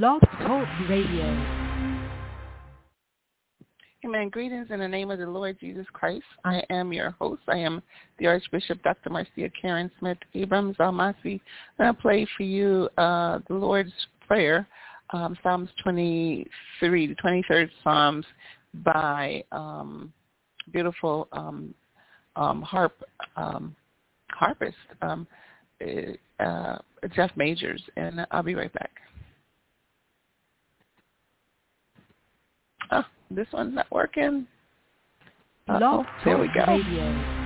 Blog Talk Radio. Amen. Greetings in the name of the Lord Jesus Christ. I am your host. I am the Archbishop Dr. Marcia Karen Smith Abrams Almasi. And I play for you uh, the Lord's Prayer, um, Psalms 23, the 23rd Psalms by um, beautiful um, um, harp um, harpist um, uh, Jeff Majors. And I'll be right back. Oh, this one's not working. Blog there we go. Radio.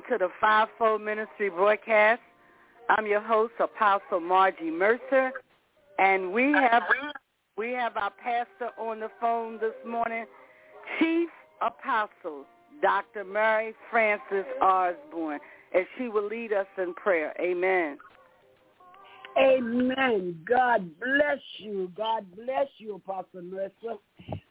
Listening to the Fivefold Ministry broadcast. I'm your host, Apostle Margie Mercer, and we have we have our pastor on the phone this morning, Chief Apostle Dr. Mary Frances Osborne, as she will lead us in prayer. Amen. Amen. God bless you. God bless you, Apostle Mercer.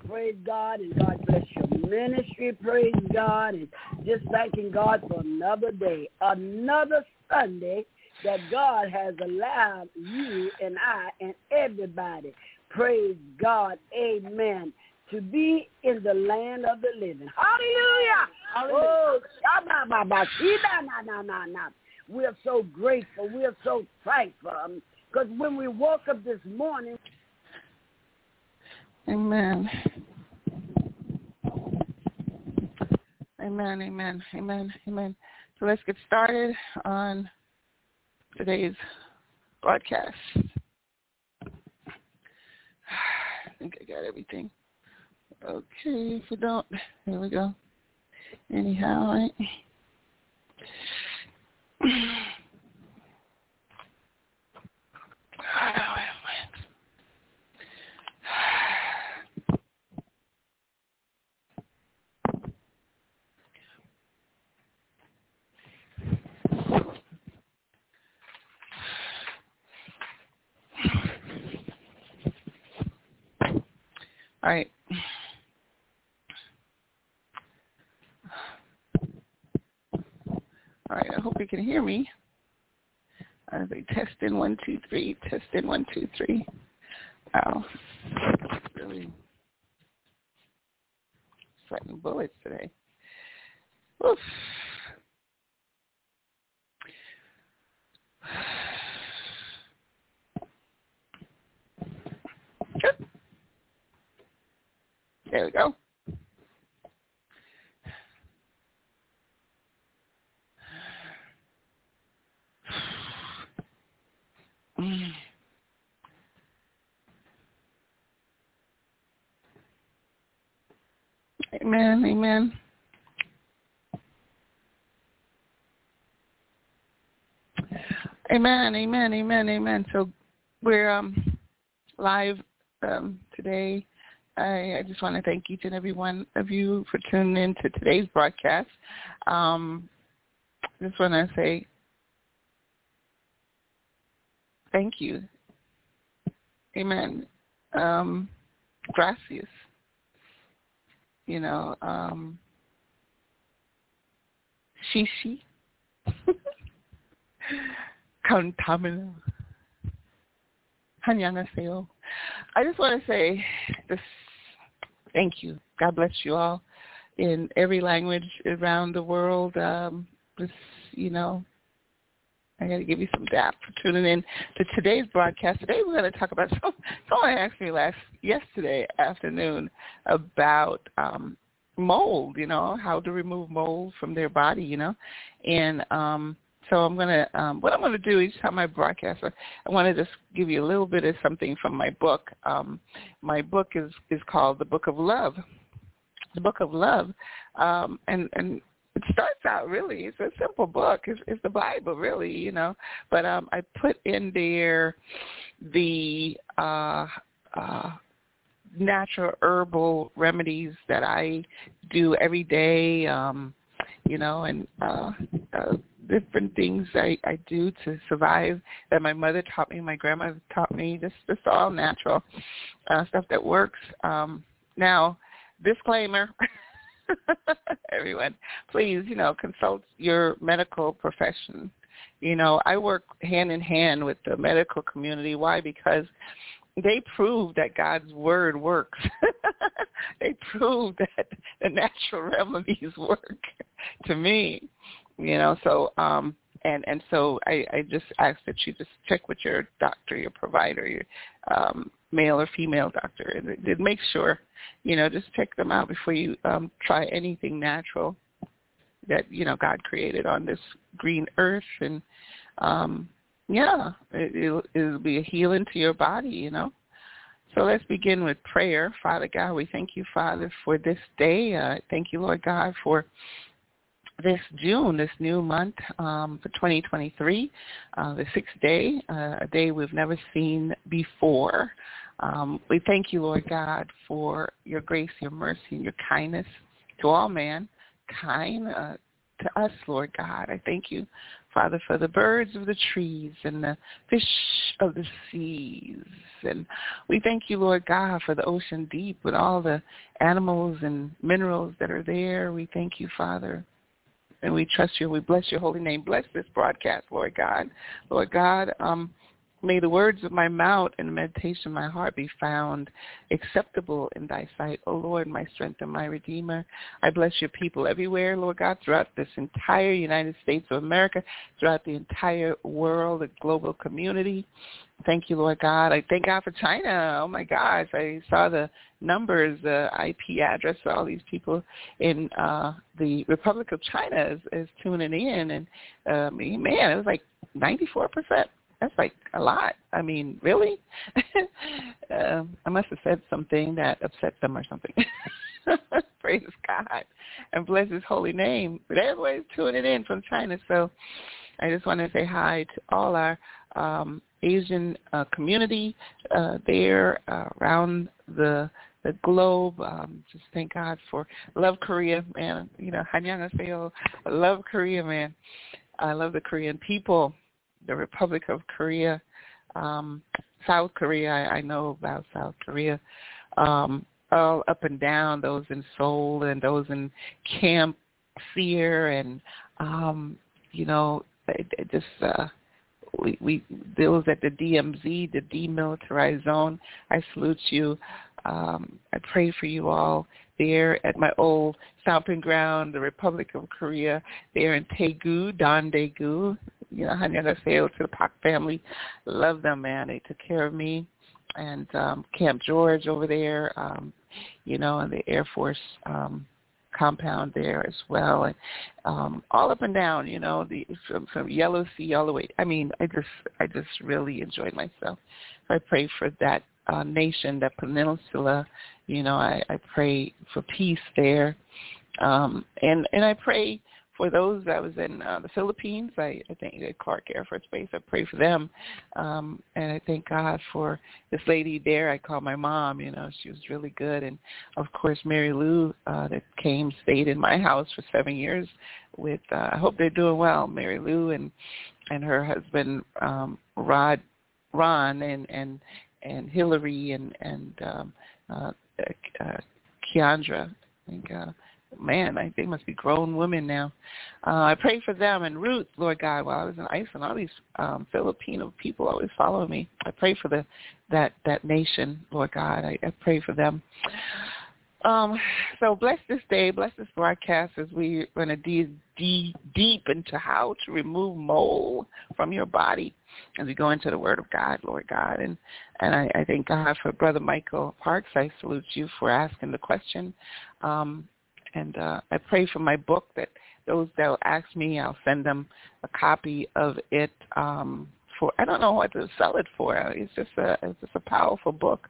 Praise God and God bless your ministry. Praise God and just thanking God for another day, another Sunday that God has allowed you and I and everybody. Praise God. Amen. To be in the land of the living. Hallelujah. Oh, we're so grateful. We're so thankful. Because when we woke up this morning. Amen. Amen, amen, amen, amen. So let's get started on today's broadcast. I think I got everything. Okay, if we don't, here we go. Anyhow, right? All right. All right, I hope you can hear me. Are they testing one, two, three, test testing one, two, three. Wow. Really sweating bullets today. Oof. Good. There we go. Amen, amen. Amen, amen, amen, amen. So we're um, live um, today. I, I, just want to thank each and every one of you for tuning in to today's broadcast. Um, just want to say thank you. Amen. Um, gracias you know, um, Shishi, Hanyangaseo. I just want to say this, thank you. God bless you all in every language around the world. Um, just, you know, I got to give you some dap for tuning in to today's broadcast. Today we're going to talk about some, someone asked me last yesterday afternoon about um, mold. You know how to remove mold from their body. You know, and um, so I'm going to um, what I'm going to do each time I broadcast. I want to just give you a little bit of something from my book. Um, my book is is called The Book of Love the book of love um and and it starts out really it's a simple book it's, it's the bible really you know but um i put in there the uh uh natural herbal remedies that i do every day um you know and uh, uh different things i i do to survive that my mother taught me my grandmother taught me just just all natural uh stuff that works um now disclaimer everyone, please, you know, consult your medical profession. You know, I work hand in hand with the medical community. Why? Because they prove that God's word works. they prove that the natural remedies work to me. You know, so um and and so I, I just ask that you just check with your doctor, your provider, your um, male or female doctor, and, and make sure, you know, just check them out before you um, try anything natural that you know God created on this green earth, and um, yeah, it, it'll, it'll be a healing to your body, you know. So let's begin with prayer. Father God, we thank you, Father, for this day. Uh, thank you, Lord God, for this June, this new month um, for 2023, uh, the sixth day, uh, a day we've never seen before. Um, we thank you, Lord God, for your grace, your mercy, and your kindness to all man, kind uh, to us, Lord God. I thank you, Father, for the birds of the trees and the fish of the seas. And we thank you, Lord God, for the ocean deep with all the animals and minerals that are there. We thank you, Father. And we trust you. We bless your holy name. Bless this broadcast, Lord God. Lord God, um, May the words of my mouth and the meditation of my heart be found acceptable in thy sight, O Lord, my strength and my redeemer. I bless your people everywhere, Lord God, throughout this entire United States of America, throughout the entire world, the global community. Thank you, Lord God. I thank God for China. Oh my gosh, I saw the numbers, the IP address for all these people in uh the Republic of China is, is tuning in, and uh, man, it was like 94 percent that's like a lot. I mean, really? uh, I must have said something that upset them or something. Praise God and bless his holy name. But everybody's tuning in from China, so I just want to say hi to all our um, Asian uh, community uh, there uh, around the the globe. Um, just thank God for love Korea, man. You know, Hanyang I love Korea, man. I love the Korean people the Republic of Korea, um, South Korea. I, I know about South Korea. Um, all up and down, those in Seoul and those in Camp Sear and um, you know, they just uh we, we those at the DMZ, the demilitarized zone. I salute you. Um, I pray for you all there at my old stomping ground, the Republic of Korea, there in Daegu, Don Daegu, you know, honey, like I said, to the Pac family, love them, man. They took care of me. And um, Camp George over there, um, you know, and the Air Force um, compound there as well, and um, all up and down, you know, the from, from Yellow Sea all the way. I mean, I just I just really enjoyed myself. So I pray for that uh, nation, that peninsula. You know, I, I pray for peace there, um, and and I pray for those that was in uh, the Philippines, I, I think at Clark Air Force Base, I pray for them. Um, and I thank God for this lady there I call my mom, you know, she was really good. And of course, Mary Lou uh, that came, stayed in my house for seven years with, uh, I hope they're doing well, Mary Lou and, and her husband, um, Rod, Ron and, and, and Hillary and, and, um, uh, uh, Keandra, I think, uh, man, I, they must be grown women now. Uh, I pray for them and Ruth, Lord God, while I was in Iceland. All these um, Filipino people always follow me. I pray for the that that nation, Lord God. I, I pray for them. Um, so bless this day, bless this broadcast as we're going to de- de- deep into how to remove mole from your body as we go into the Word of God, Lord God. And and I, I thank God for Brother Michael Parks. I salute you for asking the question. Um, and uh, I pray for my book that those that will ask me, I'll send them a copy of it. Um, for I don't know what to sell it for. It's just a it's just a powerful book.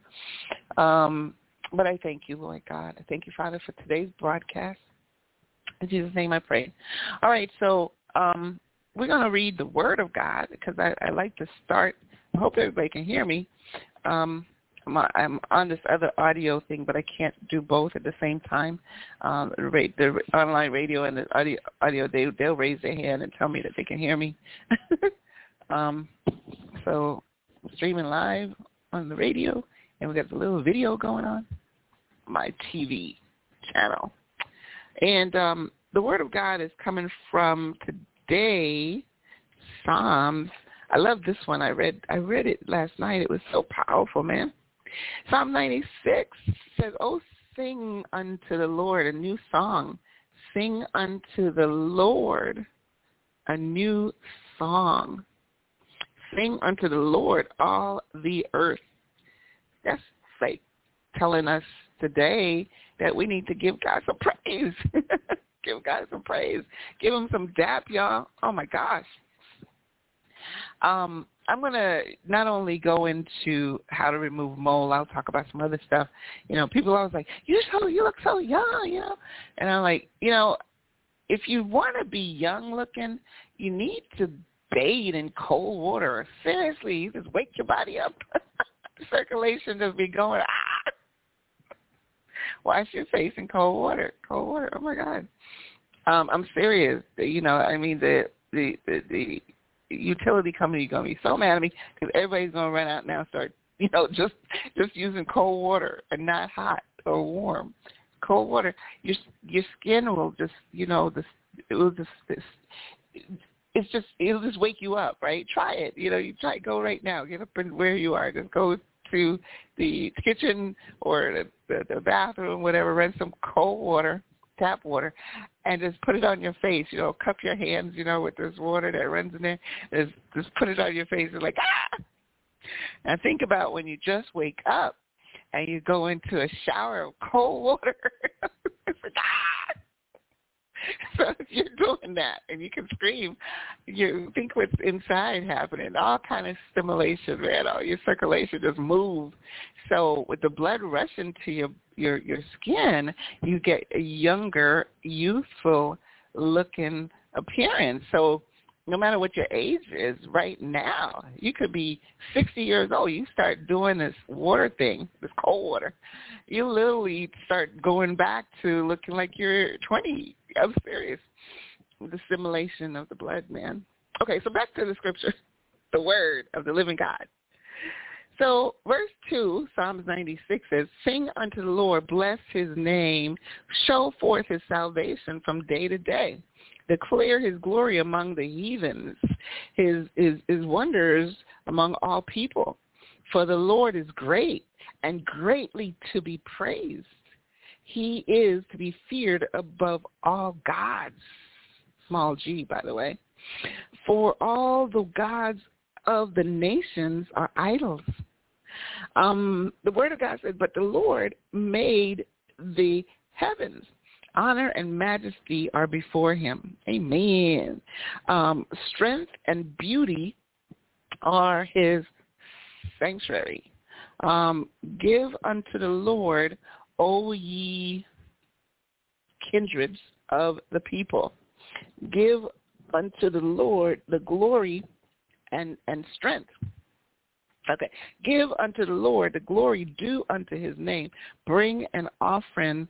Um, but I thank you, Lord God. I thank you, Father, for today's broadcast. In Jesus' name, I pray. All right, so um, we're going to read the Word of God because I, I like to start. I hope everybody can hear me. Um, I'm on this other audio thing, but I can't do both at the same time. Um, the, the online radio and the audio, audio they they'll raise their hand and tell me that they can hear me. um, so streaming live on the radio, and we got the little video going on my TV channel, and um, the Word of God is coming from today, Psalms. I love this one. I read I read it last night. It was so powerful, man. Psalm 96 says, Oh, sing unto the Lord a new song. Sing unto the Lord a new song. Sing unto the Lord all the earth. That's like telling us today that we need to give God some praise. give God some praise. Give him some dap, y'all. Oh my gosh. Um, I'm going to not only go into how to remove mole, I'll talk about some other stuff. You know, people always like, you so you look so young, you know. And I'm like, you know, if you want to be young looking, you need to bathe in cold water. Seriously, you just wake your body up. Circulation just be going, ah. Wash your face in cold water. Cold water. Oh my God. Um, I'm serious. You know, I mean the the the, the utility company is gonna be so mad at me because everybody's gonna run out now and start you know just just using cold water and not hot or warm. Cold water, your your skin will just you know this it will just this it's just it'll just wake you up, right? Try it. You know, you try go right now. Get up and where you are. Just go to the kitchen or the, the, the bathroom, whatever. Run some cold water, tap water, and just put it on your face. You know, cup your hands. You know, with this water that runs in there. Just just put it on your face. and like ah. And think about when you just wake up and you go into a shower of cold water. it's like ah so if you're doing that and you can scream, you think what's inside happening. All kind of stimulation, man. All your circulation just moves. So with the blood rushing to your your your skin, you get a younger, youthful looking appearance. So no matter what your age is right now, you could be 60 years old. You start doing this water thing, this cold water. You literally start going back to looking like you're 20 I'm serious. The simulation of the blood, man. Okay, so back to the scripture, the word of the living God. So verse 2, Psalms 96 says, Sing unto the Lord, bless his name, show forth his salvation from day to day. Declare his glory among the heathens, his, his, his wonders among all people. For the Lord is great and greatly to be praised he is to be feared above all gods. Small g, by the way. For all the gods of the nations are idols. Um, the word of God says, but the Lord made the heavens. Honor and majesty are before him. Amen. Um, strength and beauty are his sanctuary. Um, give unto the Lord O ye kindreds of the people, give unto the Lord the glory and, and strength. Okay. Give unto the Lord the glory due unto his name. Bring an offering.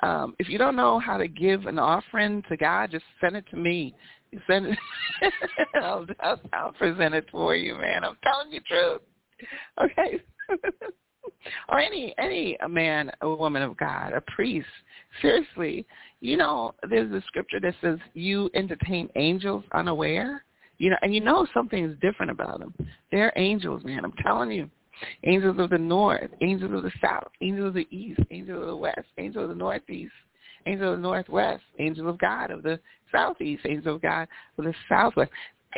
Um, if you don't know how to give an offering to God, just send it to me. Send it. I'll, I'll, I'll present it for you, man. I'm telling you the truth. Okay. or any any a man, a woman of God, a priest. Seriously, you know, there's a scripture that says you entertain angels unaware. You know, and you know something's different about them. They're angels, man. I'm telling you. Angels of the north, angels of the south, angels of the east, angels of the west, angels of the northeast, angels of the northwest, angels of God of the southeast, angels of God of the southwest.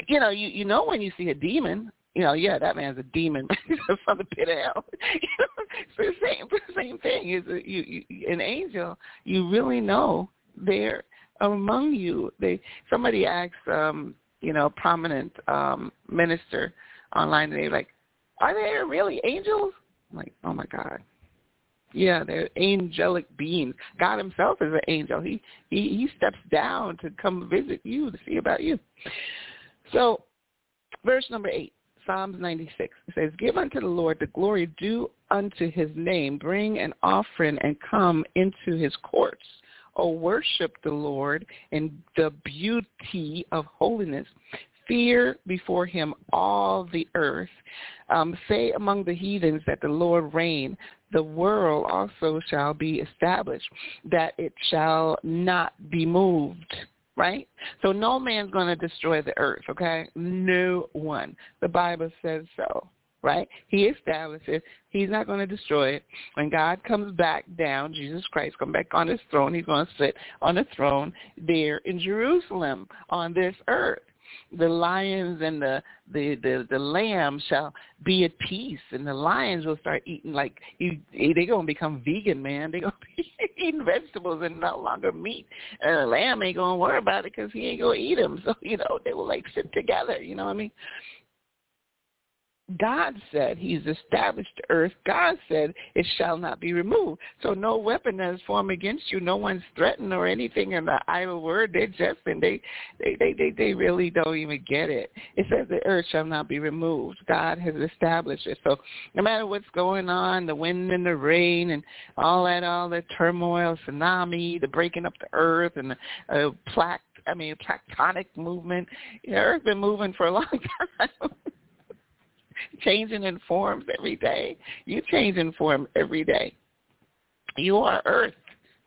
You know, you you know when you see a demon, you know, yeah, that man's a demon from the pit of hell. it's the same, the same thing. Is you, you, an angel? You really know they're among you. They somebody asked, um, you know, prominent um, minister online, and they like, are there really angels? I'm like, oh my god. Yeah, they're angelic beings. God Himself is an angel. He he he steps down to come visit you to see about you. So, verse number eight. Psalms 96. It says, Give unto the Lord the glory due unto his name. Bring an offering and come into his courts. O worship the Lord in the beauty of holiness. Fear before him all the earth. Um, say among the heathens that the Lord reign. The world also shall be established, that it shall not be moved right? So no man's going to destroy the earth, okay? No one. The Bible says so, right? He established it. He's not going to destroy it. When God comes back down, Jesus Christ come back on his throne, he's going to sit on the throne there in Jerusalem on this earth the lions and the the the, the lamb shall be at peace, and the lions will start eating like they're gonna become vegan, man. They're gonna be eating vegetables and no longer meat. And the lamb ain't gonna worry about it because he ain't gonna eat them. So you know they will like sit together. You know what I mean? God said he's established earth. God said it shall not be removed. So no weapon that is formed against you. No one's threatened or anything in the idle word. They're just and they, they, they, they, they really don't even get it. It says the earth shall not be removed. God has established it. So no matter what's going on, the wind and the rain and all that, all the turmoil, tsunami, the breaking up the earth and the uh, plaque, I mean, tectonic movement. The earth been moving for a long time. changing in forms every day. You change in form every day. You are Earth.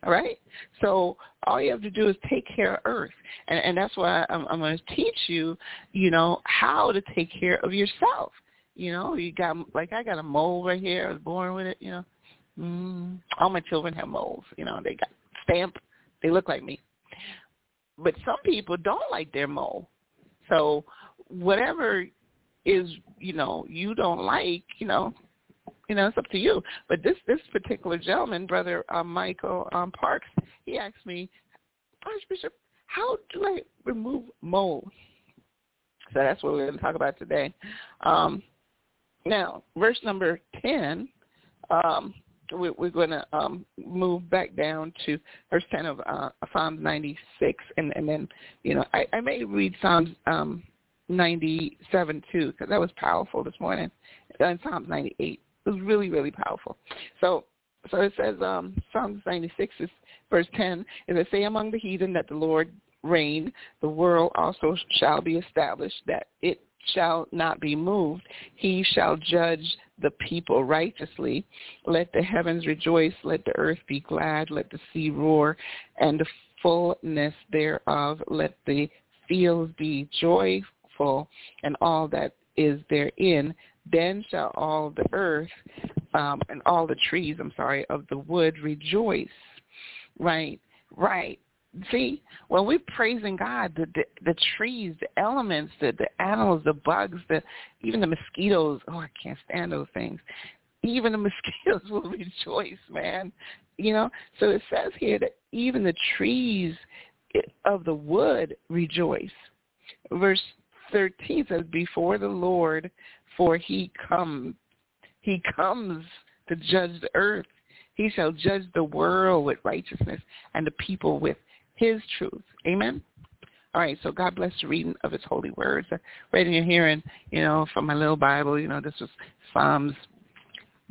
All right. So all you have to do is take care of Earth, and and that's why I'm, I'm going to teach you, you know, how to take care of yourself. You know, you got like I got a mole right here. I was born with it. You know, mm, all my children have moles. You know, they got stamp. They look like me, but some people don't like their mole. So whatever is you know you don't like you know you know it's up to you. But this this particular gentleman brother um michael um parks he asked me archbishop how do i remove mold? So that's what we're going to talk about today. Um now verse number 10 um we're, we're going to um, move back down to verse 10 of uh, Psalms 96, and, and then, you know, I, I may read Psalms um, 97 too, because that was powerful this morning. And Psalms 98. It was really, really powerful. So so it says, um, Psalms 96 is verse 10, and it say among the heathen that the Lord reign, the world also shall be established, that it shall not be moved. He shall judge the people righteously. Let the heavens rejoice, let the earth be glad, let the sea roar, and the fullness thereof, let the fields be joy, full, and all that is therein, then shall all the earth um, and all the trees, I'm sorry, of the wood rejoice. Right, right. See, when we're praising God, the, the the trees, the elements, the the animals, the bugs, the even the mosquitoes. Oh, I can't stand those things. Even the mosquitoes will rejoice, man. You know. So it says here that even the trees of the wood rejoice. Verse 13 says, before the Lord, for he comes. He comes to judge the earth. He shall judge the world with righteousness and the people with his truth. Amen. All right, so God bless the reading of his holy words. I read in your hearing, you know, from my little Bible, you know, this was Psalms.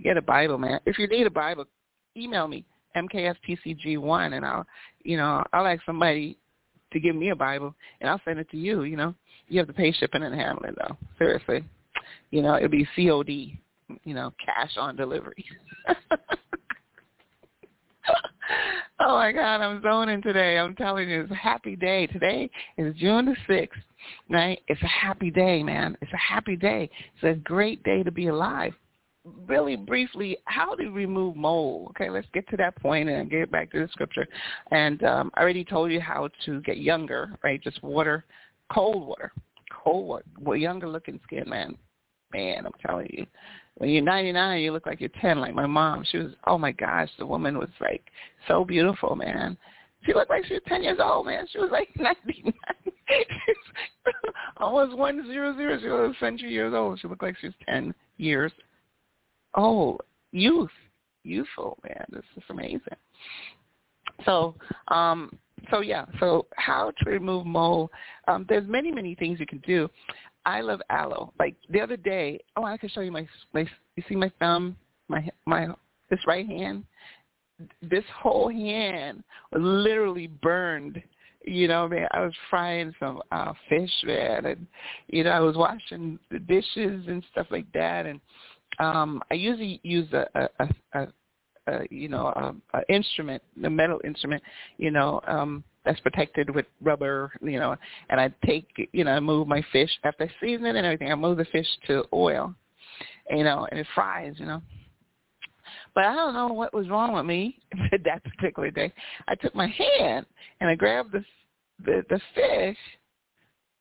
Get a Bible, man. If you need a Bible, email me, mkstcg1, and I'll, you know, I'll ask somebody to give me a Bible, and I'll send it to you, you know. You have to pay shipping and handling though. Seriously. You know, it'd be COD, you know, cash on delivery. oh my God, I'm zoning today. I'm telling you, it's a happy day. Today is June the sixth, right? It's a happy day, man. It's a happy day. It's a great day to be alive. Really briefly, how to remove mold? Okay, let's get to that point and get back to the scripture. And um, I already told you how to get younger, right? Just water cold water, cold water. Younger looking skin, man. Man, I'm telling you, when you're 99, you look like you're 10. Like my mom, she was. Oh my gosh, the woman was like so beautiful, man. She looked like she was 10 years old, man. She was like 99. Almost one zero zero. She was a century years old. She looked like she was 10 years old. Youth, youthful, man. This is amazing. So, um, so yeah, so how to remove mole? Um, there's many many things you can do. I love aloe. Like the other day, oh, I can show you my my. You see my thumb, my my this right hand. This whole hand was literally burned. You know, man, I was frying some uh fish, man, and you know, I was washing the dishes and stuff like that, and um I usually use a a, a, uh, you know, a, uh, instrument, a metal instrument, you know, um, that's protected with rubber, you know, and I take, you know, I move my fish after I season it and everything. I move the fish to oil, you know, and it fries, you know. But I don't know what was wrong with me that particular day. I took my hand and I grabbed the the, the fish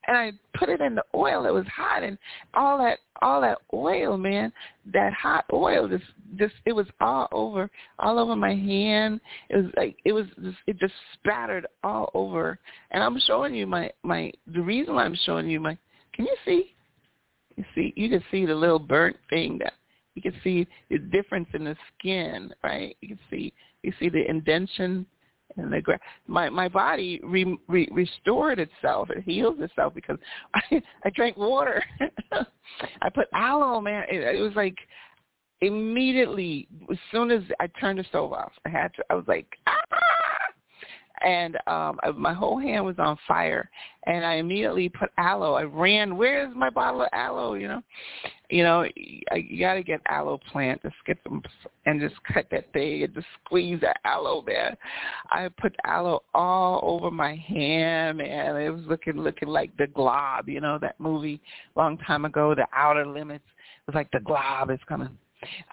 and I put it in the oil. It was hot, and all that all that oil, man, that hot oil just just it was all over all over my hand. It was like it was just, it just spattered all over. And I'm showing you my my the reason why I'm showing you my. Can you see? You see, you can see the little burnt thing that you can see the difference in the skin, right? You can see you see the indention and the gra- my my body re, re, restored itself. It heals itself because I I drank water. I put aloe, man. It, it was like immediately as soon as I turned the stove off, I had to. I was like, ah! and um my whole hand was on fire and I immediately put aloe. I ran, where's my bottle of aloe, you know? You know, you got to get aloe plant, just get them and just cut that thing and just squeeze that aloe there. I put aloe all over my hand and it was looking looking like the glob, you know, that movie long time ago, The Outer Limits. It was like the glob is coming.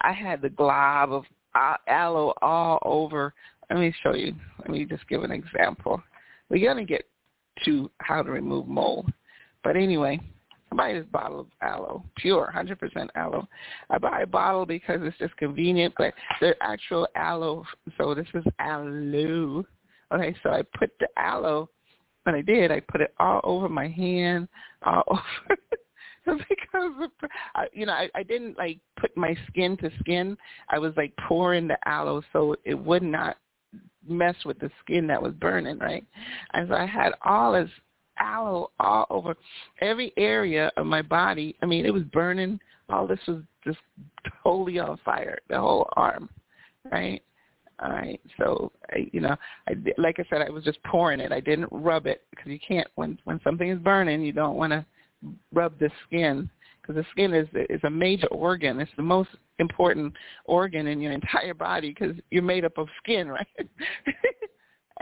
I had the glob of uh, aloe all over let me show you. Let me just give an example. We're to get to how to remove mold. But anyway, I buy this bottle of aloe, pure, 100% aloe. I buy a bottle because it's just convenient, but the actual aloe, so this is aloe. Okay, so I put the aloe, when I did, I put it all over my hand, all over because of, you know I, I didn't like put my skin to skin. I was like pouring the aloe so it would not mess with the skin that was burning, right? And so I had all this aloe all over every area of my body. I mean, it was burning. All this was just totally on fire, the whole arm, right? All right. So, I, you know, I like I said, I was just pouring it. I didn't rub it because you can't when when something is burning, you don't want to rub the skin because the skin is is a major organ. It's the most important organ in your entire body because you're made up of skin, right?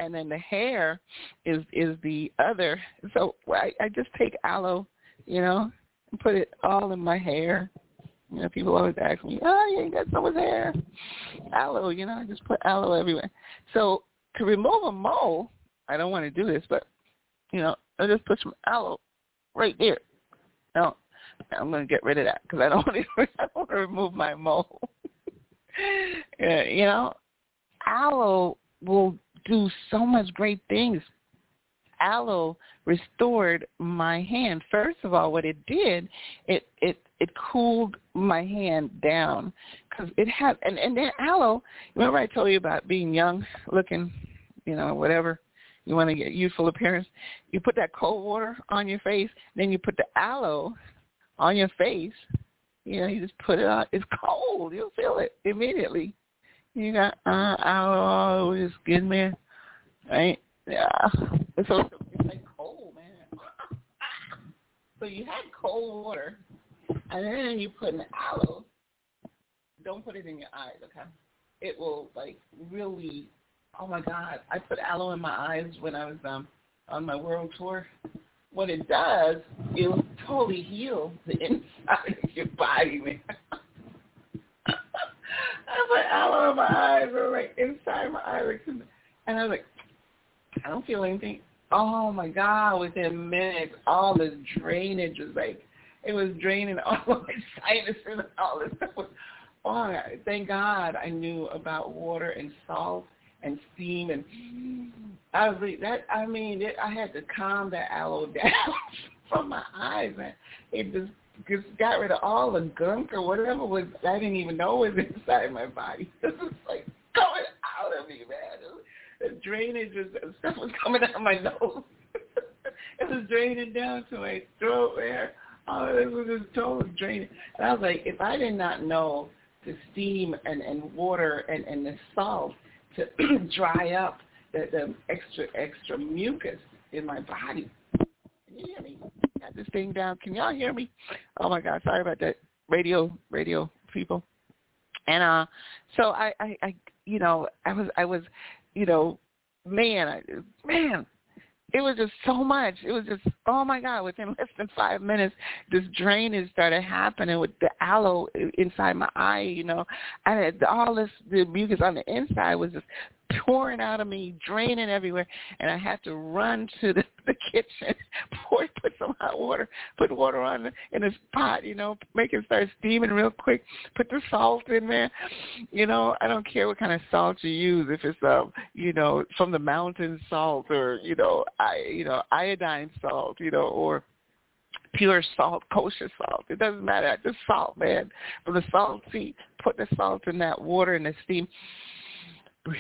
And then the hair is is the other. So I, I just take aloe, you know, and put it all in my hair. You know, people always ask me, "Oh, you got so much hair." Aloe, you know, I just put aloe everywhere. So to remove a mole, I don't want to do this, but you know, I just put some aloe right there. Now, I'm going to get rid of that because I don't want to. I want to remove my mole. yeah, you know, aloe will do so much great things. Aloe restored my hand. First of all, what it did, it it it cooled my hand down because it had and and then aloe. Remember I told you about being young, looking, you know, whatever you want to get youthful appearance. You put that cold water on your face, then you put the aloe on your face. You know, you just put it on. It's cold. You'll feel it immediately. You got uh, aloe your skin, man. Right? Yeah. So it's like cold, man. so you had cold water, and then you put an aloe. Don't put it in your eyes, okay? It will like really. Oh my God! I put aloe in my eyes when I was um on my world tour what it does, it will totally heal the inside of your body, man. I was like, in my eyes were right inside my iris. And I was like, I don't feel anything. Oh my God, within minutes, all this drainage was like, it was draining all my sinuses and all this stuff. Was, oh, thank God I knew about water and salt and steam and I was like that I mean it, I had to calm that aloe down from my eyes man. It just just got rid of all the gunk or whatever was I didn't even know was inside my body. It was like coming out of me, man. The drainage was stuff was coming out of my nose. it was draining down to my throat, man. Oh, it was just total draining. And I was like, if I did not know the steam and, and water and, and the salt to dry up the, the extra extra mucus in my body. You hear me? This thing down. Can y'all hear me? Oh my God, sorry about that. Radio radio people. And uh so I, I, I you know, I was I was, you know, man, I man, it was just so much. It was just oh my god! Within less than five minutes, this drainage started happening with the aloe inside my eye. You know, I had all this the mucus on the inside was just pouring out of me, draining everywhere, and I had to run to the, the kitchen, pour, put some hot water, put water on in this pot, you know, make it start steaming real quick, put the salt in there, you know, I don't care what kind of salt you use, if it's um, you know, from the mountain salt or you know, I, you know, iodine salt, you know, or pure salt, kosher salt. It doesn't matter. Just salt, man. From the salt sea, put the salt in that water and the steam.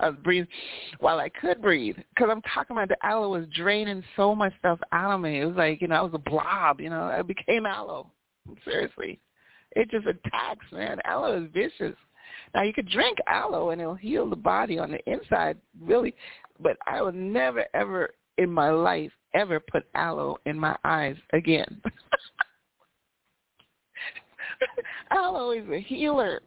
I was breathing while I could breathe because I'm talking about the aloe was draining so much stuff out of me. It was like you know I was a blob. You know I became aloe. Seriously, it just attacks, man. Aloe is vicious. Now you could drink aloe and it'll heal the body on the inside, really, but I would never ever in my life ever put aloe in my eyes again. aloe is a healer.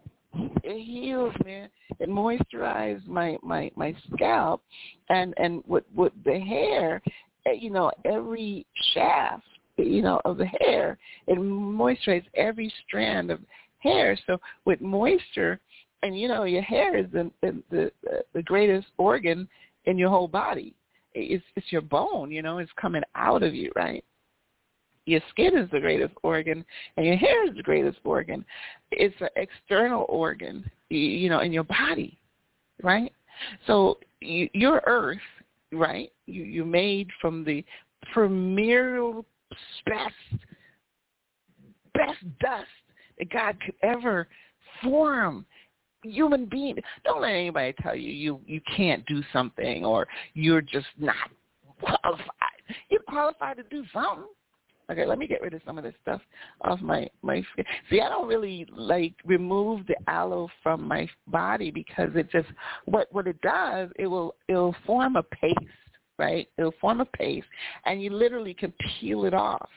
It heals, man. It moisturizes my my my scalp, and and with with the hair, eh, you know, every shaft, you know, of the hair, it moisturizes every strand of hair. So with moisture, and you know, your hair is the the the, the greatest organ in your whole body. It's it's your bone, you know, it's coming out of you, right? Your skin is the greatest organ, and your hair is the greatest organ. It's an external organ, you know, in your body, right? So you, your earth, right? You you're made from the premier best best dust that God could ever form human being. Don't let anybody tell you you you can't do something or you're just not qualified. You're qualified to do something. Okay, let me get rid of some of this stuff off my my. See, I don't really like remove the aloe from my body because it just what what it does it will it'll form a paste, right? It'll form a paste, and you literally can peel it off.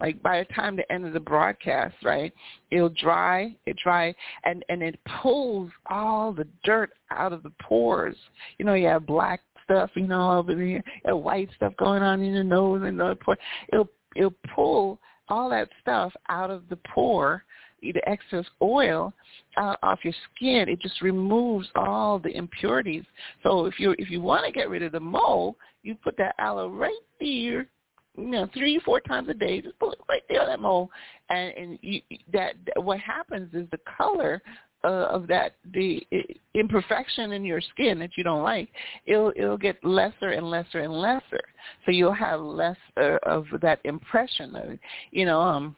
Like by the time the end of the broadcast, right? It'll dry, it dry, and and it pulls all the dirt out of the pores. You know, you have black stuff, you know, over there, have white stuff going on in your nose and the pore. It'll it'll pull all that stuff out of the pore, the excess oil uh, off your skin. It just removes all the impurities. So if you if you want to get rid of the mole, you put that aloe right there you know, three, four times a day. Just put it right there on that mole, and and you, that what happens is the color uh, of that the imperfection in your skin that you don't like, it'll it'll get lesser and lesser and lesser. So you'll have less uh, of that impression of, you know, um.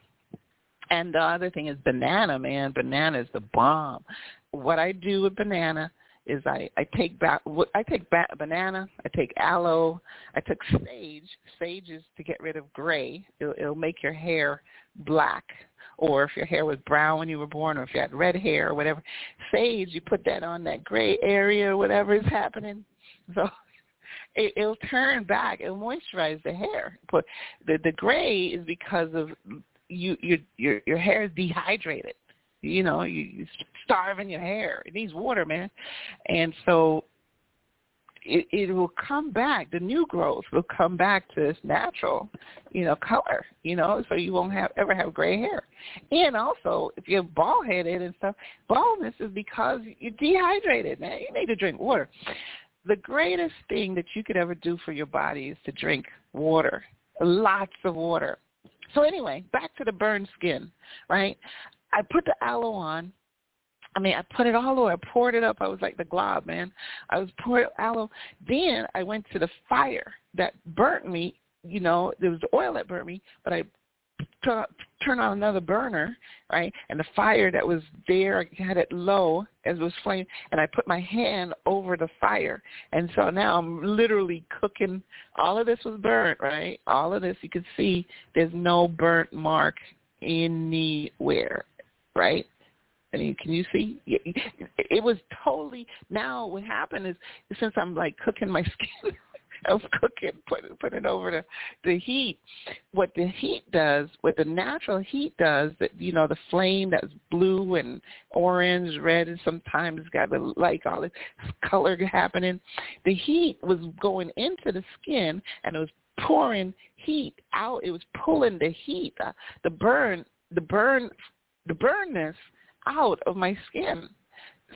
And the other thing is banana, man. Banana is the bomb. What I do with banana is I I take back I take ba- banana, I take aloe, I took sage. Sage is to get rid of gray. It'll, it'll make your hair black or if your hair was brown when you were born, or if you had red hair or whatever, sage, you put that on that gray area or whatever is happening. So it, it'll turn back. It'll moisturize the hair. But the the gray is because of you your your your hair is dehydrated. You know, you, you starving your hair. It needs water, man. And so it, it will come back. The new growth will come back to its natural, you know, color. You know, so you won't have ever have gray hair. And also, if you're bald headed and stuff, baldness is because you're dehydrated. Man, you need to drink water. The greatest thing that you could ever do for your body is to drink water, lots of water. So anyway, back to the burned skin, right? I put the aloe on I mean, I put it all over. I poured it up. I was like the glob, man. I was pouring aloe. Then I went to the fire that burnt me. You know, there was the oil that burnt me, but I t- turned on another burner, right? And the fire that was there, I had it low as it was flame, and I put my hand over the fire. And so now I'm literally cooking. All of this was burnt, right? All of this, you can see there's no burnt mark anywhere, right? Mean, can you see? It was totally. Now what happened is since I'm like cooking my skin, I was cooking, putting putting it over the the heat. What the heat does, what the natural heat does, that you know the flame that's blue and orange, red, and sometimes got the like all this color happening. The heat was going into the skin and it was pouring heat out. It was pulling the heat, uh, the burn, the burn, the burnness out of my skin.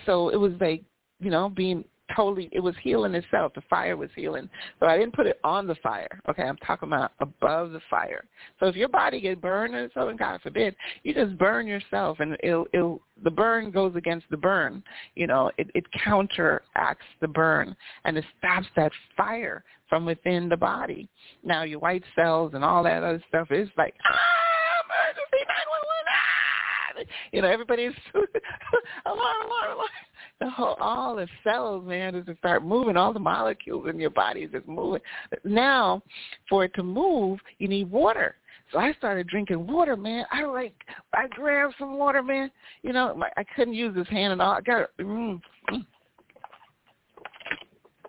So it was like, you know, being totally it was healing itself. The fire was healing. So I didn't put it on the fire. Okay, I'm talking about above the fire. So if your body gets burned or something, God forbid, you just burn yourself and it'll it'll the burn goes against the burn. You know, it, it counteracts the burn and it stops that fire from within the body. Now your white cells and all that other stuff is like ah, emergency nine one one ah you know, everybody's alarm, alarm, alarm the whole all the cells, man, to start moving. All the molecules in your body is just moving. Now, for it to move, you need water. So I started drinking water, man. I like I grabbed some water, man. You know, I couldn't use this hand at all. I got mm, mm.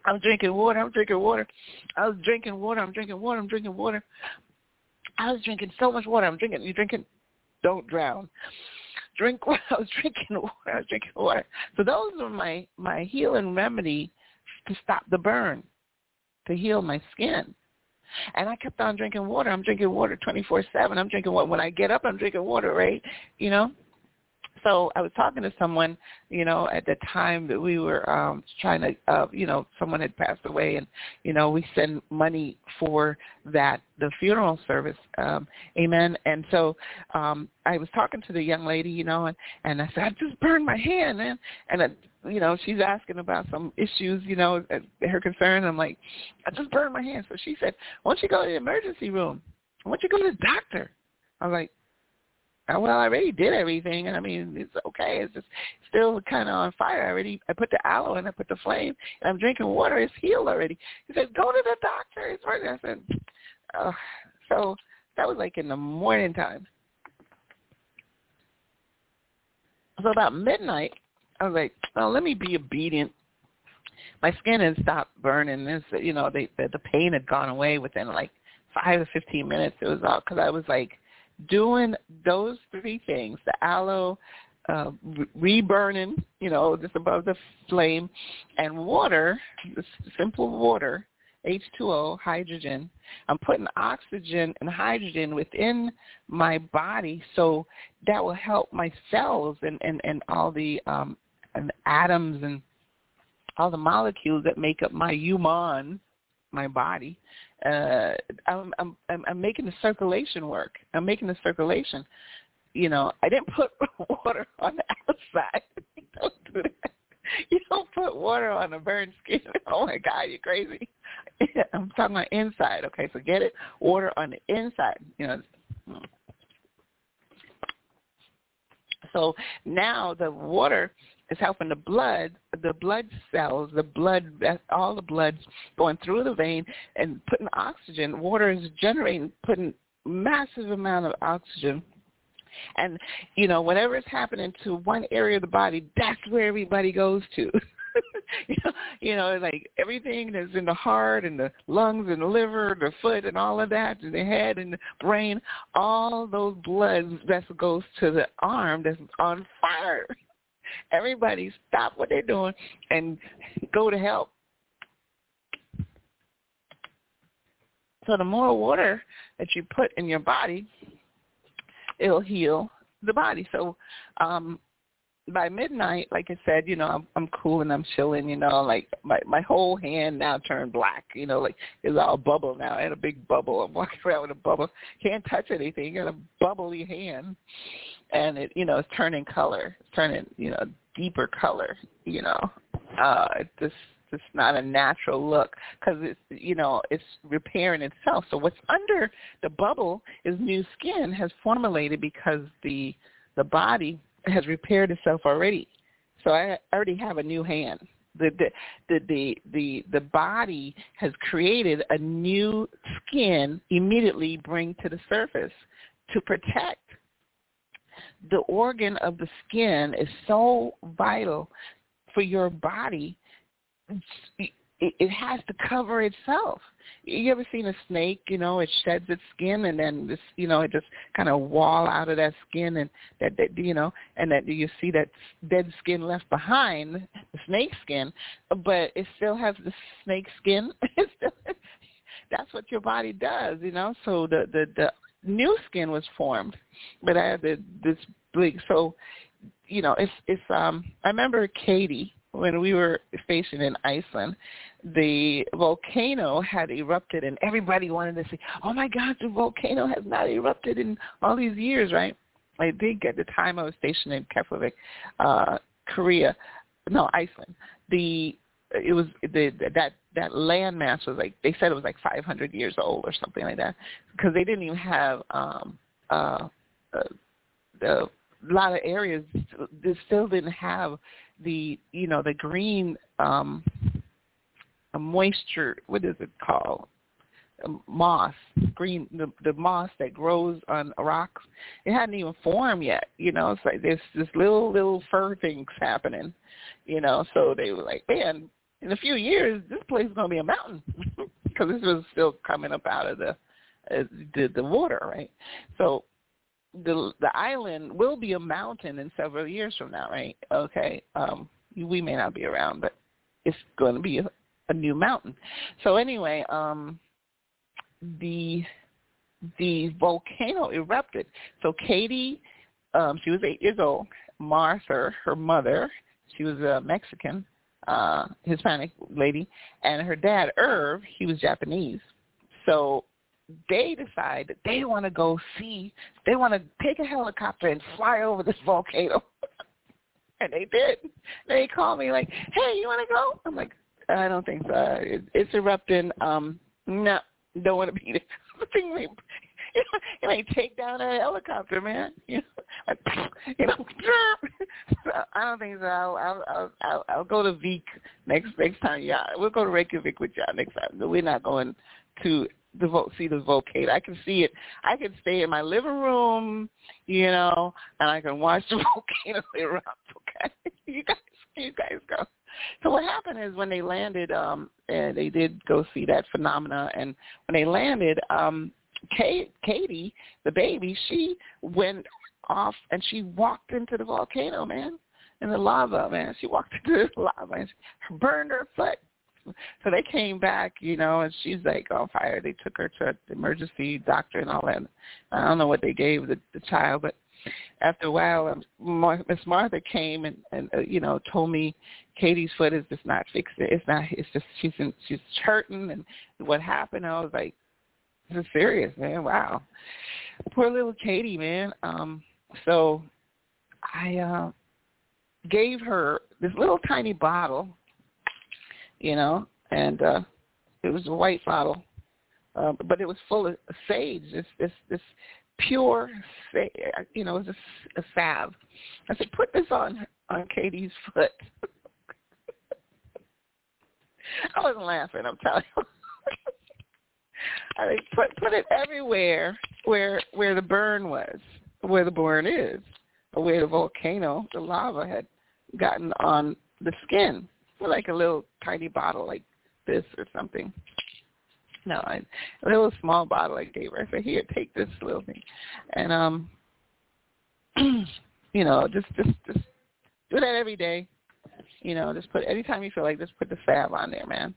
I'm drinking water. I'm drinking water. I was drinking water. I'm drinking water. I'm drinking water. I was drinking so much water. I'm drinking. You drinking? Don't drown drink water. I was drinking water. I was drinking water. So those are my my healing remedy to stop the burn, to heal my skin. And I kept on drinking water. I'm drinking water 24/7. I'm drinking water when I get up. I'm drinking water, right? You know so I was talking to someone, you know, at the time that we were um trying to uh you know, someone had passed away and you know, we send money for that the funeral service. Um amen. And so um I was talking to the young lady, you know, and and I said I just burned my hand man and it, you know, she's asking about some issues, you know, her concern. I'm like, I just burned my hand. So she said, why don't you go to the emergency room? Why don't you go to the doctor? I was like, uh, Uh, well, I already did everything, I mean, it's okay. It's just still kind of on fire. I already, I put the aloe and I put the flame, and I'm drinking water. It's healed already. He said, go to the doctor. It's working. I said, oh. so that was like in the morning time. So about midnight, I was like, well, let me be obedient. My skin had stopped burning. This, you know, they, the, the pain had gone away within like five or fifteen minutes. It was all because I was like doing those three things, the aloe, uh, reburning, you know, just above the flame, and water, simple water, H2O, hydrogen. I'm putting oxygen and hydrogen within my body, so that will help my cells and, and, and all the um, and atoms and all the molecules that make up my human, my body, uh, I'm, I'm I'm making the circulation work. I'm making the circulation. You know, I didn't put water on the outside. don't do that. You don't put water on a burned skin. Oh my God, you're crazy. I'm talking about inside. Okay, so get it. Water on the inside. You know. So now the water is helping the blood, the blood cells, the blood, all the blood going through the vein and putting oxygen. Water is generating, putting massive amount of oxygen. And, you know, whatever is happening to one area of the body, that's where everybody goes to. you know, you know, like everything that's in the heart and the lungs and the liver, the foot and all of that, and the head and the brain, all those blood vessels goes to the arm that's on fire. Everybody stop what they're doing and go to help. So the more water that you put in your body, it'll heal the body. So um by midnight, like I said, you know, I'm I'm cool and I'm chilling, you know, like my my whole hand now turned black, you know, like it's all bubble now. I had a big bubble. I'm walking around with a bubble. Can't touch anything. Got a bubbly hand and it you know it's turning color it's turning you know deeper color you know. Uh it's just it's not a natural look because it's you know it's repairing itself. So what's under the bubble is new skin has formulated because the the body has repaired itself already. So i already have a new hand. The the the the the, the body has created a new skin immediately bring to the surface to protect the organ of the skin is so vital for your body. It, has to cover itself. You ever seen a snake? You know, it sheds its skin, and then this, you know, it just kind of wall out of that skin, and that, that, you know, and that you see that dead skin left behind, the snake skin, but it still has the snake skin. that's what your body does, you know. So the the the new skin was formed, but I had this big. So, you know, it's it's. Um, I remember Katie. when we were stationed in Iceland, the volcano had erupted, and everybody wanted to say, "Oh my God, the volcano has not erupted in all these years, right?" I did at the time I was stationed in Keflavik, uh, Korea, no Iceland. The it was the that that landmass was like they said it was like 500 years old or something like that because they didn't even have um uh, uh the a lot of areas they still didn't have the you know the green um moisture what is it called? Moss green the the moss that grows on rocks. It hadn't even formed yet you know it's like there's this little little fur things happening you know so they were like man in a few years this place is going to be a mountain because this was still coming up out of the uh, the the water right so the the island will be a mountain in several years from now, right? Okay, um, we may not be around, but it's going to be a, a new mountain. So anyway, um, the the volcano erupted. So Katie, um, she was eight years old. Martha, her mother, she was a Mexican, uh, Hispanic lady, and her dad, Irv, he was Japanese. So they decide that they want to go see, they want to take a helicopter and fly over this volcano. and they did. They called me like, hey, you want to go? I'm like, I don't think so. It, it's erupting. Um, no, don't want to be there. you know, may take down a helicopter, man. You know, like, you know. I don't think so. I'll, I'll, I'll, I'll, go to Vik next next time. Yeah, we'll go to Reykjavik with y'all next time. We're not going to the vo- see the volcano. I can see it. I can stay in my living room, you know, and I can watch the volcano erupt. Okay, you guys, you guys go. So what happened is when they landed, um, and they did go see that phenomena, and when they landed, um, Katie, the baby, she went off and she walked into the volcano, man, in the lava, man. She walked into the lava and she burned her foot so they came back, you know, and she's like on fire. They took her to the emergency doctor and all that. I don't know what they gave the, the child, but after a while, um, Miss Martha came and, and uh, you know told me Katie's foot is just not fixed. It's not. It's just she's in, she's hurting, and what happened? I was like, this is serious, man. Wow, poor little Katie, man. Um, so I uh, gave her this little tiny bottle you know, and uh, it was a white bottle, uh, but it was full of sage. This this this pure, you know, it was a, a salve. I said, put this on on Katie's foot. I wasn't laughing. I'm telling you. I mean, put put it everywhere where where the burn was, where the burn is, or where the volcano, the lava had gotten on the skin like a little tiny bottle like this or something. No, I, a little small bottle I gave her. I said, "Here, take this little thing," and um, you know, just just just do that every day. You know, just put anytime you feel like, just put the salve on there, man.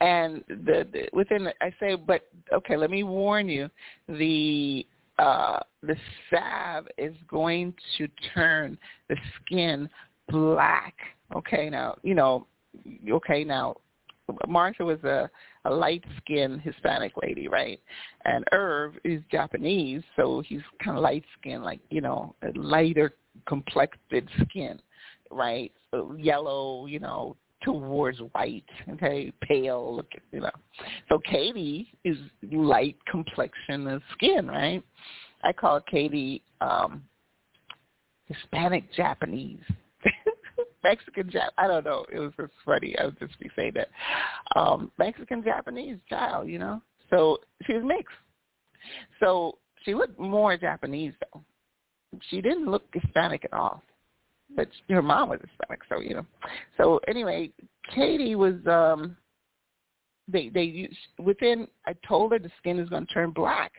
And the, the within, I say, but okay, let me warn you, the uh the salve is going to turn the skin black Okay, now you know. Okay, now Marsha was a, a light skinned Hispanic lady, right? And Irv is Japanese, so he's kind of light skinned, like you know, lighter complected skin, right? So yellow, you know, towards white, okay, pale look, you know. So Katie is light complexion of skin, right? I call Katie um Hispanic Japanese. Mexican Jap I don't know. It was just funny. I would just be saying that. Um, Mexican Japanese child, you know. So she was mixed. So she looked more Japanese though. She didn't look Hispanic at all. But her mom was Hispanic, so you know. So anyway, Katie was um they they used within I told her the skin is gonna turn black.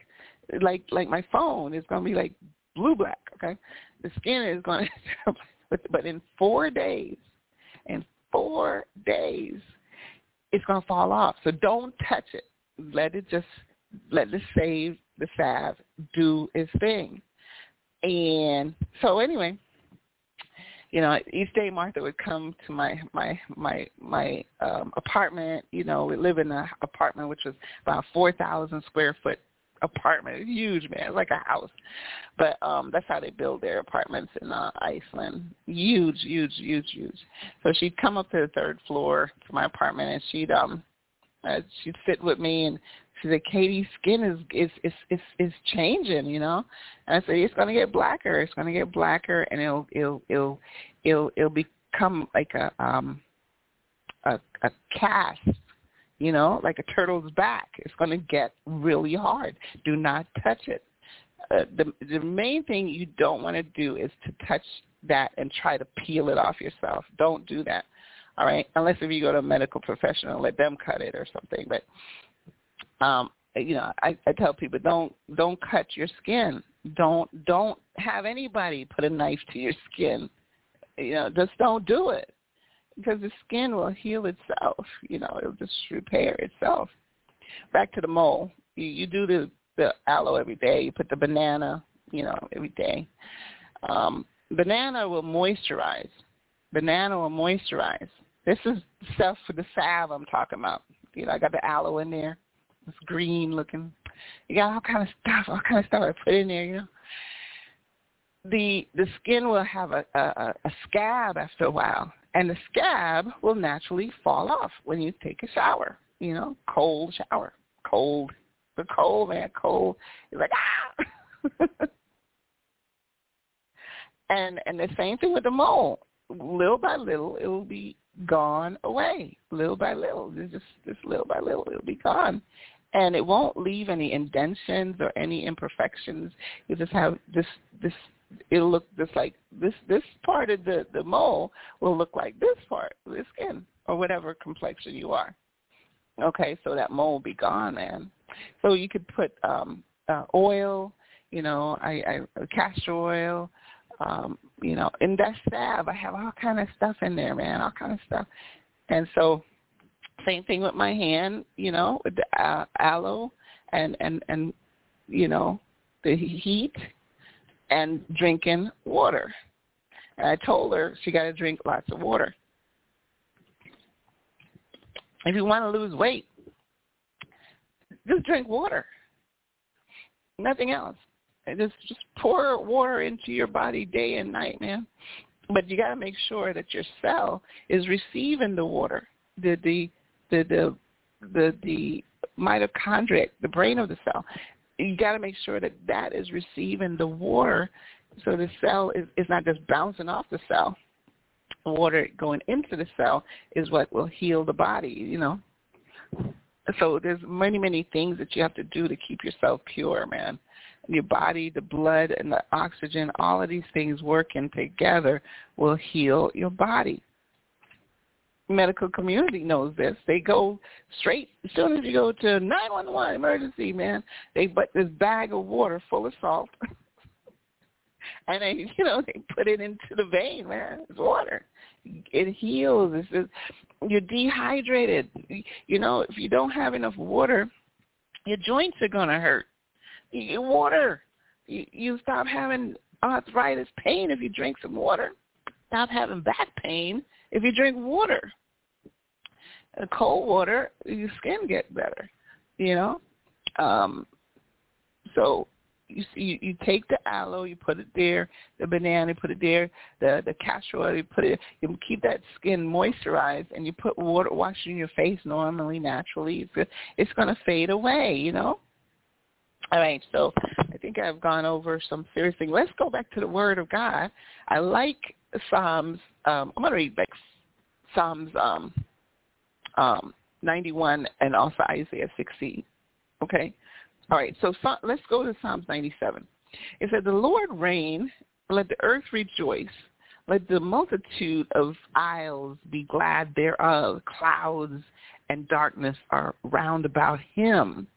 Like like my phone is gonna be like blue black, okay? The skin is gonna But but in four days, in four days, it's gonna fall off. So don't touch it. Let it just let the save the salve do its thing. And so anyway, you know, each day Martha would come to my my my my um apartment. You know, we live in an apartment which was about four thousand square foot apartment. huge, man. Like a house. But um that's how they build their apartments in uh, Iceland. Huge, huge, huge, huge. So she'd come up to the third floor to my apartment and she'd um uh, she'd sit with me and she said, Katie's skin is is is is is changing, you know. And I said, it's gonna get blacker. It's gonna get blacker, and it'll it'll it'll it'll it'll become like a um a a cast, you know, like a turtle's back. It's gonna get really hard. Do not touch it. Uh, the the main thing you don't want to do is to touch that and try to peel it off yourself. Don't do that. All right, unless if you go to a medical professional, let them cut it or something. But um, you know, I, I tell people don't don't cut your skin. Don't don't have anybody put a knife to your skin. You know, just don't do it because the skin will heal itself. You know, it'll just repair itself. Back to the mole. You, you do the the aloe every day. You put the banana, you know, every day. Um, banana will moisturize. Banana will moisturize. This is stuff for the salve I'm talking about. You know, I got the aloe in there. Green looking. You got all kind of stuff, all kind of stuff I put in there, you know. The the skin will have a, a, a scab after a while, and the scab will naturally fall off when you take a shower. You know, cold shower, cold, the cold man, cold. You're like ah. and and the same thing with the mole. Little by little, it will be gone away. Little by little, just just little by little, it'll be gone and it won't leave any indentions or any imperfections. You just have this this it'll look just like this this part of the the mole will look like this part of the skin or whatever complexion you are. Okay, so that mole will be gone, man. So you could put um uh, oil, you know, I, I castor oil, um, you know, in that salve I have all kind of stuff in there, man, all kind of stuff. And so same thing with my hand, you know, with the uh, aloe and and and you know the heat and drinking water. And I told her she got to drink lots of water. If you want to lose weight, just drink water. Nothing else. Just just pour water into your body day and night, man. But you got to make sure that your cell is receiving the water. The the the the the, the mitochondria, the brain of the cell. You got to make sure that that is receiving the water, so the cell is, is not just bouncing off the cell. Water going into the cell is what will heal the body. You know. So there's many many things that you have to do to keep yourself pure, man. Your body, the blood, and the oxygen, all of these things working together will heal your body medical community knows this. They go straight as soon as you go to nine one one emergency, man. They put this bag of water full of salt, and they you know they put it into the vein, man. It's water. It heals. It's just, you're dehydrated. You know, if you don't have enough water, your joints are gonna hurt. You, water. You, you stop having arthritis pain if you drink some water. Stop having back pain if you drink water cold water, your skin gets better. You know, um, so you you, you take the aloe, you put it there, the banana, you put it there, the the castor oil, you put it, you keep that skin moisturized, and you put water washing your face normally, naturally. It's it's going to fade away, you know. All right, so I think I've gone over some serious things. Let's go back to the Word of God. I like Psalms. Um, I'm going to read like Psalms um, um, 91 and also Isaiah 16. Okay? All right, so, so let's go to Psalms 97. It said, The Lord reign, let the earth rejoice. Let the multitude of isles be glad thereof. Clouds and darkness are round about him.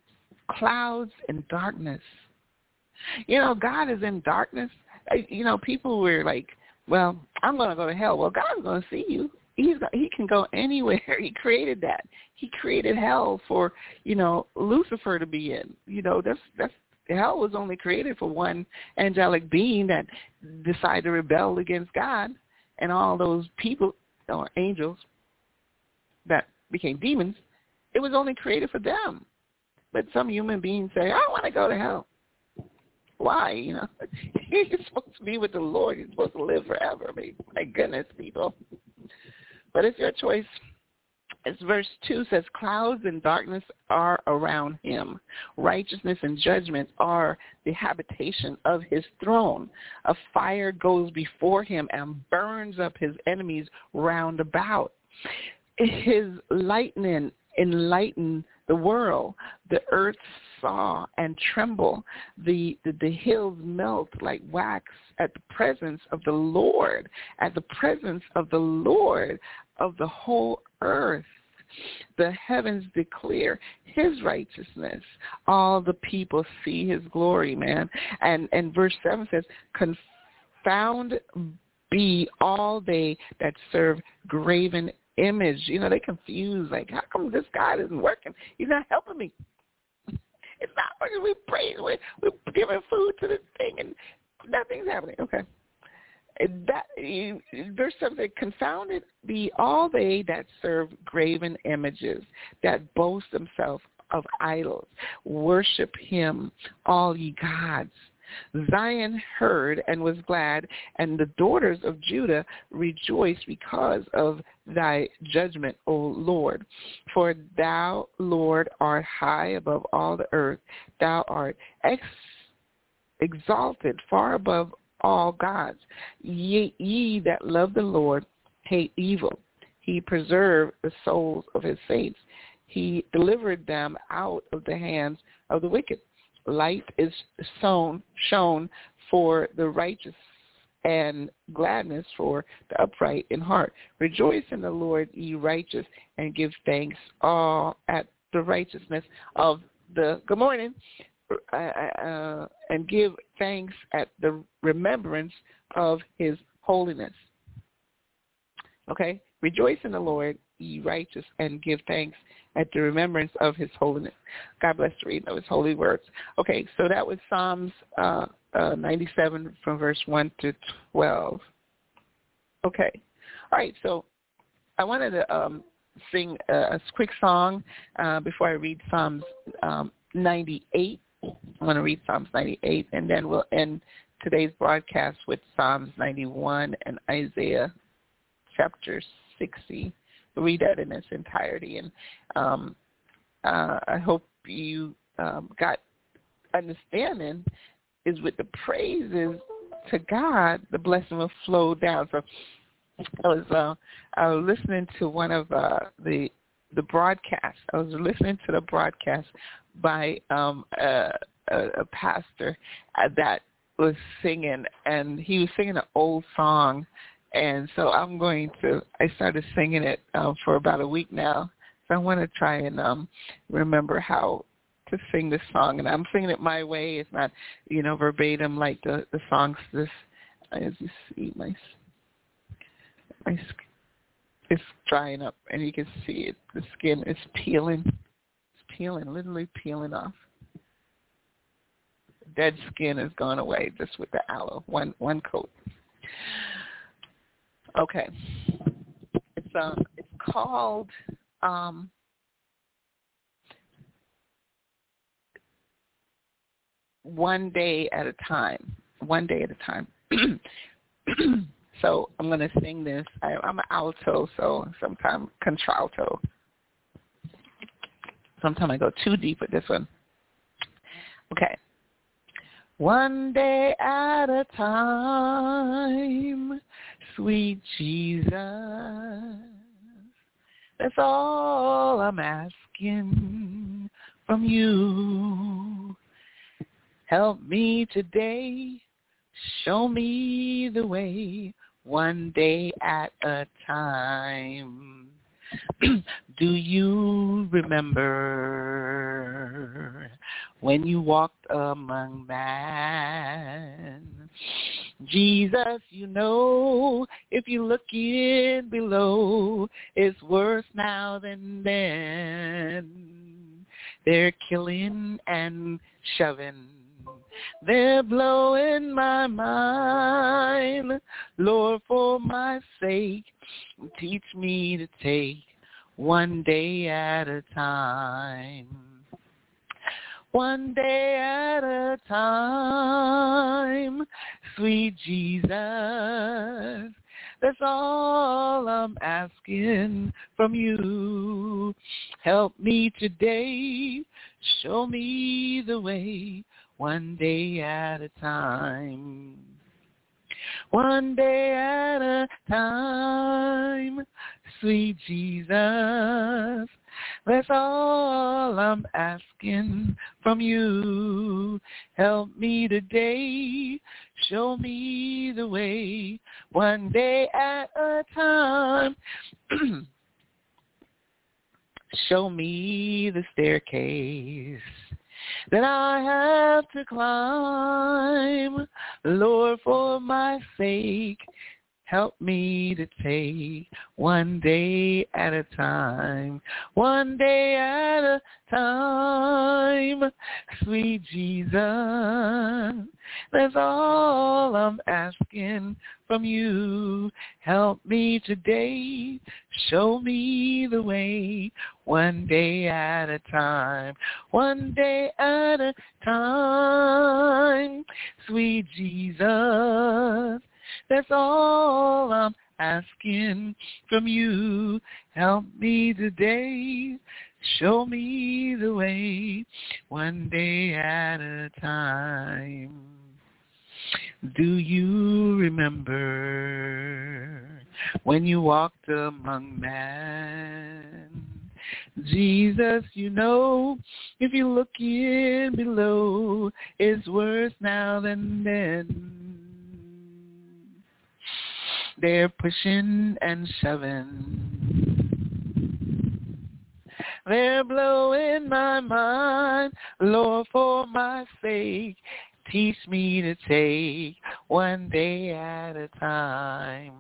Clouds and darkness. You know, God is in darkness. You know, people were like, well, I'm going to go to hell. Well, God's going to see you he's he can go anywhere. He created that. He created hell for you know Lucifer to be in. You know that's that's hell was only created for one angelic being that decided to rebel against God. and all those people or angels that became demons, it was only created for them. But some human beings say, I want to go to hell. Why? You know, you're supposed to be with the Lord. You're supposed to live forever. I mean, my goodness, people. But it's your choice. As verse 2 says, clouds and darkness are around him. Righteousness and judgment are the habitation of his throne. A fire goes before him and burns up his enemies round about. His lightning enlighten the world. The earth saw and tremble. The, the, the hills melt like wax at the presence of the Lord, at the presence of the Lord of the whole earth. The heavens declare his righteousness. All the people see his glory, man. And and verse seven says, Confound be all they that serve graven image. You know, they confuse like, how come this God isn't working? He's not helping me. It's not working. We pray. We're, we're giving food to this thing, and nothing's happening. Okay. That verse seven "Confounded be all they that serve graven images, that boast themselves of idols. Worship him, all ye gods." Zion heard and was glad, and the daughters of Judah rejoiced because of thy judgment, O Lord. For thou, Lord, art high above all the earth. Thou art ex- exalted far above all gods. Ye, ye that love the Lord hate evil. He preserved the souls of his saints. He delivered them out of the hands of the wicked light is sown shown for the righteous and gladness for the upright in heart. Rejoice in the Lord, ye righteous, and give thanks all at the righteousness of the good morning, uh, uh, and give thanks at the remembrance of his holiness. Okay, rejoice in the Lord, ye righteous, and give thanks at the remembrance of his holiness. God bless the reading of his holy words. Okay, so that was Psalms uh, uh, 97 from verse 1 to 12. Okay. All right, so I wanted to um, sing a, a, quick song uh, before I read Psalms um, 98. I want to read Psalms 98, and then we'll end today's broadcast with Psalms 91 and Isaiah chapter 60 read that in its entirety. And um, uh, I hope you um, got understanding is with the praises to God, the blessing will flow down. So I was uh, I was listening to one of uh, the the broadcast. I was listening to the broadcast by um, a, a, a pastor uh, that was singing, and he was singing an old song and so I'm going to. I started singing it um, for about a week now. So I want to try and um, remember how to sing this song, and I'm singing it my way. It's not, you know, verbatim like the the songs. This, as you see, my my it's drying up, and you can see it. The skin is peeling. It's peeling, literally peeling off. Dead skin has gone away just with the aloe. One one coat. Okay. It's um it's called um one day at a time. One day at a time. so I'm going to sing this. I, I'm an alto, so sometimes contralto. Sometimes I go too deep with this one. Okay. One day at a time, sweet Jesus. That's all I'm asking from you. Help me today, show me the way, one day at a time. Do you remember when you walked among men? Jesus, you know, if you look in below, it's worse now than then. They're killing and shoving. They're blowing my mind. Lord, for my sake, teach me to take one day at a time. One day at a time, sweet Jesus. That's all I'm asking from you. Help me today. Show me the way one day at a time. One day at a time, sweet Jesus. That's all I'm asking from you. Help me today. Show me the way. One day at a time. Show me the staircase that I have to climb. Lord, for my sake, help me to take one day at a time, one day at a time. Sweet Jesus, that's all I'm asking from you. Help me today, show me the way, one day at a time, one day at a time. Sweet Jesus, that's all I'm asking from you. Help me today. Show me the way, one day at a time. Do you remember when you walked among men? Jesus, you know, if you look in below, it's worse now than then. They're pushing and shoving. They're blowing my mind, Lord, for my sake. Teach me to take one day at a time.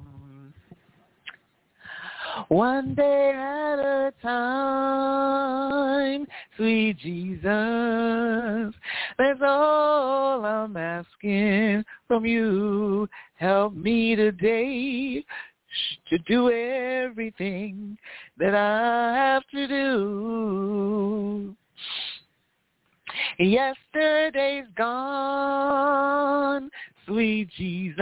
One day at a time, sweet Jesus. That's all I'm asking from you. Help me today to do everything that I have to do. Yesterday's gone, sweet Jesus,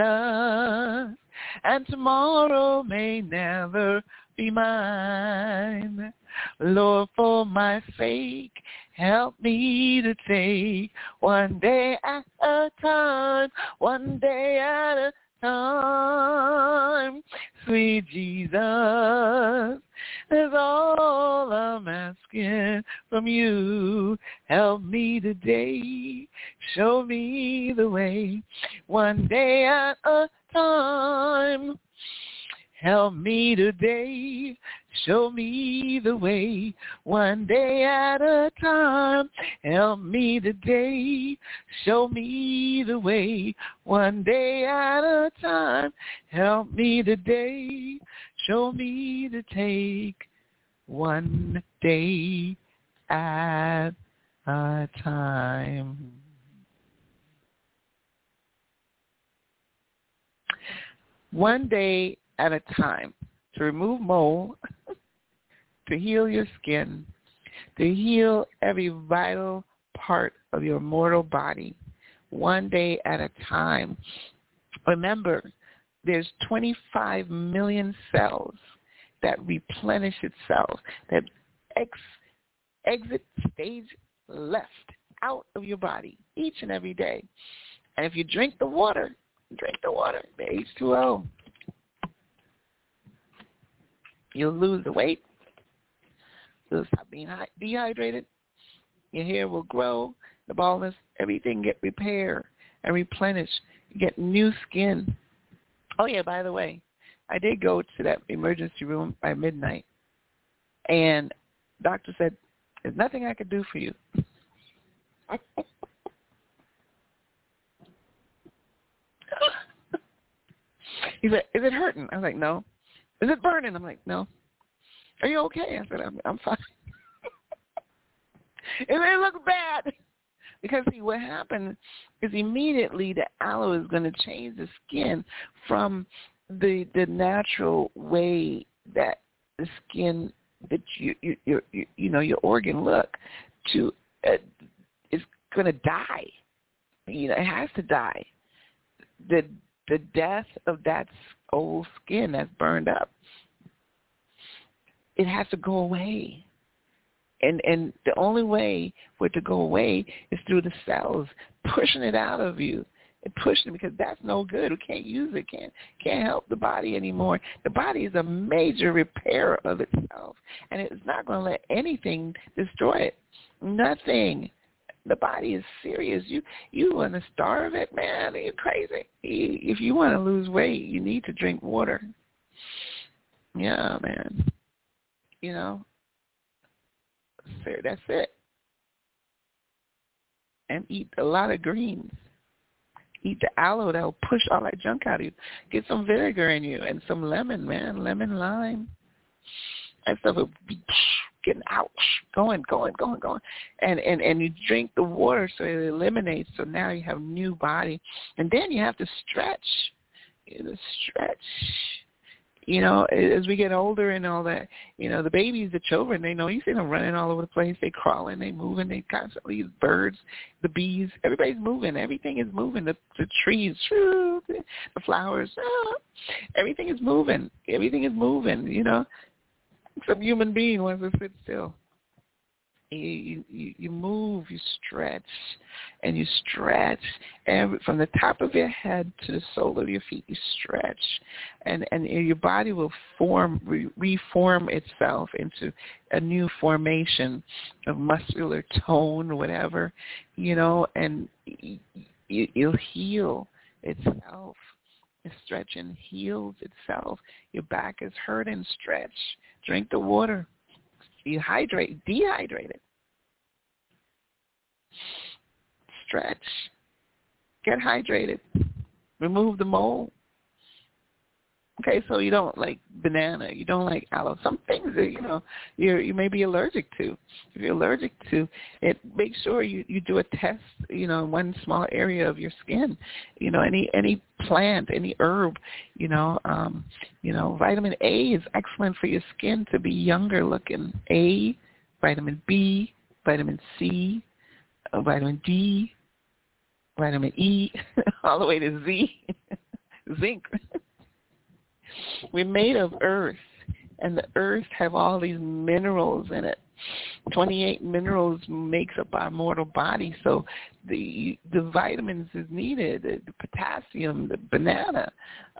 and tomorrow may never be mine. Lord, for my sake, help me to take one day at a time, one day at a time. Sweet Jesus, is all I'm asking from you. Help me today, show me the way, one day at a time. Help me today, show me the way, one day at a time. Help me today, show me the way, one day at a time. Help me today, show me to take one day at a time. One day at a time to remove mold, to heal your skin, to heal every vital part of your mortal body, one day at a time. Remember, there's 25 million cells that replenish itself, that ex, exit stage left out of your body each and every day. And if you drink the water, drink the water, the H2O, You'll lose the weight. You'll stop being dehydrated. Your hair will grow. The baldness, everything get repaired and replenished. You get new skin. Oh yeah, by the way, I did go to that emergency room by midnight, and doctor said, "There's nothing I could do for you." he said, "Is it hurting?" I was like, "No." Is it burning? I'm like, no. Are you okay? I said, I'm, I'm fine. it may look bad. Because see, what happened is immediately the aloe is going to change the skin from the the natural way that the skin that you you you you, know your organ look to uh, is going to die. You know, it has to die. The the death of that old skin that's burned up. It has to go away and and the only way for it to go away is through the cells pushing it out of you and pushing it because that's no good. We can't use it. Can't can't help the body anymore. The body is a major repairer of itself, and it's not going to let anything destroy it. Nothing. The body is serious. You you want to starve it, man? Are You're crazy. If you want to lose weight, you need to drink water. Yeah, man. You know, that's it. And eat a lot of greens. Eat the aloe that will push all that junk out of you. Get some vinegar in you and some lemon, man. Lemon, lime. That stuff will be getting out, going, going, going, going. And and and you drink the water so it eliminates. So now you have new body. And then you have to stretch. You know, stretch you know, as we get older and all that, you know, the babies, the children, they know you see them running all over the place. They crawling, they moving, they constantly birds, the bees, everybody's moving. Everything is moving. The the trees, the flowers, ah, everything is moving. Everything is moving. You know, some human being wants to sit still you, you you move, you stretch, and you stretch every, from the top of your head to the sole of your feet. You stretch, and and your body will form, re, reform itself into a new formation of muscular tone, whatever, you know, and you, you'll heal itself. It stretching heals itself. Your back is hurt and stretch. Drink the water dehydrate, dehydrated. Stretch. Get hydrated. Remove the mold. Okay, so you don't like banana, you don't like aloe. Some things that you know you you may be allergic to. If you're allergic to it, make sure you you do a test. You know, in one small area of your skin. You know, any any plant, any herb. You know, um, you know, vitamin A is excellent for your skin to be younger looking. A, vitamin B, vitamin C, uh, vitamin D, vitamin E, all the way to Z, zinc. We're made of earth, and the earth have all these minerals in it. 28 minerals makes up our mortal body, so the the vitamins is needed. The, potassium, the banana,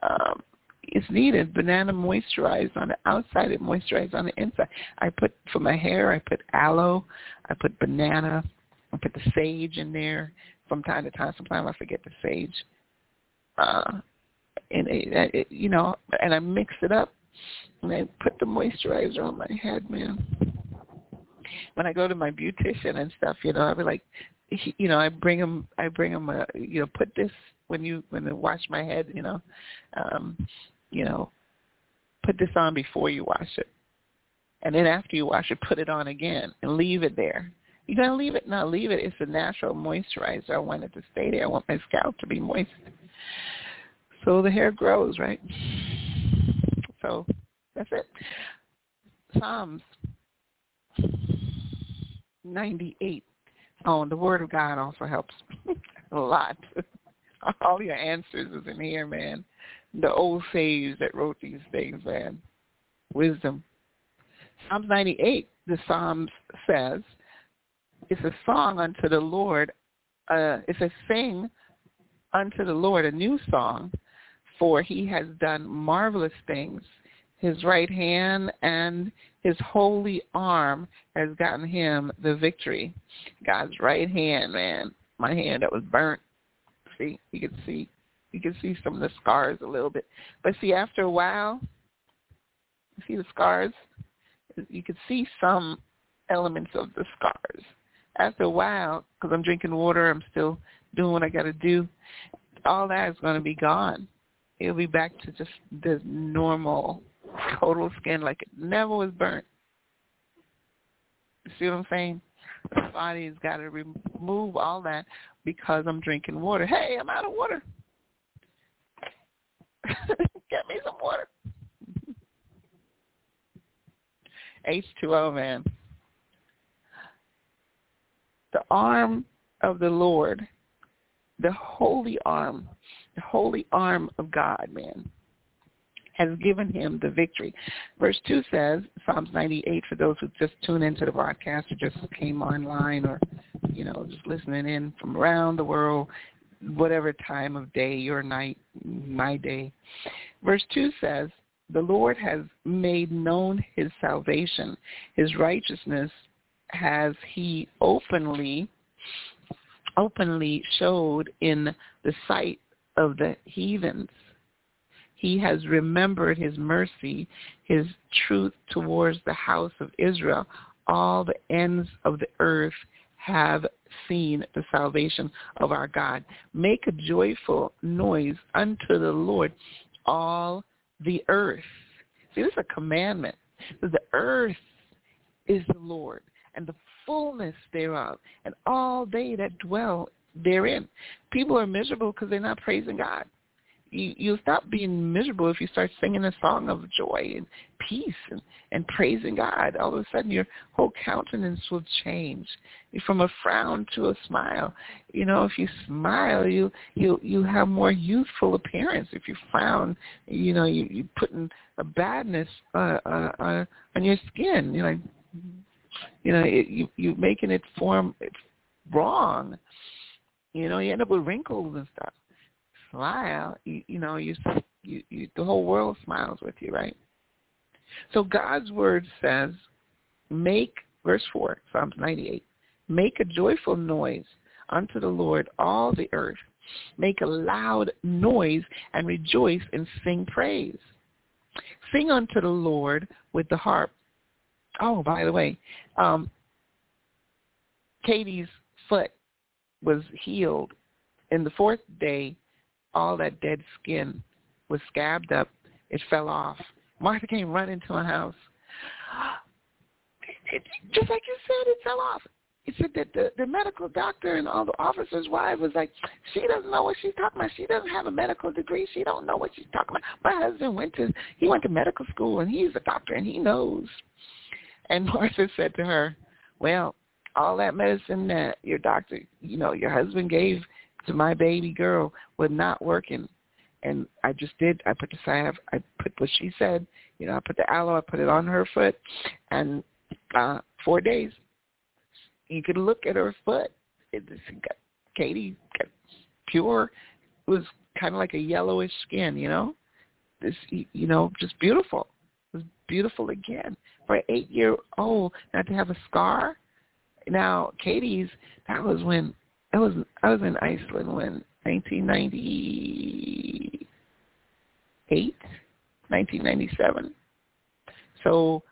um, is needed. Banana moisturized on the outside, it moisturized on the inside. I put for my hair, I put aloe, I put banana, I put the sage in there from time to time. Sometimes I forget the sage. Uh, and it, it, you know, and I mix it up and I put the moisturizer on my head, man. When I go to my beautician and stuff, you know, I be like, you know, I bring him, I bring him, a, you know, put this when you when they wash my head, you know, um, you know, put this on before you wash it, and then after you wash it, put it on again and leave it there. You gotta leave it, not leave it. It's a natural moisturizer. I want it to stay there. I want my scalp to be moist. So the hair grows, right? So that's it. Psalms 98. Oh, the Word of God also helps a lot. All your answers is in here, man. The old sages that wrote these things, man. Wisdom. Psalms 98, the Psalms says, it's a song unto the Lord. Uh, it's a sing unto the Lord, a new song for he has done marvelous things. His right hand and his holy arm has gotten him the victory. God's right hand, man. My hand that was burnt. See, you can see you can see some of the scars a little bit. But see, after a while, you see the scars? You can see some elements of the scars. After a while, because I'm drinking water, I'm still doing what I got to do, all that is going to be gone it'll be back to just the normal total skin like it never was burnt. See what I'm saying? The body's got to remove all that because I'm drinking water. Hey, I'm out of water. Get me some water. H2O, man. The arm of the Lord, the holy arm, holy arm of God, man, has given him the victory. Verse 2 says, Psalms 98, for those who just tune into the broadcast or just came online or, you know, just listening in from around the world, whatever time of day or night, my day. Verse 2 says, the Lord has made known his salvation. His righteousness has he openly openly showed in the sight of the heathens. He has remembered his mercy, his truth towards the house of Israel. All the ends of the earth have seen the salvation of our God. Make a joyful noise unto the Lord, all the earth. See, this is a commandment. The earth is the Lord, and the fullness thereof, and all they that dwell therein. People are miserable because they're not praising God you you stop being miserable if you start singing a song of joy and peace and, and praising God. All of a sudden, your whole countenance will change from a frown to a smile. You know, if you smile, you you you have more youthful appearance. If you frown, you know, you you putting a badness uh, uh, uh, on your skin. You know, you know, it, you you making it form wrong. You know, you end up with wrinkles and stuff smile, you, you know, you, you, you, the whole world smiles with you, right? So God's word says, make, verse 4, Psalms 98, make a joyful noise unto the Lord all the earth. Make a loud noise and rejoice and sing praise. Sing unto the Lord with the harp. Oh, by the way, um, Katie's foot was healed in the fourth day all that dead skin was scabbed up. It fell off. Martha came running to my house. It, it, just like you said, it fell off. He said that the, the medical doctor and all the officers' wife was like, she doesn't know what she's talking about. She doesn't have a medical degree. She don't know what she's talking about. My husband went to he went to medical school and he's a doctor and he knows. And Martha said to her, well, all that medicine that your doctor, you know, your husband gave to my baby girl was not working. And I just did. I put the salve. I put what she said. You know, I put the aloe. I put it on her foot, and uh four days, you could look at her foot. It just got Katie got pure. It was kind of like a yellowish skin. You know, this you know just beautiful. It was beautiful again for an eight year old not to have a scar. Now Katie's that was when I was I was in Iceland when 1998, 1997. So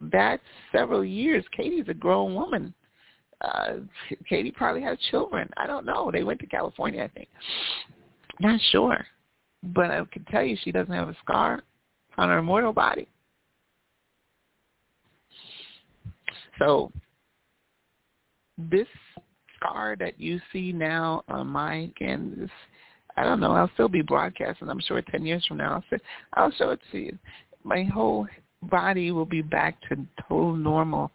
that's several years. Katie's a grown woman. Uh, Katie probably has children. I don't know. They went to California, I think. Not sure, but I can tell you she doesn't have a scar on her mortal body. So this scar that you see now on my again I don't know, I'll still be broadcasting, I'm sure ten years from now I'll say I'll show it to you. My whole body will be back to total normal.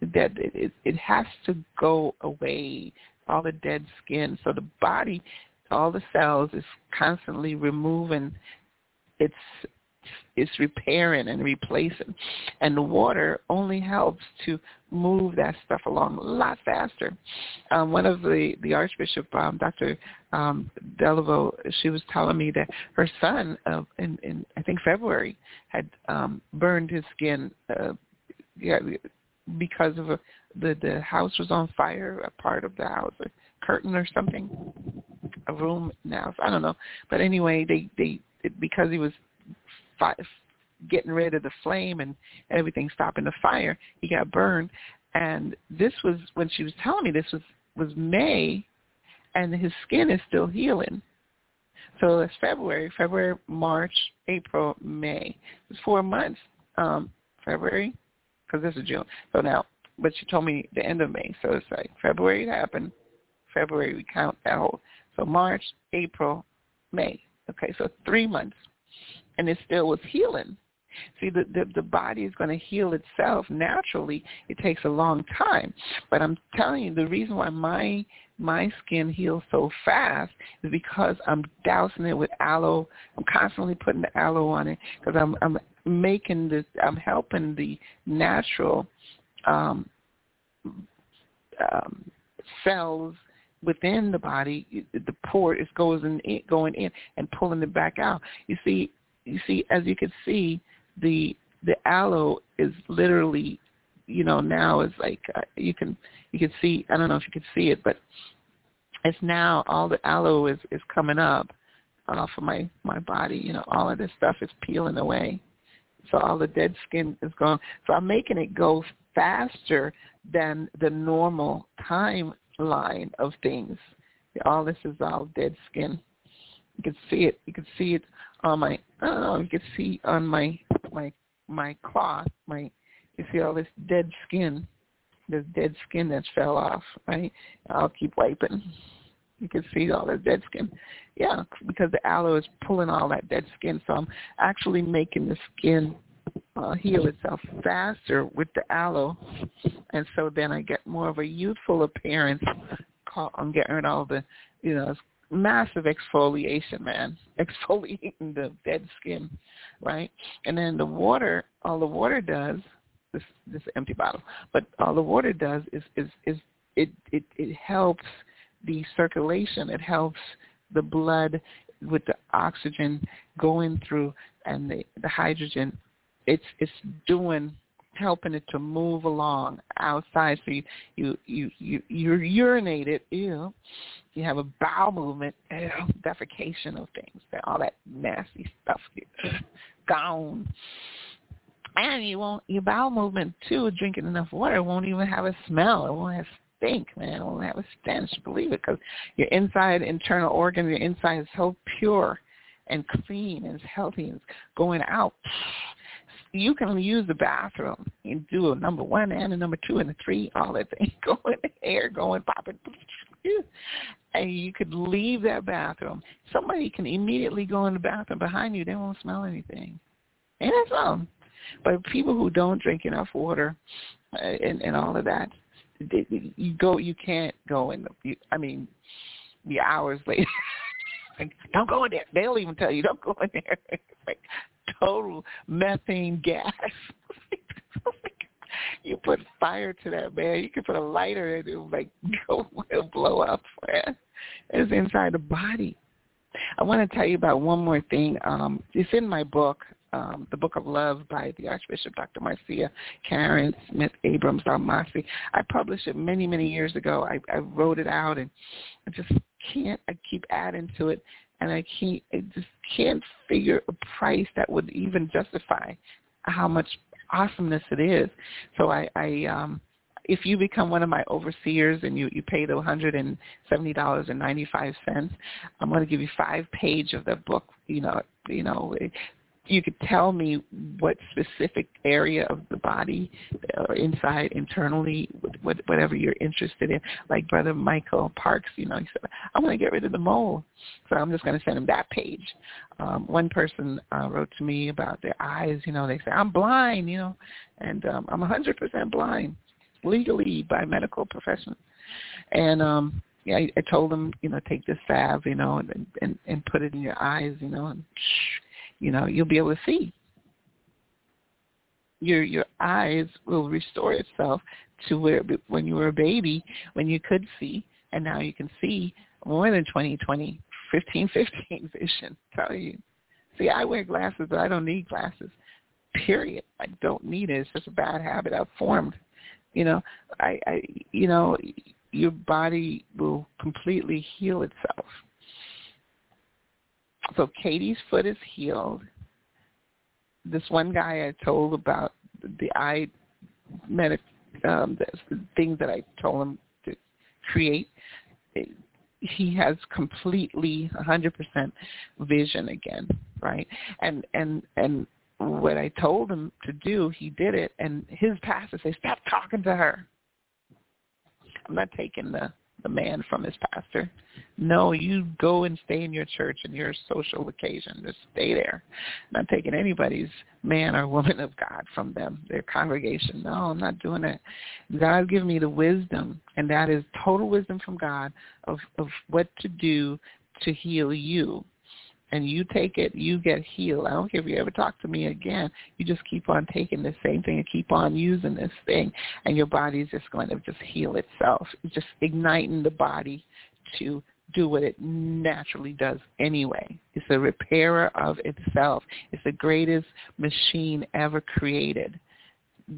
That it, it it has to go away, all the dead skin. So the body all the cells is constantly removing its it's repairing and replacing. And the water only helps to move that stuff along a lot faster. Um, one of the, the Archbishop, um, Dr. Um, Delaveau, she was telling me that her son, uh, in, in I think February, had um, burned his skin uh, yeah, because of a, the, the house was on fire, a part of the house, a curtain or something, a room now. I don't know. But anyway, they, they, because he was fi- getting rid of the flame and everything stopping the fire. He got burned, and this was when she was telling me this was was May, and his skin is still healing. So it's February, February, March, April, May. It's four months. Um, February, because this is June. So now but she told me the end of May. So it's like February it happened. February we count that whole. So March, April, May. Okay, so three months, and it still was healing. See, the, the, the body is going to heal itself naturally. It takes a long time. But I'm telling you, the reason why my my skin heals so fast is because I'm dousing it with aloe. I'm constantly putting the aloe on it because I'm I'm making this. I'm helping the natural um, um, cells within the body. The port is goes in, going in and pulling it back out. You see, you see, as you can see, the the aloe is literally, you know, now is like uh, you can you can see. I don't know if you can see it, but it's now all the aloe is is coming up off of my my body. You know, all of this stuff is peeling away. So all the dead skin is gone. So I'm making it go faster than the normal timeline of things. All this is all dead skin. You can see it. You can see it on my. I know. You can see on my my my cloth. My you see all this dead skin. This dead skin that fell off. Right. I'll keep wiping. You can see all that dead skin. Yeah, because the aloe is pulling all that dead skin. So I'm actually making the skin uh, heal itself faster with the aloe, and so then I get more of a youthful appearance. I'm getting rid of all the, you know, massive exfoliation, man, exfoliating the dead skin, right? And then the water, all the water does, this this empty bottle, but all the water does is is is it it it helps the circulation. It helps the blood with the oxygen going through and the the hydrogen it's it's doing helping it to move along outside. So you you you you you urinate it ew. You have a bowel movement ew, defecation of things all that nasty stuff gone. And you won't your bowel movement too drinking enough water won't even have a smell. It won't have stink man. It won't have a stench. Believe it because your inside internal organ your inside is so pure and clean and healthy and going out you can use the bathroom and do a number one and a number two and a three, all that thing going, air going, popping. And you could leave that bathroom. Somebody can immediately go in the bathroom behind you. They won't smell anything. And that's all. But people who don't drink enough water uh, and, and all of that, they, you go, you can't go in the. You, I mean, the hours later. Like, don't go in there. They'll even tell you, don't go in there. like, total methane gas. you put fire to that man. You can put a lighter and it'll like go it'll blow up. Man. It's inside the body. I want to tell you about one more thing. Um, it's in my book, um, The Book of Love by the Archbishop Dr. Marcia Karen Smith Abrams Almasi. I published it many, many years ago. I, I wrote it out and I just can't I keep adding to it and I can't, I just can't figure a price that would even justify how much awesomeness it is. So I, I um, if you become one of my overseers and you, you pay the $170.95, I'm going to give you five page of the book, you know, you know, you could tell me what specific area of the body or inside internally whatever you're interested in. Like brother michael parks you know he said i want to get rid of the mole. So i'm just going to send him that page. Um one person uh, wrote to me about their eyes you know they say i'm blind you know and um i'm a hundred percent blind legally by medical profession. And um yeah, I, I told them, you know, take this salve, you know, and and and put it in your eyes, you know, and shh, you know, you'll be able to see. Your your eyes will restore itself to where when you were a baby, when you could see, and now you can see more than 20, 20, 15, 15 vision. Tell you. See, I wear glasses, but I don't need glasses. Period. I don't need it. It's just a bad habit I've formed. You know, I, I, you know, your body will completely heal itself so Katie's foot is healed. This one guy I told about the eye medic um, the, the things that I told him to create, he has completely 100% vision again, right? And and and what I told him to do, he did it, and his pastor said, "Stop talking to her." I'm not taking the the man from his pastor. No, you go and stay in your church and your social occasion. Just stay there. Not taking anybody's man or woman of God from them, their congregation. No, I'm not doing that. God give me the wisdom, and that is total wisdom from God of, of what to do to heal you and you take it, you get healed. I don't care if you ever talk to me again. You just keep on taking the same thing and keep on using this thing, and your body is just going to just heal itself. It's just igniting the body to do what it naturally does anyway. It's a repairer of itself. It's the greatest machine ever created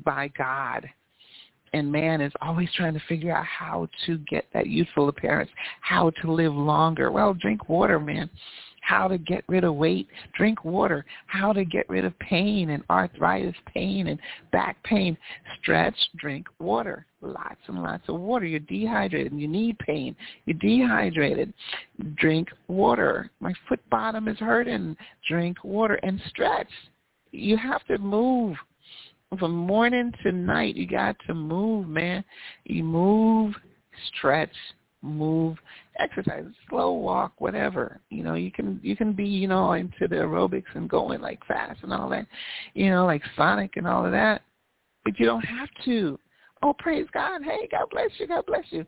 by God. And man is always trying to figure out how to get that youthful appearance, how to live longer. Well, drink water, man how to get rid of weight, drink water, how to get rid of pain and arthritis pain and back pain, stretch, drink water, lots and lots of water. You're dehydrated and you need pain. You're dehydrated. Drink water. My foot bottom is hurting. Drink water and stretch. You have to move from morning to night. You got to move, man. You move, stretch, move, exercise, slow walk, whatever. You know, you can you can be, you know, into the aerobics and going like fast and all that, you know, like Sonic and all of that. But you don't have to. Oh, praise God. Hey, God bless you. God bless you.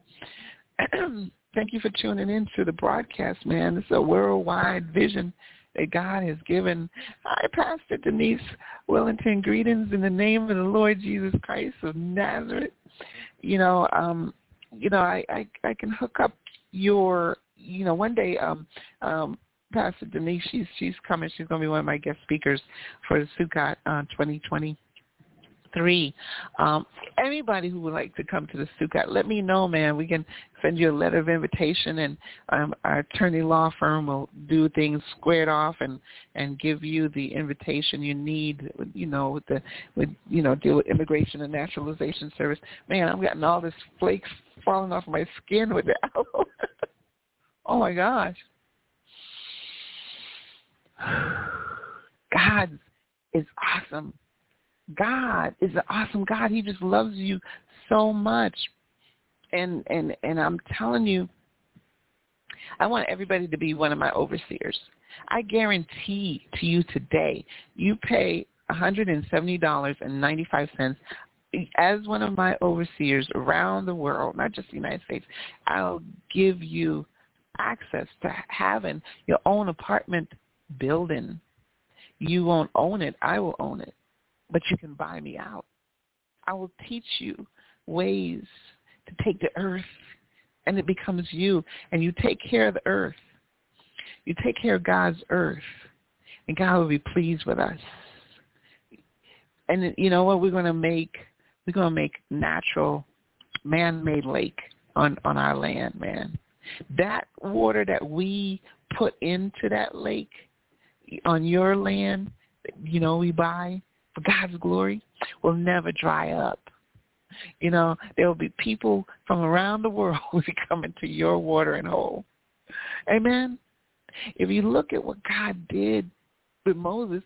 Thank you for tuning in to the broadcast, man. It's a worldwide vision that God has given. Hi, Pastor Denise Wellington. Greetings in the name of the Lord Jesus Christ of Nazareth. You know, um, you know, I, I I can hook up your you know one day um um Pastor Denise she's she's coming. She's going to be one of my guest speakers for the Sukkot uh, 2020 three. Um, anybody who would like to come to the Sukkot, let me know, man. We can send you a letter of invitation, and um, our attorney law firm will do things squared off and and give you the invitation you need. You know, with the with you know deal with immigration and naturalization service. Man, I'm getting all this flakes falling off my skin with that. oh my gosh. God is awesome. God is an awesome God. He just loves you so much. And and and I'm telling you, I want everybody to be one of my overseers. I guarantee to you today, you pay $170.95 as one of my overseers around the world, not just the United States. I'll give you access to having your own apartment building. You won't own it. I will own it but you can buy me out. I will teach you ways to take the earth and it becomes you and you take care of the earth. You take care of God's earth and God will be pleased with us. And you know what we're going to make? We're going to make natural man-made lake on on our land, man. That water that we put into that lake on your land, you know, we buy, for God's glory will never dry up. You know, there will be people from around the world who will come into your watering hole. Amen. If you look at what God did with Moses,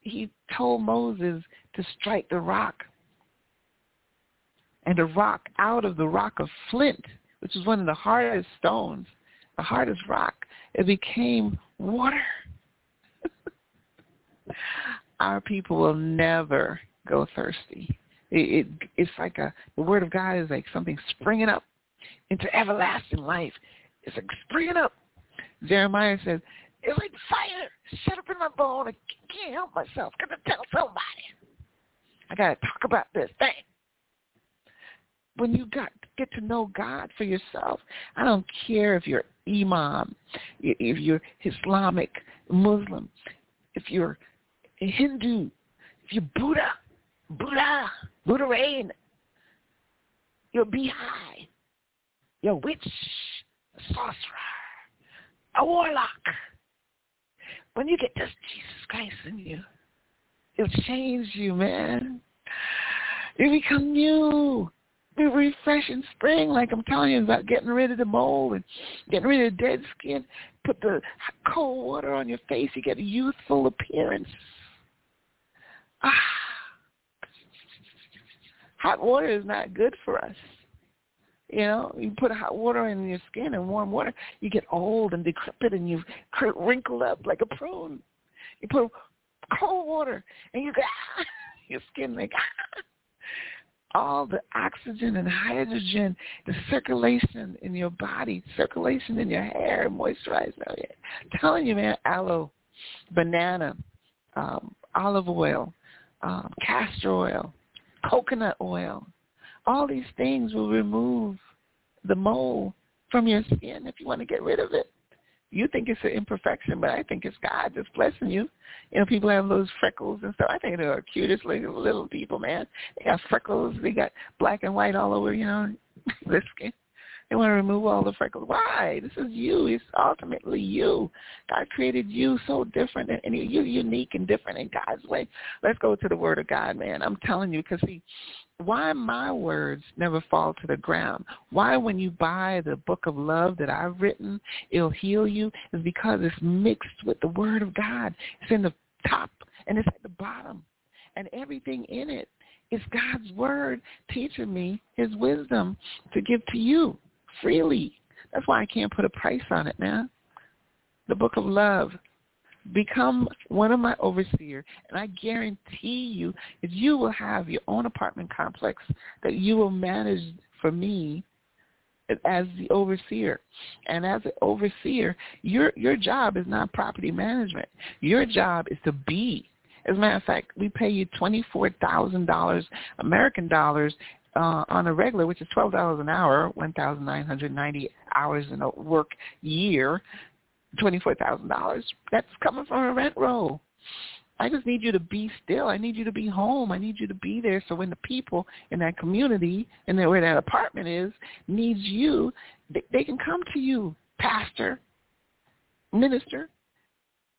he told Moses to strike the rock. And the rock out of the rock of flint, which is one of the hardest stones, the hardest rock, it became water our people will never go thirsty. It, it it's like a the word of God is like something springing up into everlasting life. It's like springing up. Jeremiah says, it's like fire shut up in my bone. I can't help myself. Gotta tell somebody. I gotta talk about this thing. When you got get to know God for yourself, I don't care if you're imam, if you're Islamic, Muslim, if you're Hindu, if you're Buddha, Buddha, Buddha Rain, you're a Baha'i, you're a witch, a sorcerer, a warlock. When you get this Jesus Christ in you, it'll change you, man. You become new. Be refreshing spring, like I'm telling you about getting rid of the mold and getting rid of the dead skin. Put the cold water on your face. You get a youthful appearance. Ah. Hot water is not good for us. You know, you put hot water in your skin and warm water, you get old and decrepit and you wrinkle up like a prune. You put cold water and you get ah, your skin like ah. all the oxygen and hydrogen, the circulation in your body, circulation in your hair, moisturize. Yeah. I'm telling you, man, aloe, banana, um, olive oil, um, castor oil, coconut oil. All these things will remove the mole from your skin if you want to get rid of it. You think it's an imperfection, but I think it's God just blessing you. You know, people have those freckles and stuff. I think they're the cutest little, little people, man. They got freckles. They got black and white all over, you know, their skin. They want to remove all the freckles. Why? This is you. It's ultimately you. God created you so different, and you're unique and different in God's way. Let's go to the Word of God, man. I'm telling you, because see, why my words never fall to the ground? Why when you buy the book of love that I've written, it'll heal you, is because it's mixed with the Word of God. It's in the top and it's at the bottom, and everything in it is God's word teaching me his wisdom to give to you freely. That's why I can't put a price on it, man. The book of love. Become one of my overseers, and I guarantee you that you will have your own apartment complex that you will manage for me as the overseer. And as an overseer, your your job is not property management. Your job is to be. As a matter of fact, we pay you twenty four thousand dollars American dollars uh, on a regular, which is twelve dollars an hour, one thousand nine hundred ninety hours in a work year, twenty four thousand dollars. That's coming from a rent roll. I just need you to be still. I need you to be home. I need you to be there so when the people in that community and where that apartment is needs you, they, they can come to you, pastor, minister,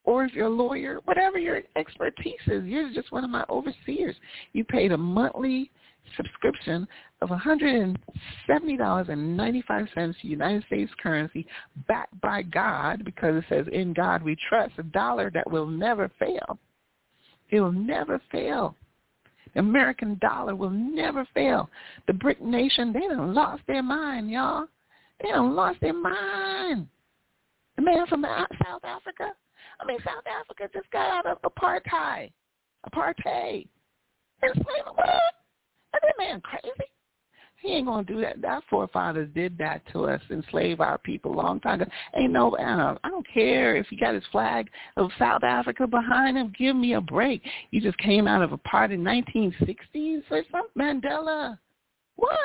or if you're a lawyer, whatever your expertise is, you're just one of my overseers. You paid a monthly subscription of $170.95 United States currency backed by God because it says in God we trust, a dollar that will never fail. It will never fail. The American dollar will never fail. The BRIC nation, they done lost their mind, y'all. They done lost their mind. The man from South Africa, I mean, South Africa just got out of apartheid. Apartheid. Enslavement. What? Is that man crazy? He ain't gonna do that. Our forefathers did that to us, enslave our people a long time ago. Ain't no, uh, I don't care if he got his flag of South Africa behind him. Give me a break. You just came out of a party in 1960s or something. Mandela. What?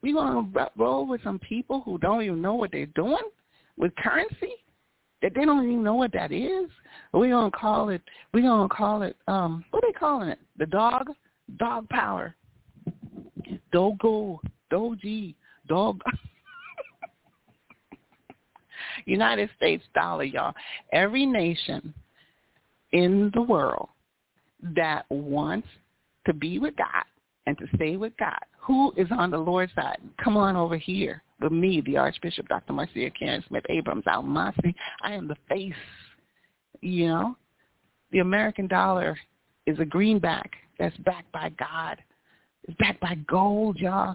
We gonna roll with some people who don't even know what they're doing with currency? That they don't even know what that is. We gonna call it. We gonna call it. Um, what are they calling it? The dog, dog power. Dogo, Doji, Dog. United States dollar, y'all. Every nation in the world that wants to be with God and to stay with God, who is on the Lord's side, come on over here with me, the Archbishop Dr. Marcia Karen Smith Abrams Almasi. I am the face, you know. The American dollar is a greenback that's backed by God. It's backed by gold, y'all.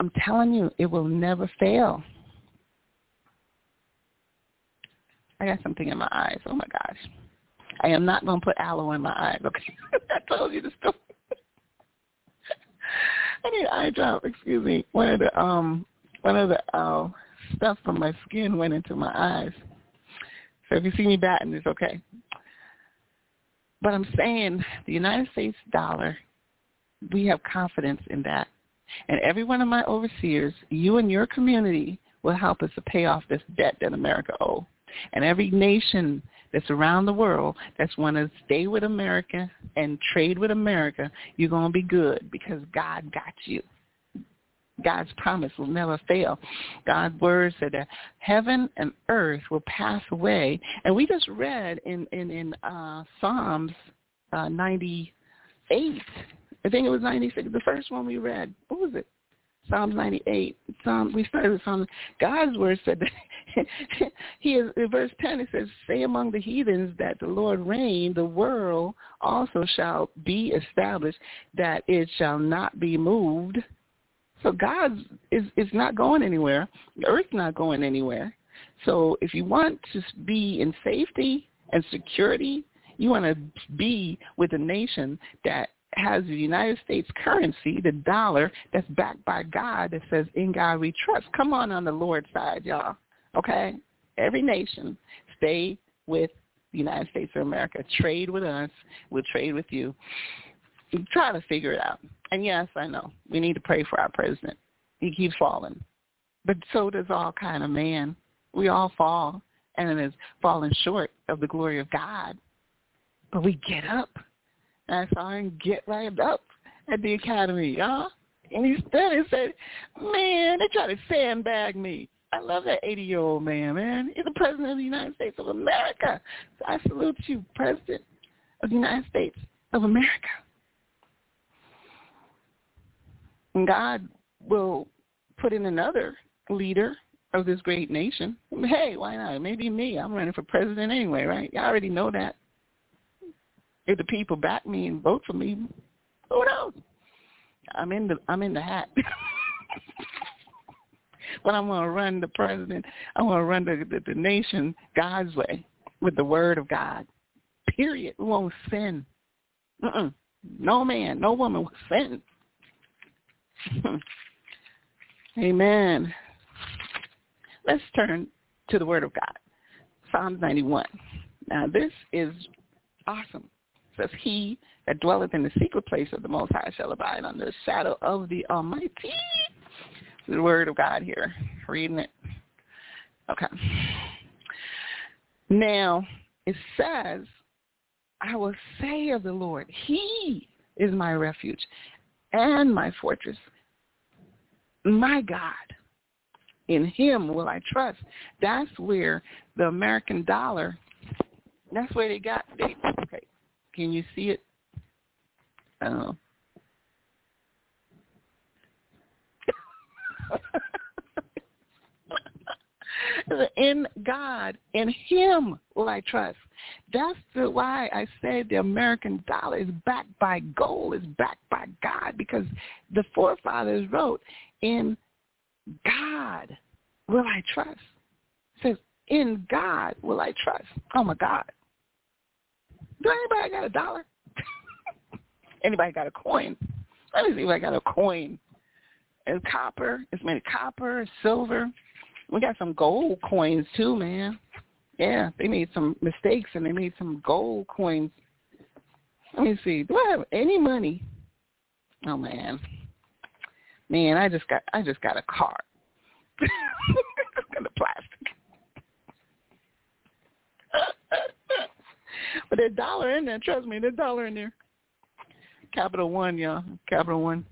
I'm telling you, it will never fail. I got something in my eyes. Oh my gosh. I am not going to put aloe in my eyes. Okay, I told you the story. I need eye drop. Excuse me. One of the um, one of the uh, stuff from my skin went into my eyes. So if you see me batting, it's okay. But I'm saying the United States dollar we have confidence in that. And every one of my overseers, you and your community will help us to pay off this debt that America owes. And every nation that's around the world that's want to stay with America and trade with America, you're going to be good because God got you. God's promise will never fail. God's word said that heaven and earth will pass away. And we just read in, in, in uh, Psalms uh, 98 I think it was 96. The first one we read. What was it? Psalms 98. Psalm, we started with Psalm. God's word said that he is, in verse 10 it says, say among the heathens that the Lord reign, the world also shall be established, that it shall not be moved. So God is is not going anywhere. The earth's not going anywhere. So if you want to be in safety and security, you want to be with a nation that has the United States currency, the dollar, that's backed by God that says, in God we trust. Come on on the Lord's side, y'all. Okay? Every nation, stay with the United States of America. Trade with us. We'll trade with you. Try to figure it out. And yes, I know. We need to pray for our president. He keeps falling. But so does all kind of man. We all fall and it is falling short of the glory of God. But we get up I saw him get right up at the academy, y'all. And he stood and said, man, they try to sandbag me. I love that 80-year-old man, man. He's the president of the United States of America. So I salute you, president of the United States of America. And God will put in another leader of this great nation. Hey, why not? Maybe me. I'm running for president anyway, right? Y'all already know that. If the people back me and vote for me, who knows? I'm in the I'm in the hat. but I'm gonna run the president. I'm gonna run the, the the nation God's way with the word of God. Period. We won't sin. Mm-mm. No man, no woman will sin. Amen. Let's turn to the Word of God. Psalms 91. Now this is awesome says, He that dwelleth in the secret place of the Most High shall abide under the shadow of the Almighty. The word of God here, reading it. Okay. Now, it says, I will say of the Lord, He is my refuge and my fortress, my God. In him will I trust. That's where the American dollar, that's where they got, they, okay, can you see it? Oh. in God, in Him will I trust. That's the, why I said the American dollar is backed by gold, is backed by God, because the forefathers wrote, in God will I trust. It says, in God will I trust. Oh my God. Do anybody got a dollar? anybody got a coin? Let me see if I got a coin. It's copper. It's made of copper, silver. We got some gold coins too, man. Yeah, they made some mistakes and they made some gold coins. Let me see. Do I have any money? Oh man, man, I just got I just got a card. got a plastic. But there's dollar in there. Trust me, there's dollar in there. Capital One, y'all. Capital One.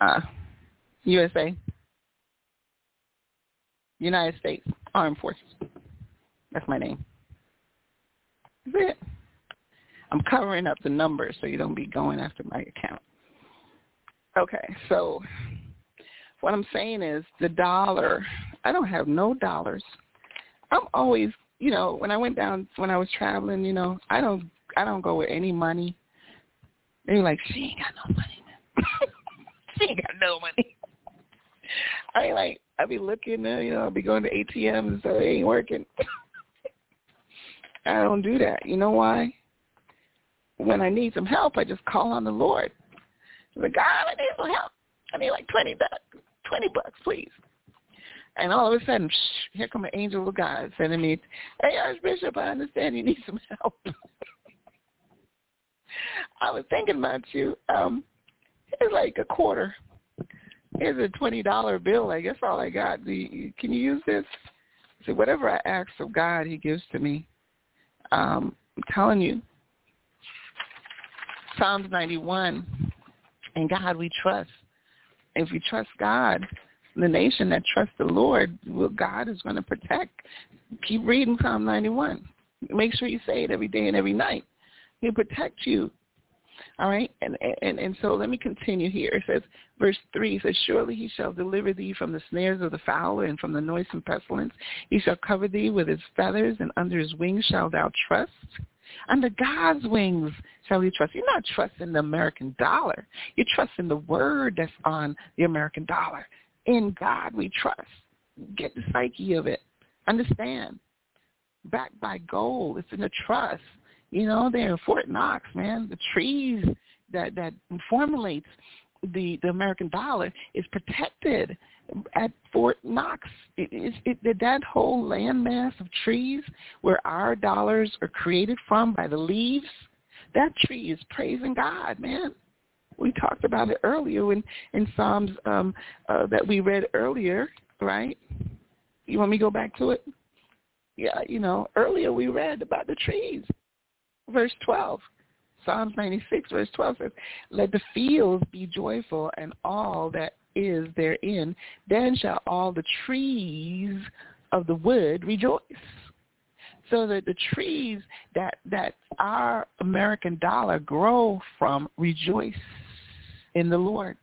Uh, USA. United States Armed Forces. That's my name. That's it. I'm covering up the numbers so you don't be going after my account. Okay, so what I'm saying is the dollar. I don't have no dollars. I'm always, you know, when I went down when I was traveling, you know, I don't I don't go with any money. They're like, she ain't got no money. she ain't got no money. I like I be looking, uh, you know, I be going to ATMs, so it ain't working. I don't do that. You know why? When I need some help, I just call on the Lord. Like, God, I need some help. I need like 20 bucks. 20 bucks, please. And all of a sudden, shh, here come an angel of God sending me, hey, Archbishop, I understand you need some help. I was thinking about you. Um, it's like a quarter. Here's a twenty dollar bill. Like that's all I got. Do you, can you use this? See, whatever I ask of God, He gives to me. Um, I'm telling you. Psalms 91 in God we trust. If we trust God, the nation that trusts the Lord, well, God is going to protect. Keep reading Psalm 91. Make sure you say it every day and every night. He'll protect you. All right, and, and and so let me continue here. It says, verse three says, "Surely he shall deliver thee from the snares of the fowler and from the noisome pestilence. He shall cover thee with his feathers, and under his wings shalt thou trust." Under God's wings shall you trust. You're not trusting the American dollar. You're trusting the word that's on the American dollar. In God we trust. Get the psyche of it. Understand. Backed by gold. It's in the trust. You know, they're in Fort Knox, man. The trees that that formulates the the American dollar is protected at Fort Knox. It is it, that whole landmass of trees where our dollars are created from by the leaves. That tree is praising God, man. We talked about it earlier in in Psalms um, uh, that we read earlier, right? You want me to go back to it? Yeah, you know, earlier we read about the trees verse 12. Psalms 96, verse 12 says, Let the fields be joyful and all that is therein. Then shall all the trees of the wood rejoice. So that the trees that, that our American dollar grow from rejoice in the Lord.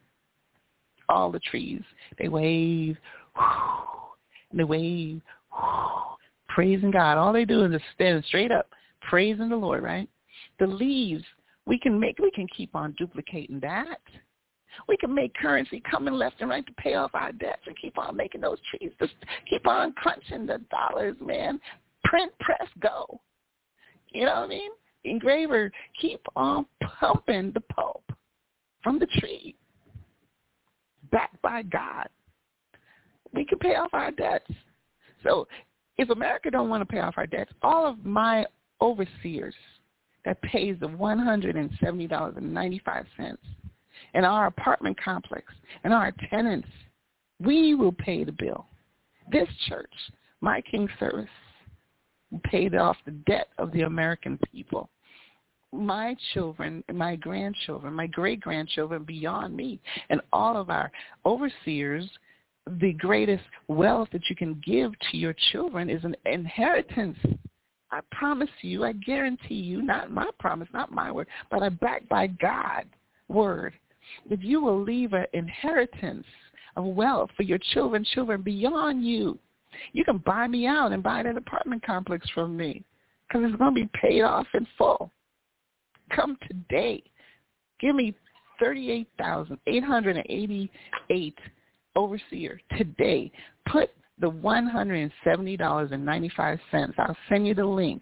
All the trees, they wave, and they wave, praising God. All they do is just stand straight up praising the Lord, right? The leaves, we can make, we can keep on duplicating that. We can make currency coming left and right to pay off our debts and keep on making those trees. Just keep on crunching the dollars, man. Print, press, go. You know what I mean? Engraver, keep on pumping the pulp from the tree, backed by God. We can pay off our debts. So if America don't want to pay off our debts, all of my overseers that pays the $170.95 in our apartment complex and our tenants, we will pay the bill. This church, my King Service, paid off the debt of the American people. My children, my grandchildren, my great-grandchildren beyond me, and all of our overseers, the greatest wealth that you can give to your children is an inheritance I promise you, I guarantee you, not my promise, not my word, but I back by God's word, that you will leave an inheritance of wealth for your children, children beyond you. You can buy me out and buy that apartment complex from me because it's going to be paid off in full. Come today. Give me 38888 overseer today. Put the $170.95. I'll send you the link.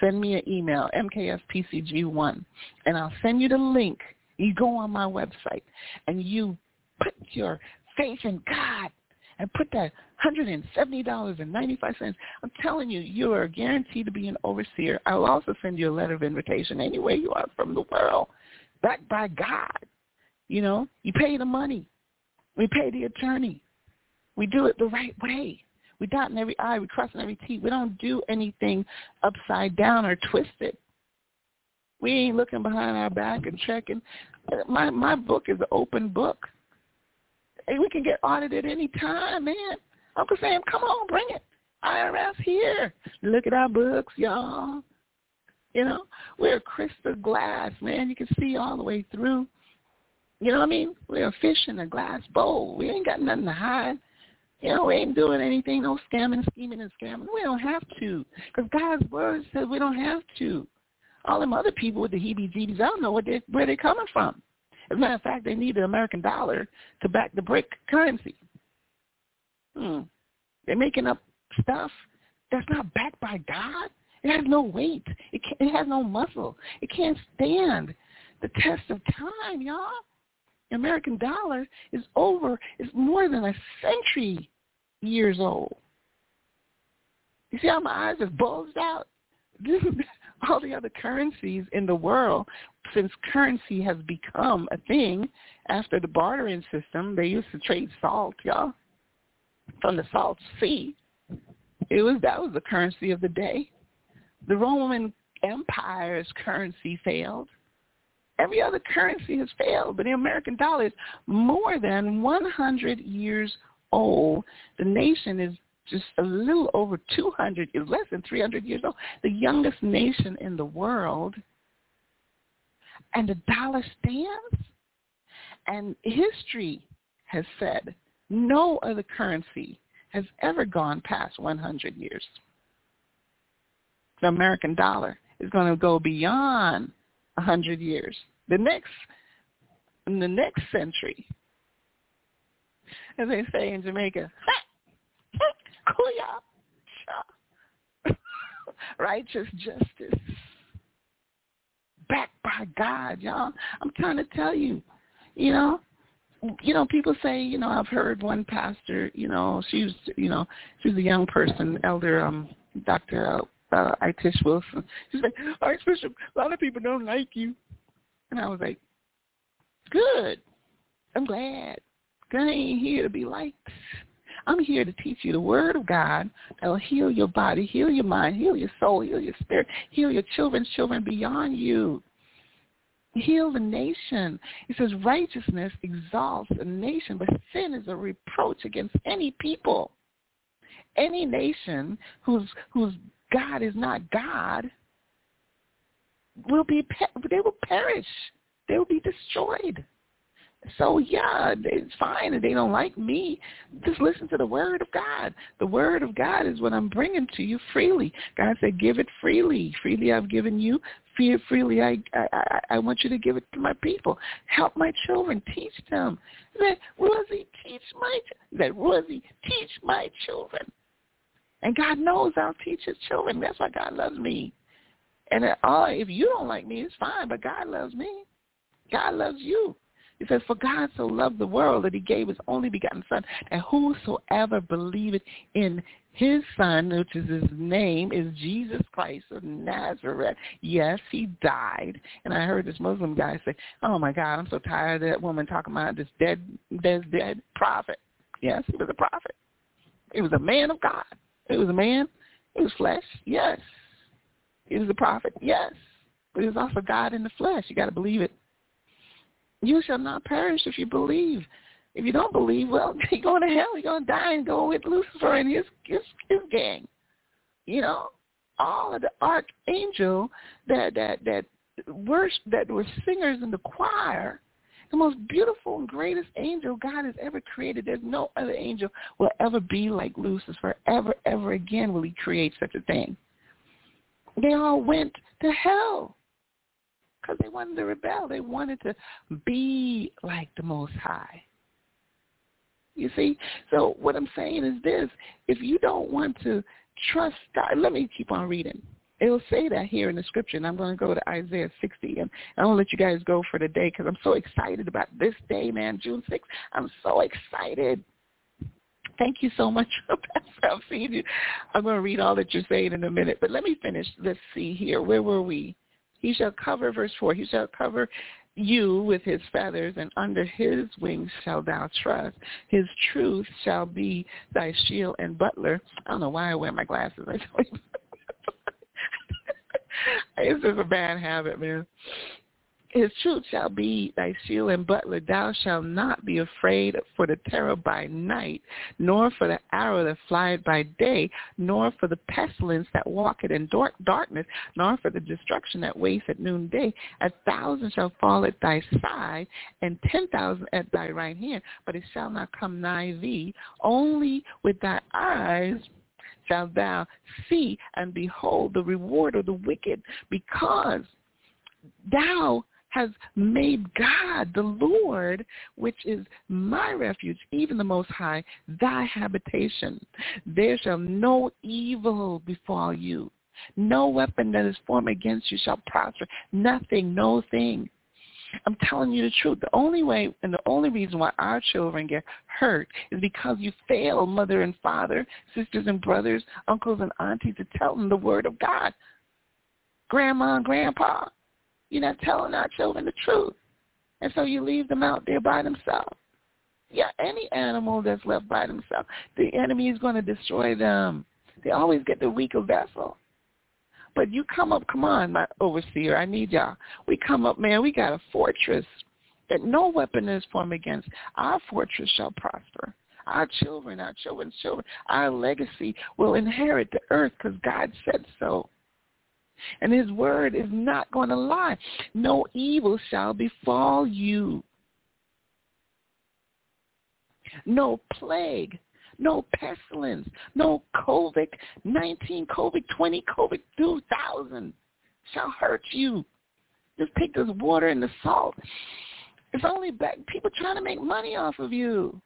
Send me an email, mkfpcg1, and I'll send you the link. You go on my website and you put your faith in God and put that $170.95. I'm telling you, you are guaranteed to be an overseer. I'll also send you a letter of invitation anywhere you are from the world, backed by God. You know, you pay the money. We pay the attorney. We do it the right way. We dot in every I, we cross in every T. We don't do anything upside down or twisted. We ain't looking behind our back and checking. My my book is an open book. Hey, we can get audited any time, man. Uncle Sam, come on, bring it. IRS here. Look at our books, y'all. You know, we're crystal glass, man. You can see all the way through. You know what I mean? We're a fish in a glass bowl. We ain't got nothing to hide. You know, we ain't doing anything, no scamming, scheming, and scamming. We don't have to, because God's word says we don't have to. All them other people with the heebie-jeebies, I don't know what they, where they're coming from. As a matter of fact, they need the American dollar to back the BRIC currency. Hmm. They're making up stuff that's not backed by God. It has no weight. It, it has no muscle. It can't stand the test of time, y'all. The American dollar is over, It's more than a century years old. You see how my eyes have bulged out? All the other currencies in the world, since currency has become a thing after the bartering system, they used to trade salt, y'all, from the salt sea. It was that was the currency of the day. The Roman Empire's currency failed. Every other currency has failed, but the American dollar is more than 100 years old. The nation is just a little over 200, is less than 300 years old. The youngest nation in the world. and the dollar stands. And history has said no other currency has ever gone past 100 years. The American dollar is going to go beyond 100 years. The next, in the next century, as they say in Jamaica, righteous justice backed by God, y'all. I'm trying to tell you, you know, you know, people say, you know, I've heard one pastor, you know, she was, you know, she was a young person, elder, um, Dr. Uh, uh, Itish Wilson. She's like, Archbishop, a lot of people don't like you. And I was like, good. I'm glad. I ain't here to be liked. I'm here to teach you the word of God that will heal your body, heal your mind, heal your soul, heal your spirit, heal your children's children beyond you. Heal the nation. He says righteousness exalts a nation, but sin is a reproach against any people. Any nation whose whose God is not God will be they will perish. They will be destroyed. So yeah, it's fine if they don't like me. Just listen to the word of God. The word of God is what I'm bringing to you freely. God said, "Give it freely. Freely I've given you. Fear freely I I I want you to give it to my people. Help my children. Teach them." That Rosie, teach my that Rosie, teach my children. And God knows I'll teach His children. That's why God loves me. And all, if you don't like me, it's fine. But God loves me. God loves you. He says, For God so loved the world that he gave his only begotten Son, that whosoever believeth in his Son, which is his name, is Jesus Christ of Nazareth. Yes, he died. And I heard this Muslim guy say, Oh my God, I'm so tired of that woman talking about this dead, dead, dead prophet. Yes, he was a prophet. He was a man of God. He was a man. He was flesh. Yes. He was a prophet. Yes. But he was also God in the flesh. You got to believe it. You shall not perish if you believe. If you don't believe, well, you're going to hell. You're going to die and go with Lucifer and his his, his gang. You know, all of the archangel that that that worship that were singers in the choir, the most beautiful and greatest angel God has ever created. There's no other angel will ever be like Lucifer. Ever, ever again will he create such a thing. They all went to hell because they wanted to rebel. They wanted to be like the Most High. You see? So what I'm saying is this. If you don't want to trust God, let me keep on reading. It will say that here in the scripture, and I'm going to go to Isaiah 60, and I'm going to let you guys go for the day because I'm so excited about this day, man, June 6th. I'm so excited. Thank you so much, Pastor. See you. I'm going to read all that you're saying in a minute, but let me finish. Let's see here. Where were we? He shall cover, verse 4, he shall cover you with his feathers, and under his wings shall thou trust. His truth shall be thy shield and butler. I don't know why I wear my glasses. it's just a bad habit, man. His truth shall be thy shield and butler. Thou shalt not be afraid for the terror by night, nor for the arrow that flieth by day, nor for the pestilence that walketh in dark darkness, nor for the destruction that wastes at noonday. A thousand shall fall at thy side, and ten thousand at thy right hand, but it shall not come nigh thee. Only with thy eyes shalt thou see and behold the reward of the wicked, because thou has made God, the Lord, which is my refuge, even the Most High, thy habitation. There shall no evil befall you. No weapon that is formed against you shall prosper. Nothing, no thing. I'm telling you the truth. The only way and the only reason why our children get hurt is because you fail mother and father, sisters and brothers, uncles and aunties to tell them the word of God. Grandma and grandpa. You're not telling our children the truth. And so you leave them out there by themselves. Yeah, any animal that's left by themselves, the enemy is going to destroy them. They always get the weaker vessel. But you come up, come on, my overseer, I need y'all. We come up, man, we got a fortress that no weapon is formed against. Our fortress shall prosper. Our children, our children's children, our legacy will inherit the earth because God said so. And his word is not going to lie. No evil shall befall you. No plague, no pestilence, no COVID-19, COVID-20, COVID-2000 shall hurt you. Just take this water and the salt. It's only back people trying to make money off of you.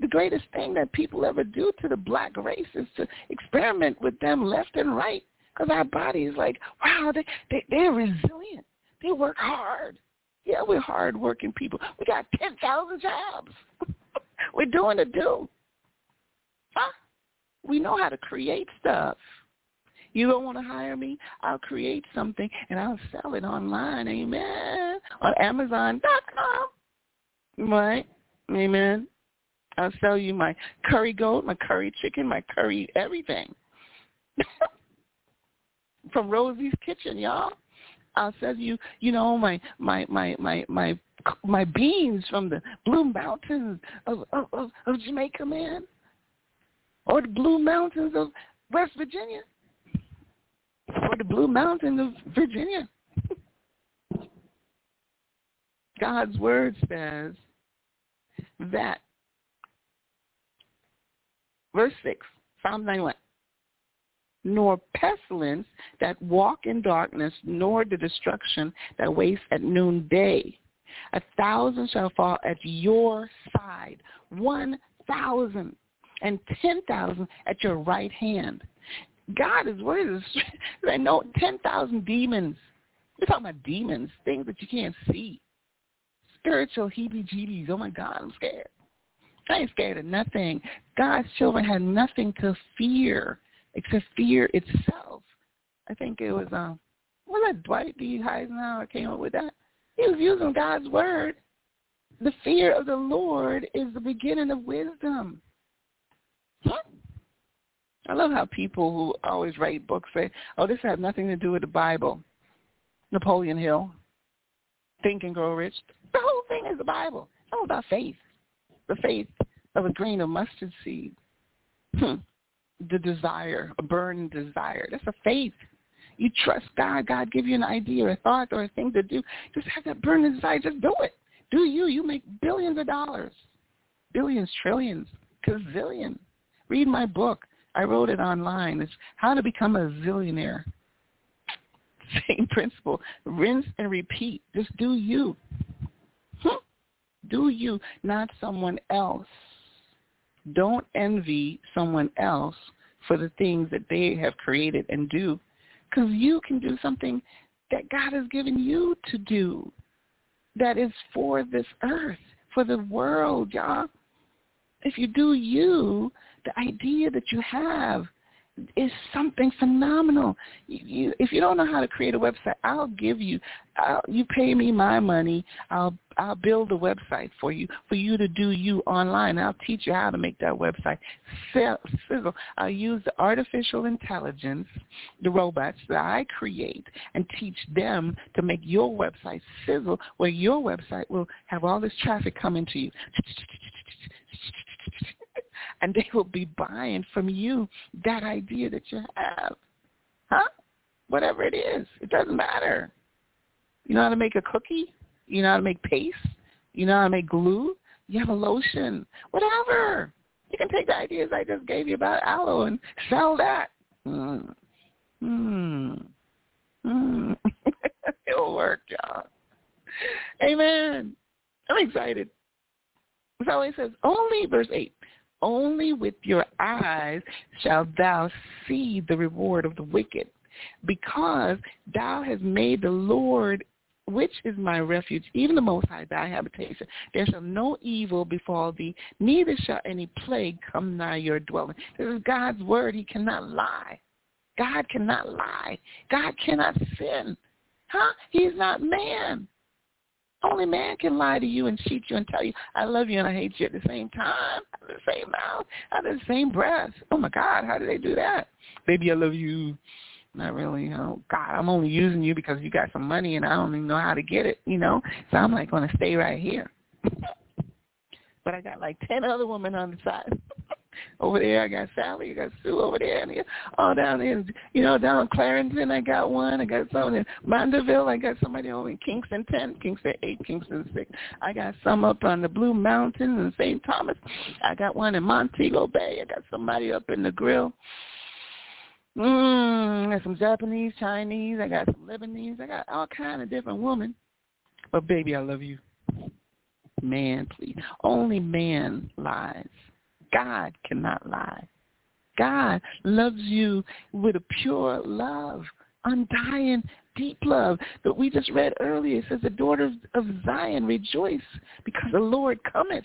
The greatest thing that people ever do to the black race is to experiment with them left and right. Because our body is like, wow, they, they, they're resilient. They work hard. Yeah, we're hard-working people. We got 10,000 jobs. we're doing a do. Huh? We know how to create stuff. You don't want to hire me? I'll create something and I'll sell it online. Amen. On Amazon.com. Right? Amen. I'll sell you my curry goat, my curry chicken, my curry everything. From Rosie's Kitchen, y'all. I'll sell you, you know, my my my my my my beans from the Blue Mountains of of, of, of Jamaica, man, or the Blue Mountains of West Virginia or the Blue Mountains of Virginia. God's word says that, verse 6, Psalm 91, nor pestilence that walk in darkness, nor the destruction that wastes at noonday. A thousand shall fall at your side, one thousand, and ten thousand at your right hand, God is is I know ten thousand demons. We're talking about demons, things that you can't see. Spiritual heebie-jeebies. Oh my God, I'm scared. I ain't scared of nothing. God's children had nothing to fear except fear itself. I think it was um was that Dwight D. Eisenhower came up with that? He was using God's word. The fear of the Lord is the beginning of wisdom. Huh? I love how people who always write books say, oh, this has nothing to do with the Bible. Napoleon Hill, Think and Grow Rich. The whole thing is the Bible. It's all about faith. The faith of a grain of mustard seed. Hmm. The desire, a burning desire. That's a faith. You trust God. God give you an idea or a thought or a thing to do. Just have that burning desire. Just do it. Do you. You make billions of dollars. Billions, trillions, gazillions. Read my book. I wrote it online. It's how to become a zillionaire. Same principle. Rinse and repeat. Just do you. Hmm? Do you, not someone else. Don't envy someone else for the things that they have created and do because you can do something that God has given you to do that is for this earth, for the world, y'all. If you do you, the idea that you have is something phenomenal. You, if you don't know how to create a website, I'll give you. I'll, you pay me my money. I'll I'll build a website for you for you to do you online. I'll teach you how to make that website sizzle. I'll use the artificial intelligence, the robots that I create, and teach them to make your website sizzle, where your website will have all this traffic coming to you and they will be buying from you that idea that you have. Huh? Whatever it is. It doesn't matter. You know how to make a cookie? You know how to make paste? You know how to make glue? You have a lotion. Whatever. You can take the ideas I just gave you about aloe and sell that. Hmm. Hmm. Hmm. It'll work, John. Amen. I'm excited. So he says, only, verse 8, only with your eyes shalt thou see the reward of the wicked, because thou hast made the Lord, which is my refuge, even the Most High thy habitation. There shall no evil befall thee, neither shall any plague come nigh your dwelling. This is God's word. He cannot lie. God cannot lie. God cannot sin. Huh? He's not man. Only man can lie to you and cheat you and tell you, I love you and I hate you at the same time, out of the same mouth, out of the same breath. Oh my God, how do they do that? Baby, I love you. Not really. Oh God, I'm only using you because you got some money and I don't even know how to get it, you know? So I'm like going to stay right here. but I got like 10 other women on the side. Over there, I got Sally. I got Sue over there. And all down there, you know, down in Clarendon, I got one. I got some in Mandeville. I got somebody over in Kingston 10, Kingston 8, Kingston 6. I got some up on the Blue Mountains in St. Thomas. I got one in Montego Bay. I got somebody up in Negril. Mmm, I got some Japanese, Chinese. I got some Lebanese. I got all kind of different women. But baby, I love you. Man, please. Only man lies. God cannot lie. God loves you with a pure love, undying, deep love that we just read earlier. It says, the daughters of Zion rejoice because the Lord cometh.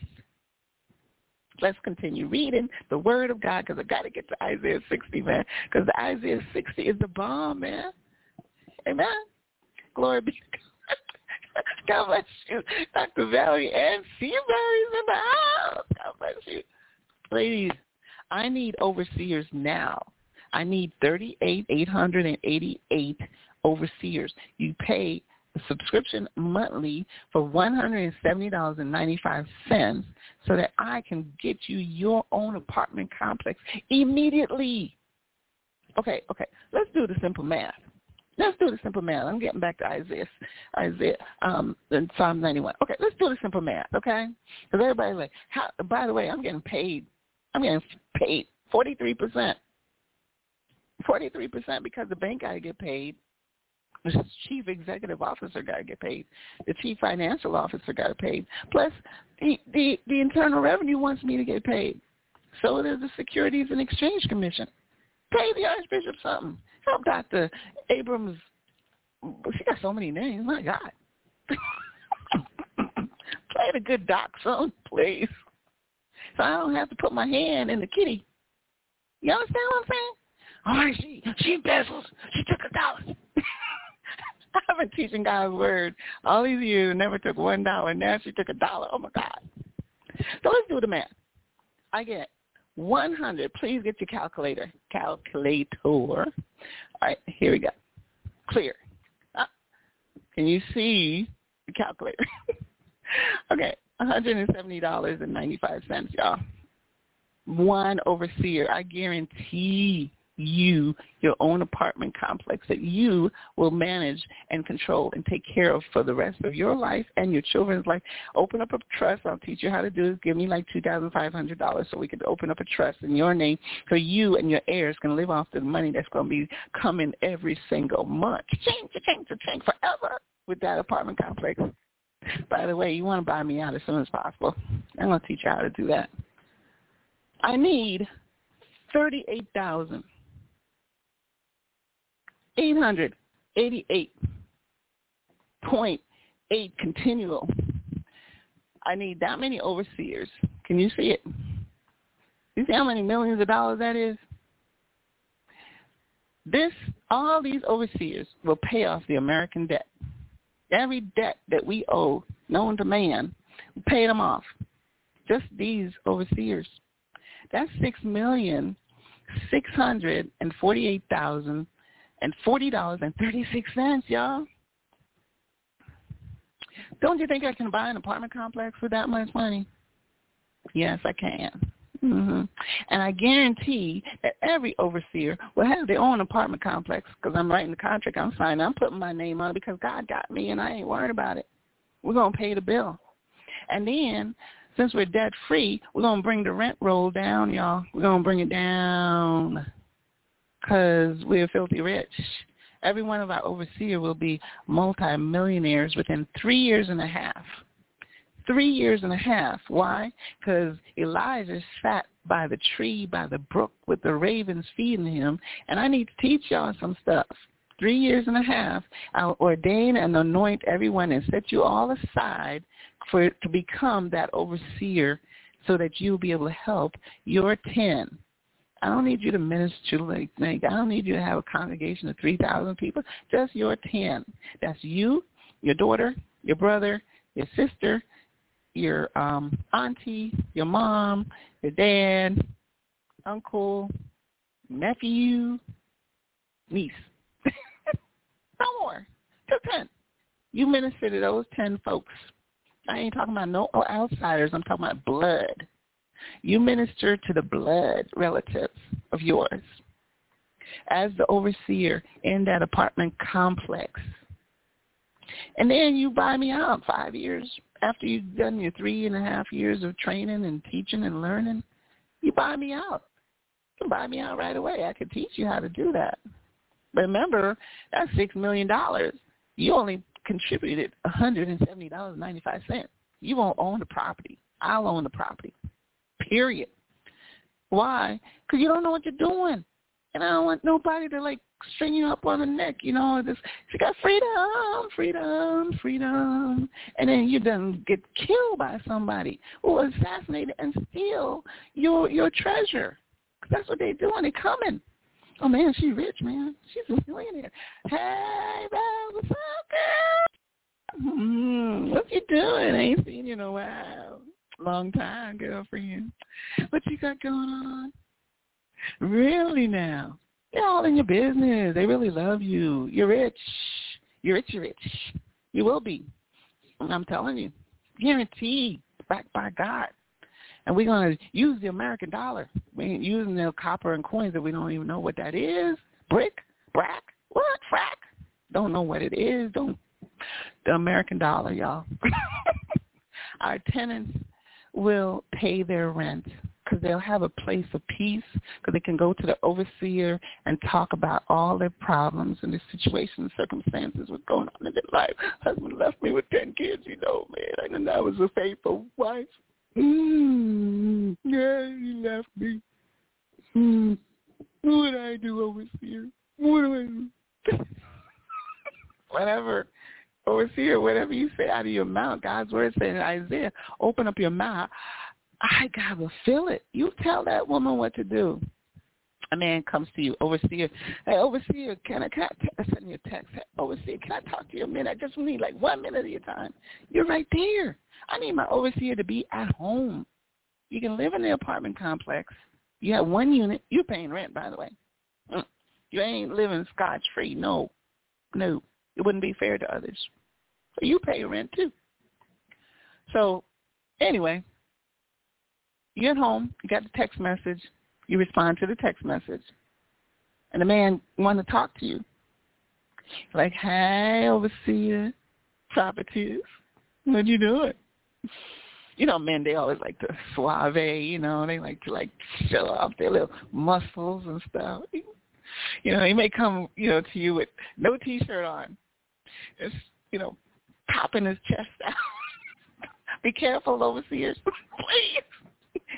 Let's continue reading the word of God because I got to get to Isaiah 60, man, because Isaiah 60 is the bomb, man. Amen. Glory be to God. God bless you. Dr. Valerie and Seabury's in the house. God bless you. Ladies, I need overseers now. I need 38, 888 overseers. You pay a subscription monthly for $170.95 so that I can get you your own apartment complex immediately. Okay, okay. Let's do the simple math. Let's do the simple math. I'm getting back to Isaiah, Isaiah, um, in Psalm 91. Okay, let's do the simple math. Okay, because everybody's like, how, by the way, I'm getting paid. I'm getting paid 43 percent. 43 percent because the bank got to get paid. The chief executive officer got to get paid. The chief financial officer got to paid. Plus, the, the the Internal Revenue wants me to get paid. So does the Securities and Exchange Commission. Pay the Archbishop something. Help Dr. Abrams. She got so many names. My God. Play the good doc song, please. So I don't have to put my hand in the kitty. You understand what I'm saying? All right, she she embezzles. She took a dollar. I've been teaching God's word all these years. Never took one dollar. Now she took a dollar. Oh my God. So let's do the math. I get 100. Please get your calculator. Calculator. All right, here we go. Clear. Uh, can you see the calculator? okay, $170.95, y'all. One overseer. I guarantee you your own apartment complex that you will manage and control and take care of for the rest of your life and your children's life. Open up a trust. I'll teach you how to do this. Give me like $2,500 so we can open up a trust in your name so you and your heirs can live off the money that's going to be coming every single month. Change, change, change forever with that apartment complex. By the way, you want to buy me out as soon as possible. I'm going to teach you how to do that. I need thirty-eight thousand eight hundred eighty-eight point eight continual. I need that many overseers. Can you see it? You see how many millions of dollars that is? This, all these overseers will pay off the American debt. Every debt that we owe, known to man, we pay them off. Just these overseers. That's six million six hundred and forty-eight thousand and forty dollars and thirty six cents, y'all. Don't you think I can buy an apartment complex with that much money? Yes, I can. Mm-hmm. And I guarantee that every overseer will have their own apartment complex because I'm writing the contract. I'm signing. I'm putting my name on it because God got me, and I ain't worried about it. We're gonna pay the bill, and then since we're debt free, we're gonna bring the rent roll down, y'all. We're gonna bring it down because we're filthy rich. Every one of our overseer will be multimillionaires within three years and a half. Three years and a half. Why? Because Elijah sat by the tree, by the brook, with the ravens feeding him. And I need to teach y'all some stuff. Three years and a half, I'll ordain and anoint everyone and set you all aside for to become that overseer so that you'll be able to help your ten I don't need you to minister like, like I don't need you to have a congregation of 3,000 people. Just your 10. That's you, your daughter, your brother, your sister, your um, auntie, your mom, your dad, uncle, nephew, niece. no more. Just 10. You minister to those 10 folks. I ain't talking about no outsiders. I'm talking about blood. You minister to the blood relatives of yours as the overseer in that apartment complex. And then you buy me out five years after you've done your three and a half years of training and teaching and learning. You buy me out. You can buy me out right away. I could teach you how to do that. But remember, that's six million dollars. You only contributed one hundred and seventy dollars ninety five cents. You won't own the property. I'll own the property. Period. Why? Because you don't know what you're doing, and I don't want nobody to like string you up on the neck. You know, this you got freedom, freedom, freedom, and then you done get killed by somebody or assassinated and steal your your treasure. That's what they're doing. They're coming. Oh man, she's rich, man. She's a millionaire. Hey, man, girl? Mm, what you doing? I ain't seen you in a while. Long time, girlfriend. What you got going on? Really now? They're all in your business. They really love you. You're rich. You're rich, you're rich. You will be. I'm telling you. Guaranteed. Backed by God. And we're going to use the American dollar. We ain't using the copper and coins that we don't even know what that is. Brick? Brack? What? Frack? Don't know what it is. Don't. The American dollar, y'all. Our tenants will pay their rent because they'll have a place of peace because they can go to the overseer and talk about all their problems and the situations, circumstances, what's going on in their life. Husband left me with 10 kids, you know, man, and I was a faithful wife. Mm, yeah, he left me. Mm, what would I do overseer? What do I do? Whatever overseer, whatever you say out of your mouth, God's word said in Isaiah, open up your mouth. I God will feel it. You tell that woman what to do. A man comes to you, overseer. Hey, overseer, can I, can I send you a text? Hey, overseer, can I talk to you a minute? I just need like one minute of your time. You're right there. I need my overseer to be at home. You can live in the apartment complex. You have one unit. You're paying rent, by the way. Mm. You ain't living scotch free. No, no. It wouldn't be fair to others. So you pay rent too. So anyway, you're at home. You got the text message. You respond to the text message, and the man want to talk to you. Like, hey, overseer, properties, what you doing? You know, men they always like to suave. You know, they like to like show off their little muscles and stuff. You know, he may come, you know, to you with no t-shirt on, just you know, popping his chest out. Be careful, overseers, please.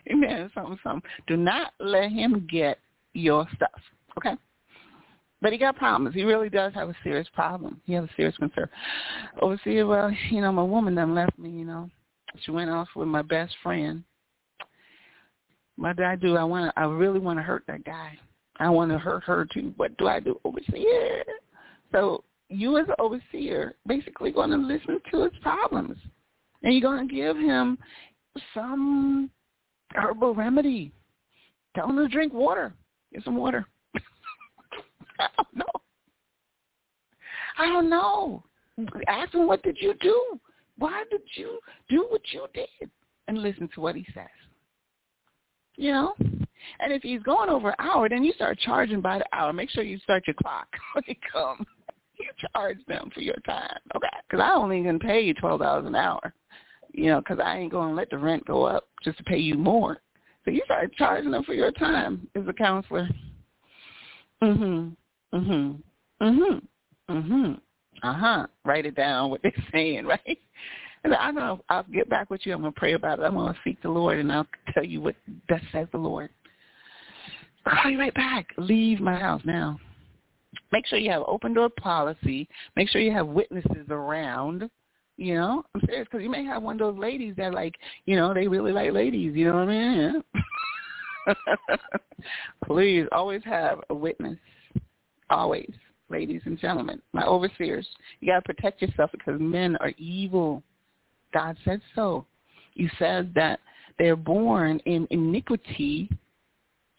Amen. Something, something. Do not let him get your stuff. Okay? But he got problems. He really does have a serious problem. He has a serious concern. Overseer, well, you know, my woman done left me, you know. She went off with my best friend. What do I do? I want I really want to hurt that guy. I want to hurt her too. What do I do? Overseer. So you as an overseer basically going to listen to his problems. And you're going to give him some herbal remedy. Tell him to drink water. Get some water. I don't know. I don't know. Ask him what did you do? Why did you do what you did? And listen to what he says. You know? And if he's going over an hour, then you start charging by the hour. Make sure you start your clock when he comes. You charge them for your time, okay? Because I only can pay you twelve dollars an hour you know, because I ain't going to let the rent go up just to pay you more. So you start charging them for your time as a counselor. Mhm. Mhm. Mhm. Mhm. Uh huh. Write it down what they're saying, right? And I know I'll get back with you. I'm gonna pray about it. I'm gonna seek the Lord, and I'll tell you what thus says the Lord. Call you right back. Leave my house now. Make sure you have open door policy. Make sure you have witnesses around you know, I'm serious because you may have one of those ladies that like, you know, they really like ladies. You know what I mean? Please always have a witness. Always, ladies and gentlemen, my overseers. You got to protect yourself because men are evil. God said so. He says that they're born in iniquity.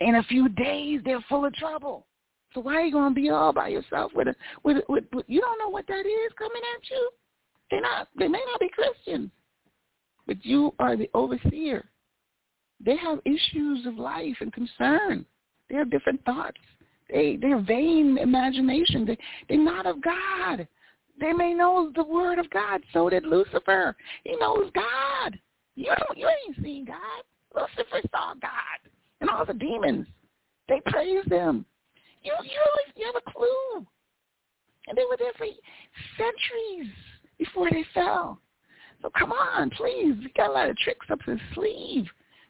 In a few days, they're full of trouble. So why are you to be all by yourself with a with, with, with you don't know what that is coming at you? They're not. They may not be Christians, but you are the overseer. They have issues of life and concern. They have different thoughts. They they're vain imagination. They they're not of God. They may know the word of God. So did Lucifer. He knows God. You don't you ain't seen God. Lucifer saw God and all the demons. They praised him. You you you have a clue. And they were there for centuries before they fell. So come on, please. We got a lot of tricks up his sleeve.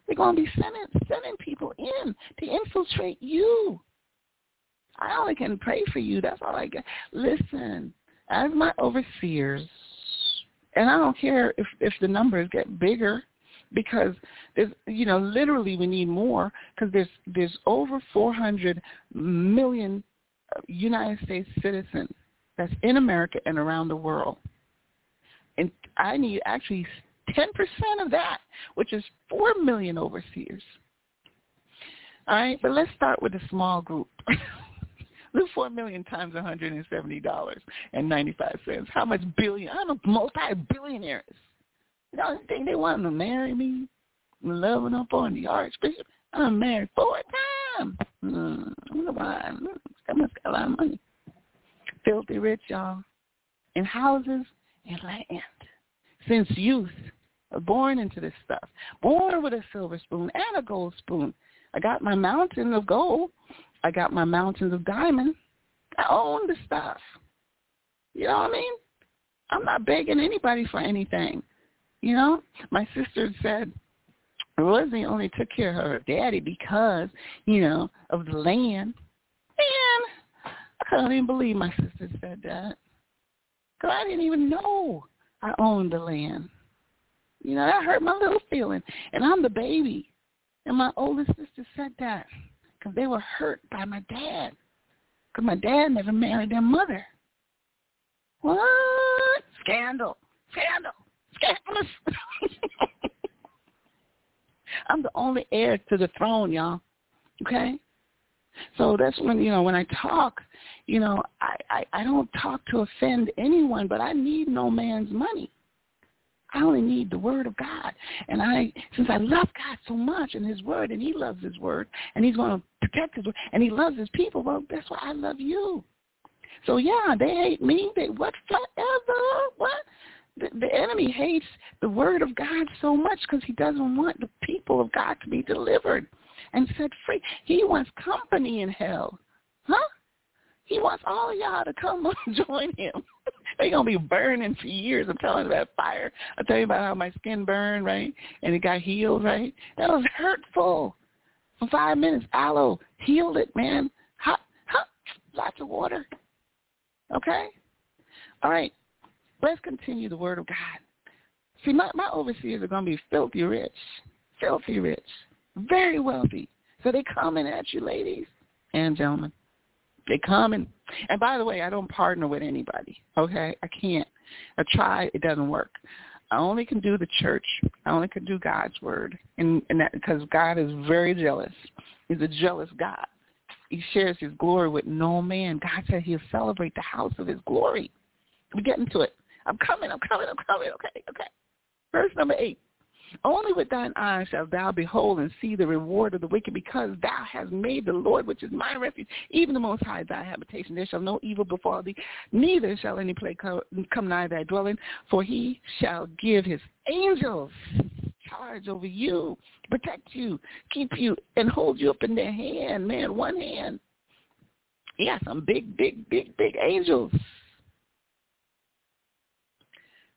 They're going to be sending sending people in to infiltrate you. I only can pray for you. That's all I get. Listen, as my overseers, and I don't care if if the numbers get bigger, because there's you know literally we need more because there's there's over 400 million United States citizens that's in America and around the world, and I need actually 10% of that, which is 4 million overseers. All right, but let's start with a small group. Look, four million times one hundred and seventy dollars and ninety five cents. How much billion? I'm a multi-billionaires. You don't think they want to marry me? Loving up on the archbishop. I'm married four times. Mm, I wonder why. That must got a lot of money. Filthy rich, y'all. In houses and land. Since youth, born into this stuff. Born with a silver spoon and a gold spoon. I got my mountain of gold. I got my mountains of diamond. I own the stuff. You know what I mean? I'm not begging anybody for anything. You know, my sister said Rosie only took care of her daddy because, you know, of the land. Man, I couldn't even believe my sister said that. Because I didn't even know I owned the land. You know, that hurt my little feeling. And I'm the baby. And my oldest sister said that because they were hurt by my dad. Because my dad never married their mother. What? Scandal. Scandal. Scandalous. I'm the only heir to the throne, y'all. Okay? So that's when, you know, when I talk, you know, I, I, I don't talk to offend anyone, but I need no man's money. I only need the word of God. And I, since I love God so much and his word, and he loves his word, and he's going to protect his word, and he loves his people, well, that's why I love you. So yeah, they hate me. They what forever? What? The, the enemy hates the word of God so much because he doesn't want the people of God to be delivered and set free. He wants company in hell. Huh? He wants all of y'all to come and join him. They're gonna be burning for years. I'm telling you about fire. I tell you about how my skin burned, right? And it got healed, right? That was hurtful. For five minutes, aloe healed it, man. Hot, hot, lots of water. Okay? All right. Let's continue the word of God. See, my, my overseers are to be filthy rich, filthy rich, very wealthy. So they coming at you, ladies and gentlemen. They come and and by the way, I don't partner with anybody. Okay, I can't. I try, it doesn't work. I only can do the church. I only can do God's word, and and that because God is very jealous. He's a jealous God. He shares His glory with no man. God said He'll celebrate the house of His glory. We get into it. I'm coming. I'm coming. I'm coming. Okay. Okay. Verse number eight. Only with thine eyes shalt thou behold and see the reward of the wicked, because thou hast made the Lord, which is my refuge, even the Most High, thy habitation. There shall no evil befall thee, neither shall any plague come nigh thy dwelling, for he shall give his angels charge over you, protect you, keep you, and hold you up in their hand, man, one hand. Yeah, some big, big, big, big angels.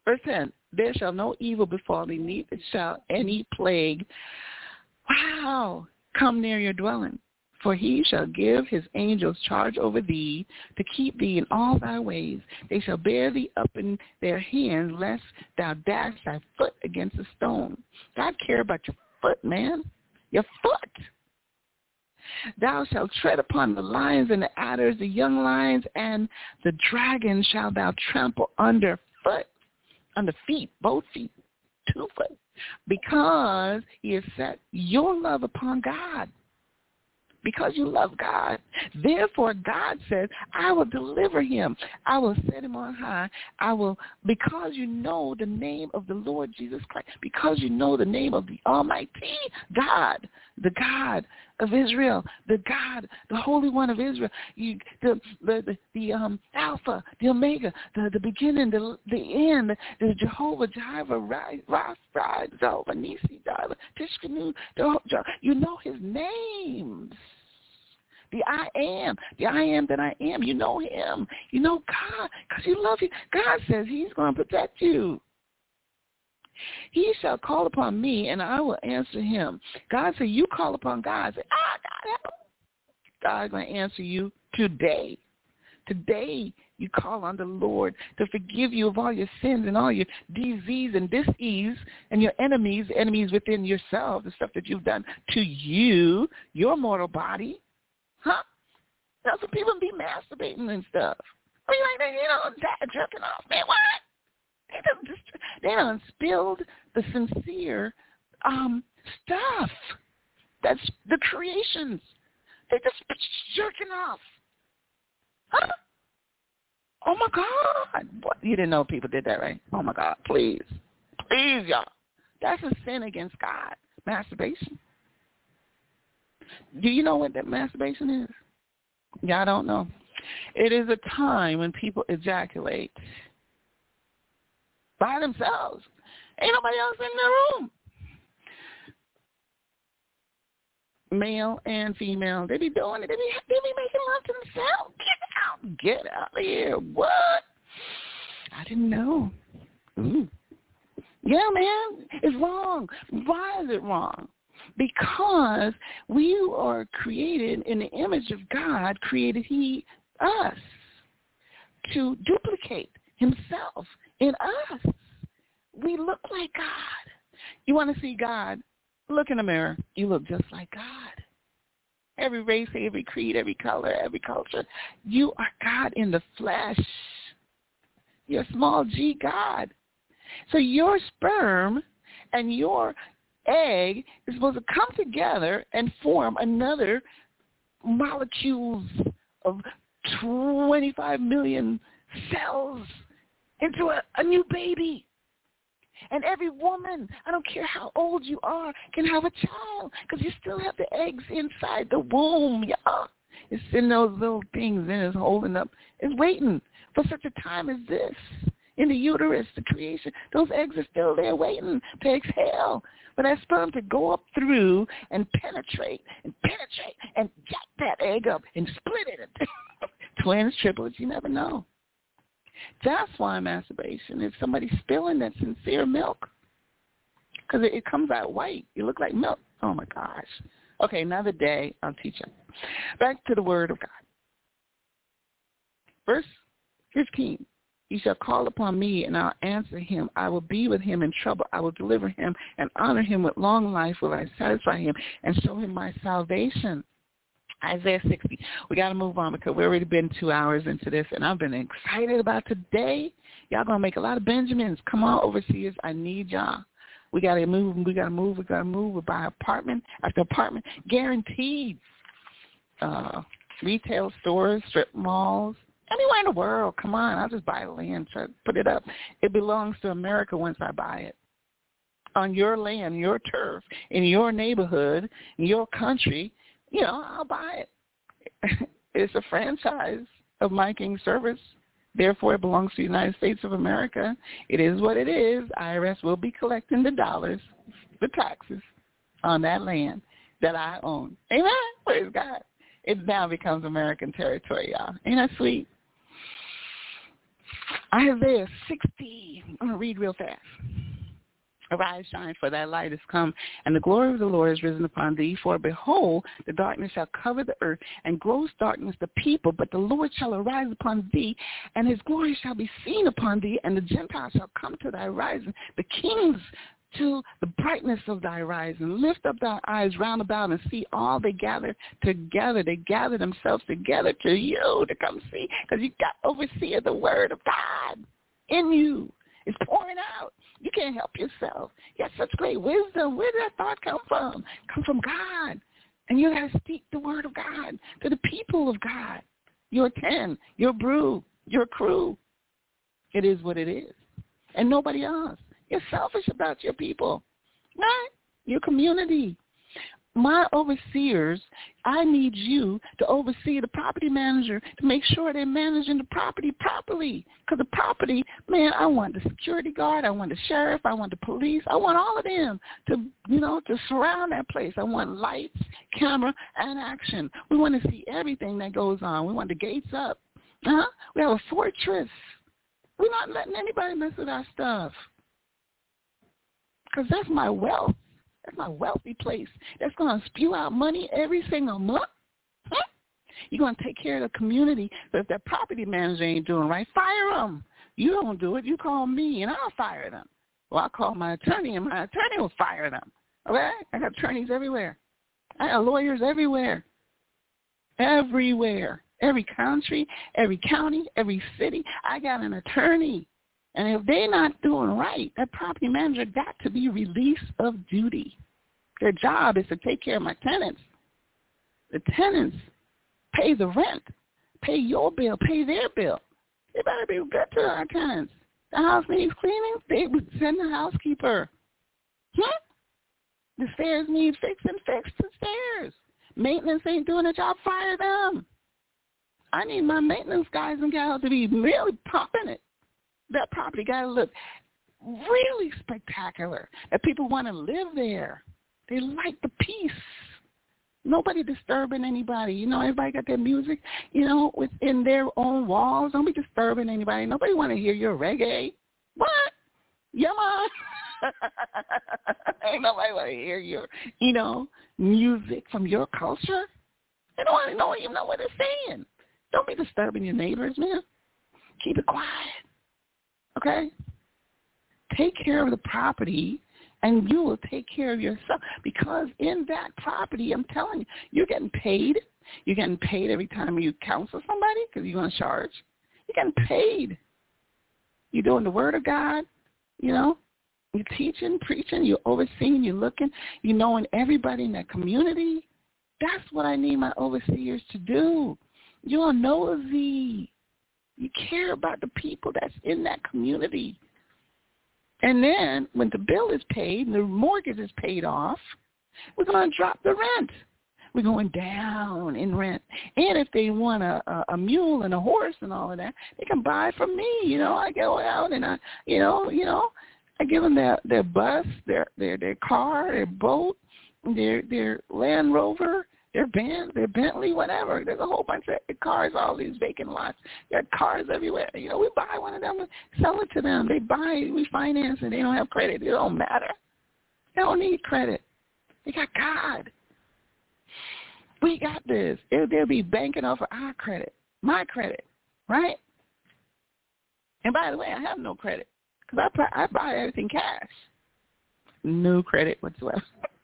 Verse 10, there shall no evil befall thee, neither shall any plague, wow, come near your dwelling. For he shall give his angels charge over thee to keep thee in all thy ways. They shall bear thee up in their hands, lest thou dash thy foot against a stone. God care about your foot, man. Your foot. Thou shalt tread upon the lions and the adders, the young lions, and the dragon shall thou trample under foot on the feet, both feet, two foot, because he has set your love upon God. Because you love God. Therefore, God says, I will deliver him. I will set him on high. I will, because you know the name of the Lord Jesus Christ, because you know the name of the Almighty God, the God of Israel, the God, the Holy One of Israel, you, the, the, the, the um, Alpha, the Omega, the, the beginning, the, the end, the Jehovah, Jireh, Rapha, Jehovah, Nisi, Jireh, Tishkanu, you know his names. The I am, the I am that I am. You know him. You know God because you love him. God says he's going to protect you. He shall call upon me, and I will answer him. God said, you call upon God. Say, ah, God, help. God's going to answer you today. Today, you call on the Lord to forgive you of all your sins and all your disease and disease and your enemies, enemies within yourself, the stuff that you've done to you, your mortal body. Huh? That's what people be masturbating and stuff. I mean, like, you know, jerking off. Man, what? They done, just, they done spilled the sincere um, stuff. That's the creations. They just jerking off. Huh? Oh my God! What? You didn't know people did that, right? Oh my God! Please, please, y'all. That's a sin against God. Masturbation. Do you know what that masturbation is? Y'all don't know. It is a time when people ejaculate by themselves. Ain't nobody else in the room. Male and female, they be doing it. They be they be making love to themselves. Get out, get out of here. What? I didn't know. Ooh. Yeah, man, it's wrong. Why is it wrong? Because we are created in the image of God, created he us to duplicate himself in us. We look like God. You want to see God? Look in the mirror. You look just like God. Every race, every creed, every color, every culture. You are God in the flesh. You're small g God. So your sperm and your egg is supposed to come together and form another molecules of 25 million cells into a, a new baby. And every woman, I don't care how old you are, can have a child because you still have the eggs inside the womb, y'all. It's in those little things and it's holding up. It's waiting for such a time as this. In the uterus, the creation, those eggs are still there waiting to exhale. For that sperm to go up through and penetrate and penetrate and jack that egg up and split it. Twins, triplets, you never know. That's why masturbation is somebody spilling that sincere milk. Because it, it comes out white. You look like milk. Oh, my gosh. Okay, another day I'll teach you. Back to the Word of God. Verse 15. He shall call upon me, and I'll answer him. I will be with him in trouble. I will deliver him and honor him with long life. Will I satisfy him and show him my salvation? Isaiah 60. We got to move on because we've already been two hours into this, and I've been excited about today. Y'all to make a lot of Benjamins. Come on, overseers. I need y'all. We got to move. We got to move. We got to move. We buy apartment after apartment. Guaranteed. Uh, retail stores, strip malls, anywhere in the world. Come on. I'll just buy land, to put it up. It belongs to America once I buy it on your land, your turf, in your neighborhood, in your country, you know, I'll buy it. it's a franchise of my King service. Therefore, it belongs to the United States of America. It is what it is. IRS will be collecting the dollars, the taxes on that land that I own. Amen. Praise God. It now becomes American territory, y'all. Ain't that sweet? Isaiah 60. I'm going to read real fast. Arise, shine, for thy light is come, and the glory of the Lord is risen upon thee. For behold, the darkness shall cover the earth, and gross darkness the people. But the Lord shall arise upon thee, and his glory shall be seen upon thee, and the Gentiles shall come to thy rising, the kings to the brightness of thy rising. Lift up thy eyes round about and see all they gather together. They gather themselves together to you to come see, because you got overseer the word of God in you. It's pouring out. You can't help yourself. You have such great wisdom. Where did that thought come from? Come from God. And you got to speak the word of God to the people of God. Your ten, your brew, your crew. It is what it is. And nobody else. You're selfish about your people, right? Your community my overseers, I need you to oversee the property manager to make sure they're managing the property properly. Because the property, man, I want the security guard, I want the sheriff, I want the police, I want all of them to, you know, to surround that place. I want lights, camera, and action. We want to see everything that goes on. We want the gates up. Huh? We have a fortress. We're not letting anybody mess with our stuff. Because that's my wealth. That's my wealthy place. That's going to spew out money every single month. You're going to take care of the community. But if that property manager ain't doing right, fire them. You don't do it. You call me, and I'll fire them. Well, I'll call my attorney, and my attorney will fire them. Okay? I got attorneys everywhere. I got lawyers everywhere. Everywhere. Every country, every county, every city. I got an attorney. And if they're not doing right, that property manager got to be released of duty. Their job is to take care of my tenants. The tenants pay the rent, pay your bill, pay their bill. They better be good to our tenants. The house needs cleaning, they would send the housekeeper. Huh? The stairs need fixing, fix the stairs. Maintenance ain't doing the job, fire them. I need my maintenance guys and gals to be really pumping it that property got to look really spectacular. That people want to live there. They like the peace. Nobody disturbing anybody. You know, everybody got their music, you know, within their own walls. Don't be disturbing anybody. Nobody want to hear your reggae. What? Yeah, man. Ain't nobody want to hear your, you know, music from your culture. They don't to know even know what they're saying. Don't be disturbing your neighbors, man. Keep it quiet. Okay? Take care of the property and you will take care of yourself because in that property, I'm telling you, you're getting paid. You're getting paid every time you counsel somebody because you're going to charge. You're getting paid. You're doing the word of God, you know. You're teaching, preaching, you're overseeing, you're looking, you're knowing everybody in that community. That's what I need my overseers to do. You're nosy. You care about the people that's in that community. And then when the bill is paid and the mortgage is paid off, we're going to drop the rent. We're going down in rent. And if they want a, a, a mule and a horse and all of that, they can buy from me. You know, I go out and I, you know, you know, I give them their their bus, their their their car, their boat, their their Land Rover, their Benz, their Bentley, whatever. There's a whole bunch of cars, all these vacant lots. There are cars everywhere. You know, we buy one of them and sell it to them. They buy, we finance it. They don't have credit. It don't matter. They don't need credit. They got God. We got this. They'll, they'll be banking off of our credit, my credit, right? And by the way, I have no credit because I, I buy everything cash. No credit whatsoever.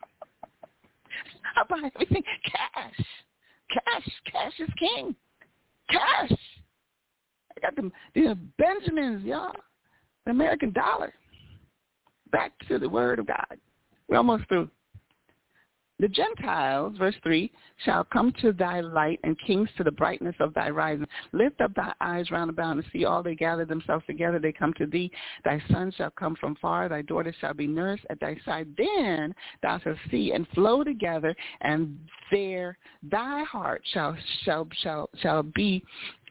I buy everything cash. Cash. Cash is king. Cash. I got the, the Benjamins, y'all. The American dollar. Back to the word of God. We're almost through. The Gentiles, verse 3, shall come to thy light and kings to the brightness of thy rising. Lift up thy eyes round about and see all they gather themselves together. They come to thee. Thy sons shall come from far. Thy daughters shall be nursed at thy side. Then thou shalt see and flow together, and there thy heart shall shall shall shall be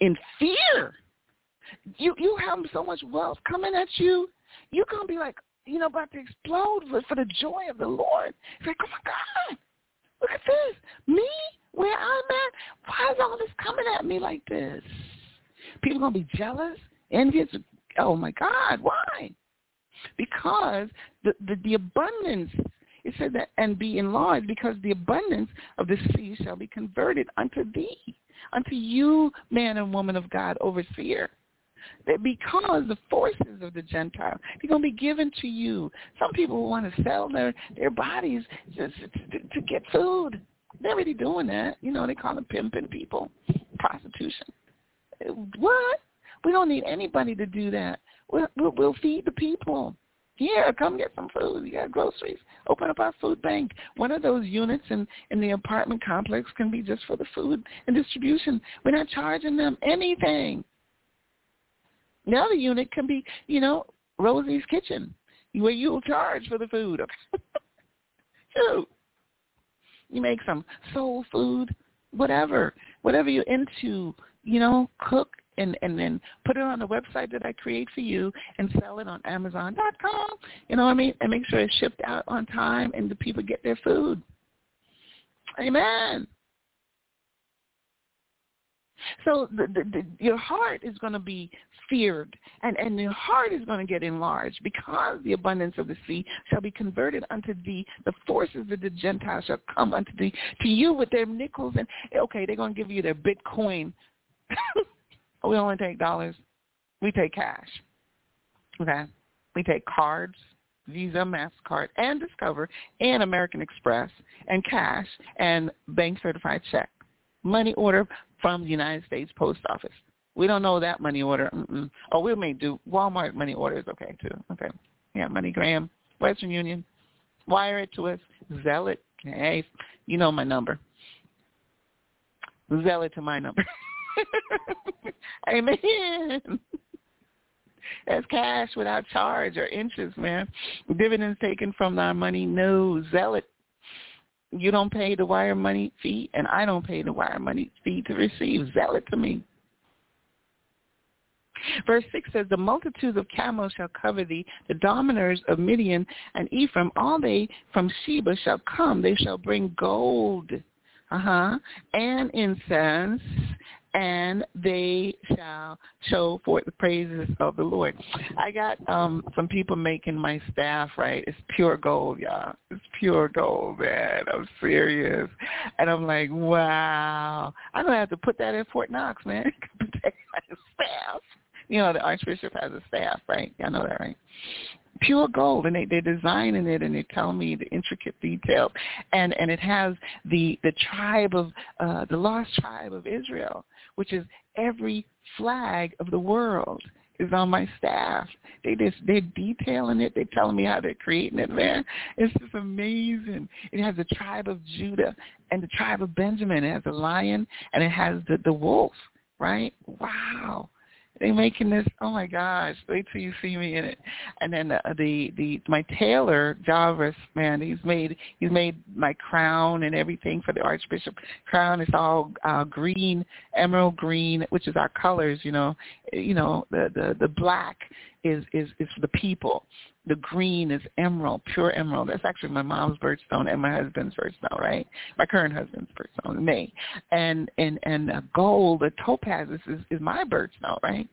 in fear. You you have so much wealth coming at you. You're gonna be like, you know, about to explode for, for the joy of the Lord. It's like, oh my God, look at this. Me, where I'm at, why is all this coming at me like this? People going to be jealous, envious. Oh my God, why? Because the, the, the abundance, it said that, and be enlarged because the abundance of the sea shall be converted unto thee, unto you, man and woman of God, overseer that because the forces of the Gentile, they're going to be given to you. Some people want to sell their, their bodies just to, to get food. They're already doing that. You know, they call them pimping people, prostitution. What? We don't need anybody to do that. We'll, we'll, we'll feed the people. Here, come get some food. You got groceries. Open up our food bank. One of those units in, in the apartment complex can be just for the food and distribution. We're not charging them anything. The unit can be, you know, Rosie's Kitchen, where you'll charge for the food. Shoot. You make some soul food, whatever, whatever you're into, you know, cook and and then put it on the website that I create for you and sell it on Amazon.com. You know what I mean? And make sure it's shipped out on time and the people get their food. Amen. So the, the, the, your heart is going to be feared, and, and your heart is going to get enlarged because the abundance of the sea shall be converted unto thee. The forces of the Gentiles shall come unto thee, to you with their nickels. And, okay, they're going to give you their Bitcoin We only take dollars. We take cash. Okay? We take cards, Visa, MasterCard, and Discover, and American Express, and cash, and bank certified check. Money order from the United States Post Office. We don't know that money order. Mm-mm. Oh, we may do Walmart money orders. Okay, too. Okay. Yeah, MoneyGram, Western Union. Wire it to us. Zelle it. Hey, you know my number. Zelle it to my number. Amen. That's cash without charge or interest, man. Dividends taken from our money, no zealot. You don't pay the wire money fee, and I don't pay the wire money fee to receive. Zelle it to me. Verse 6 says, The multitudes of camels shall cover thee, the dominers of Midian and Ephraim, all they from Sheba shall come. They shall bring gold, uh-huh, and incense and they shall show forth the praises of the Lord. I got um some people making my staff, right? It's pure gold, y'all. It's pure gold, man. I'm serious. And I'm like, wow. I'm gonna have to put that in Fort Knox, man. Protect my staff. You know, the Archbishop has a staff, right? Y'all know that, right? pure gold and they they're designing it and they tell me the intricate details and and it has the the tribe of uh the lost tribe of Israel which is every flag of the world is on my staff. They just they're detailing it. They're telling me how they're creating it, man. It's just amazing. It has the tribe of Judah and the tribe of Benjamin. It has a lion and it has the the wolf, right? Wow they making this. Oh my gosh! Wait till you see me in it. And then the the, the my tailor Jarvis, man, he's made he's made my crown and everything for the Archbishop crown. It's all uh, green, emerald green, which is our colors. You know, you know the the the black is is is for the people. The green is emerald, pure emerald. That's actually my mom's birthstone and my husband's birthstone, right? My current husband's birthstone, May. And and and uh, gold, the topaz is, is my birthstone, right?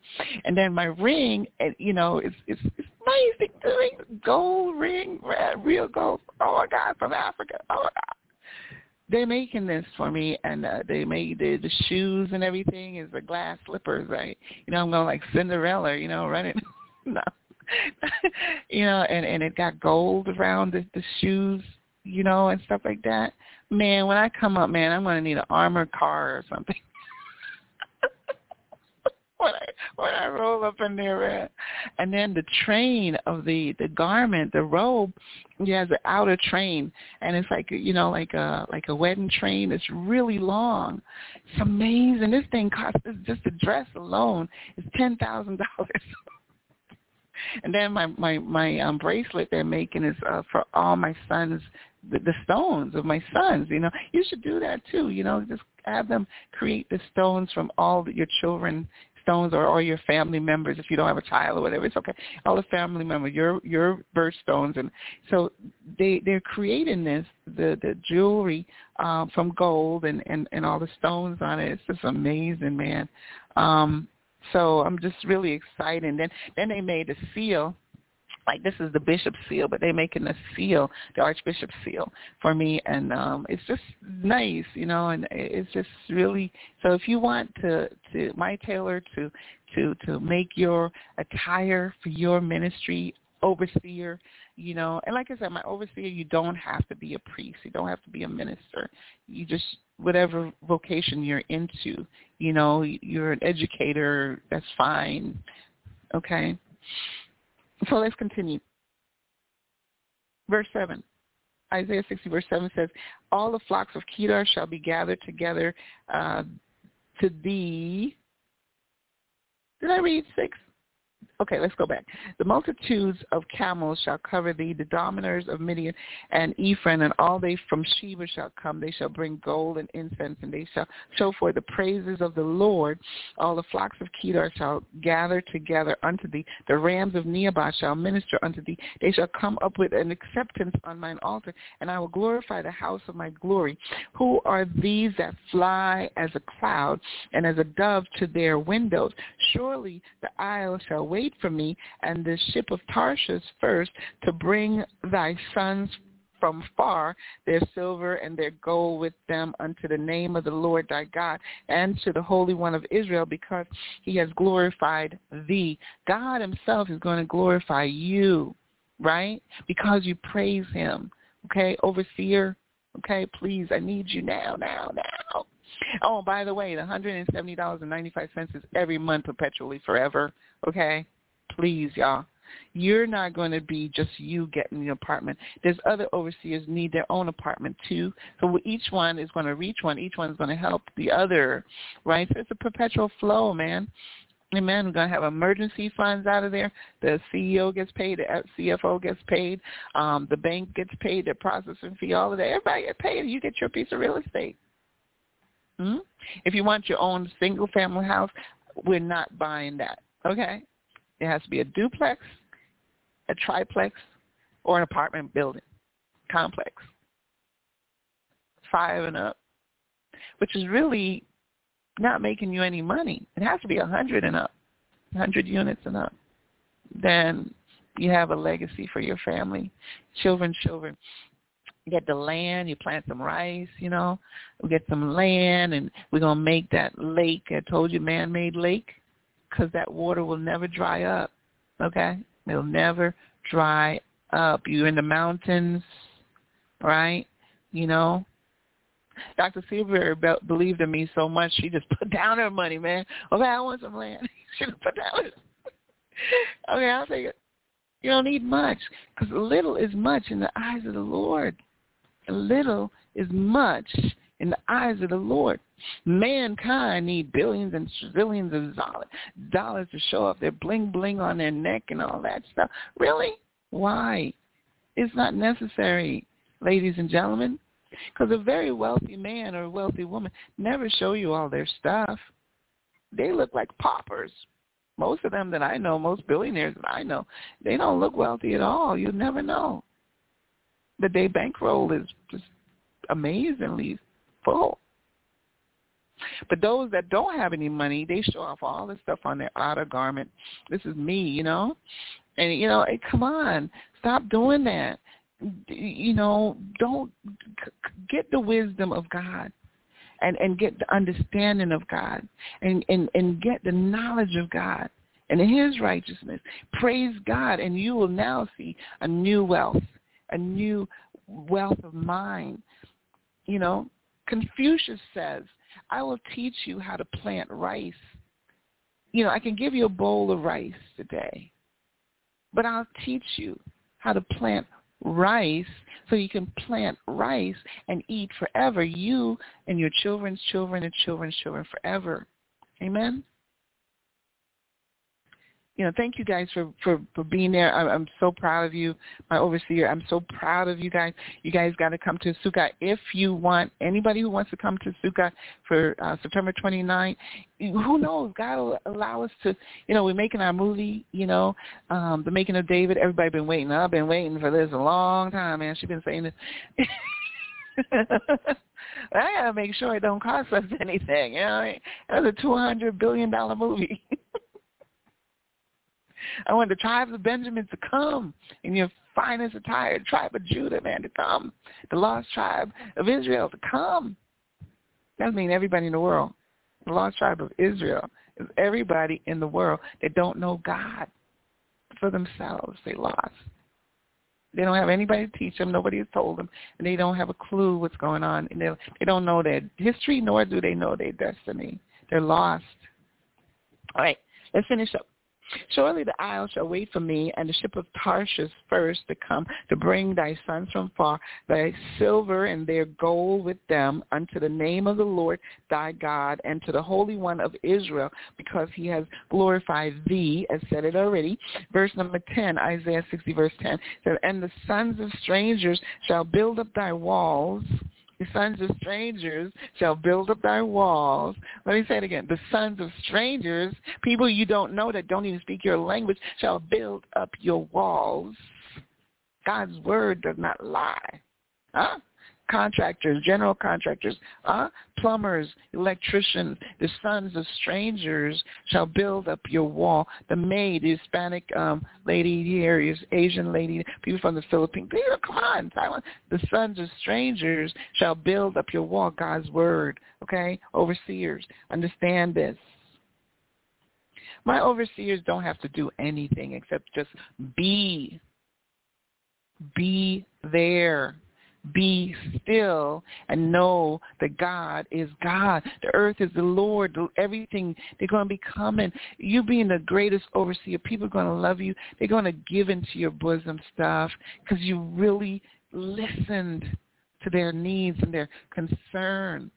And then my ring, and you know, it's is it's amazing doing gold ring, red, real gold. Oh my God, from Africa. Oh my God they're making this for me and uh, they made the, the shoes and everything is the glass slippers right you know i'm going like cinderella you know running no. you know, and and it got gold around the, the shoes, you know, and stuff like that. Man, when I come up, man, I'm gonna need an armored car or something. when I when I roll up in there, man. and then the train of the the garment, the robe, it has the outer train, and it's like you know like a like a wedding train. It's really long. It's amazing. This thing costs just the dress alone is ten thousand dollars. And then my my my um, bracelet they're making is uh, for all my sons, the, the stones of my sons. You know, you should do that too. You know, just have them create the stones from all your children stones or all your family members if you don't have a child or whatever. It's okay. All the family members your your birthstones and so they they're creating this the the jewelry um from gold and and and all the stones on it. It's just amazing man. Um so I'm just really excited. And then then they made a seal like this is the bishop's seal, but they're making a seal, the archbishop's seal for me, and um it's just nice, you know, and it's just really. So if you want to to my tailor to to to make your attire for your ministry overseer, you know, and like I said, my overseer, you don't have to be a priest, you don't have to be a minister. You just whatever vocation you're into, you know, you're an educator, that's fine. Okay. So let's continue. verse 7. Isaiah 60 verse 7 says, All the flocks of Kedar shall be gathered together uh, to thee. Did I read 6? Okay, let's go back. The multitudes of camels shall cover thee, the dominers of Midian and Ephraim, and all they from Sheba shall come. They shall bring gold and incense, and they shall show forth the praises of the Lord. All the flocks of Kedar shall gather together unto thee. The rams of Nebaioth shall minister unto thee. They shall come up with an acceptance on mine altar, and I will glorify the house of my glory. Who are these that fly as a cloud and as a dove to their windows? Surely the isle shall wait for me, and the ship of Tarshish first, to bring thy sons from far their silver and their gold with them unto the name of the Lord thy God and to the Holy One of Israel because he has glorified thee. God himself is going to glorify you, right? Because you praise him. Okay, overseer, okay, please, I need you now, now, now. Oh, by the way, the $170.95 is every month perpetually forever, okay? Please, y'all. You're not going to be just you getting the apartment. There's other overseers need their own apartment too. So each one is going to reach one. Each one is going to help the other, right? So it's a perpetual flow, man. Amen. We're going to have emergency funds out of there. The CEO gets paid. The CFO gets paid. Um, the bank gets paid. The processing fee, all of that. Everybody gets paid. You get your piece of real estate. Hmm? If you want your own single-family house, we're not buying that. Okay? It has to be a duplex, a triplex, or an apartment building complex. Five and up, which is really not making you any money. It has to be a hundred and up, hundred units and up. Then you have a legacy for your family, children, children. You get the land, you plant some rice, you know. We get some land, and we're gonna make that lake. I told you, man-made lake because that water will never dry up. Okay, it'll never dry up. You're in the mountains, right? You know. Dr. Seabury be- believed in me so much, she just put down her money, man. Okay, I want some land. she just put down. It. okay, I'll take it. You don't need much because little is much in the eyes of the Lord. Little is much in the eyes of the Lord. Mankind need billions and trillions of dollars to show off their bling bling on their neck and all that stuff. Really? Why? It's not necessary, ladies and gentlemen. Because a very wealthy man or a wealthy woman never show you all their stuff. They look like paupers. Most of them that I know, most billionaires that I know, they don't look wealthy at all. You never know. The day bankroll is just amazingly full. But those that don't have any money, they show off all this stuff on their outer garment. This is me, you know? And, you know, hey, come on, stop doing that. You know, don't get the wisdom of God and, and get the understanding of God and, and, and get the knowledge of God and his righteousness. Praise God, and you will now see a new wealth, a new wealth of mind. You know, Confucius says, I will teach you how to plant rice. You know, I can give you a bowl of rice today, but I'll teach you how to plant rice so you can plant rice and eat forever, you and your children's children and children's children forever. Amen? You know, thank you guys for for for being there. I'm, I'm so proud of you, my overseer. I'm so proud of you guys. You guys got to come to Sukkot if you want. Anybody who wants to come to Sukkot for uh, September 29th, who knows? God will allow us to. You know, we're making our movie. You know, um, the making of David. Everybody been waiting. I've been waiting for this a long time, man. She's been saying this. I gotta make sure it don't cost us anything. You know, that's a two hundred billion dollar movie. I want the tribes of Benjamin to come in your finest attire, tribe of Judah, man, to come. The lost tribe of Israel to come. That means everybody in the world. The lost tribe of Israel is everybody in the world that don't know God for themselves. They lost. They don't have anybody to teach them. Nobody has told them, and they don't have a clue what's going on. And they they don't know their history, nor do they know their destiny. They're lost. All right, let's finish up. Surely the isle shall wait for me, and the ship of Tarshish first to come to bring thy sons from far, thy silver and their gold with them, unto the name of the Lord thy God, and to the Holy One of Israel, because he has glorified thee, as said it already. Verse number 10, Isaiah 60, verse 10, said, And the sons of strangers shall build up thy walls, the sons of strangers shall build up thy walls. Let me say it again. The sons of strangers, people you don't know that don't even speak your language, shall build up your walls. God's word does not lie. Huh? Contractors, general contractors, uh, plumbers, electricians, the sons of strangers shall build up your wall. The maid, the Hispanic um, lady here, is Asian lady, people from the Philippines. Come on, Taiwan. The sons of strangers shall build up your wall. God's word. Okay, overseers, understand this. My overseers don't have to do anything except just be. Be there be still and know that God is God. The earth is the Lord. Everything, they're going to be coming. You being the greatest overseer, people are going to love you. They're going to give into your bosom stuff because you really listened to their needs and their concerns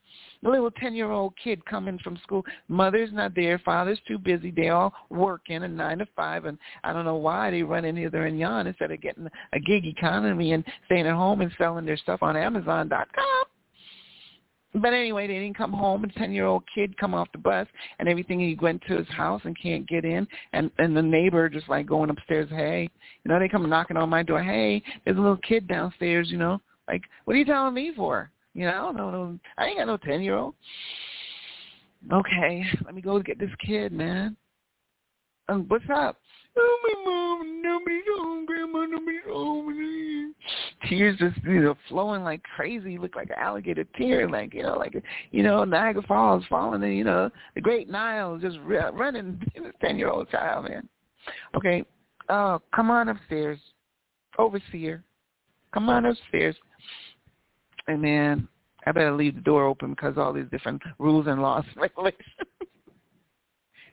a little 10-year-old kid coming from school. Mother's not there. Father's too busy. They all working a 9 to 5, and I don't know why they run in hither and yon instead of getting a gig economy and staying at home and selling their stuff on Amazon.com. But anyway, they didn't come home. A ten-year-old kid come off the bus, and everything. He went to his house and can't get in, and and the neighbor just like going upstairs. Hey, you know, they come knocking on my door. Hey, there's a little kid downstairs. You know, like what are you telling me for? You know, no, no, I ain't got no ten year old. Okay, let me go get this kid, man. Um, what's up? Oh, my mom, nobody's home, grandma, nobody's home. Tears just, you know, flowing like crazy. Look like an alligator tear, like you know, like you know, Niagara Falls falling, and you know, the Great Nile just running. This ten-year-old child, man. Okay, oh, come on upstairs, overseer. Come on upstairs. And man, I better leave the door open because all these different rules and laws and regulations.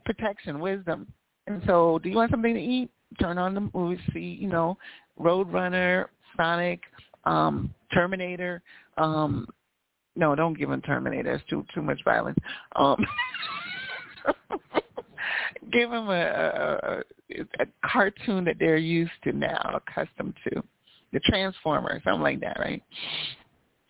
Protection, wisdom. And so, do you want something to eat? Turn on the movie, see, you know, Roadrunner, Sonic, um, Terminator. Um, no, don't give them Terminator. It's too too much violence. Um, give them a, a, a cartoon that they're used to now, accustomed to. The Transformers, something like that, right?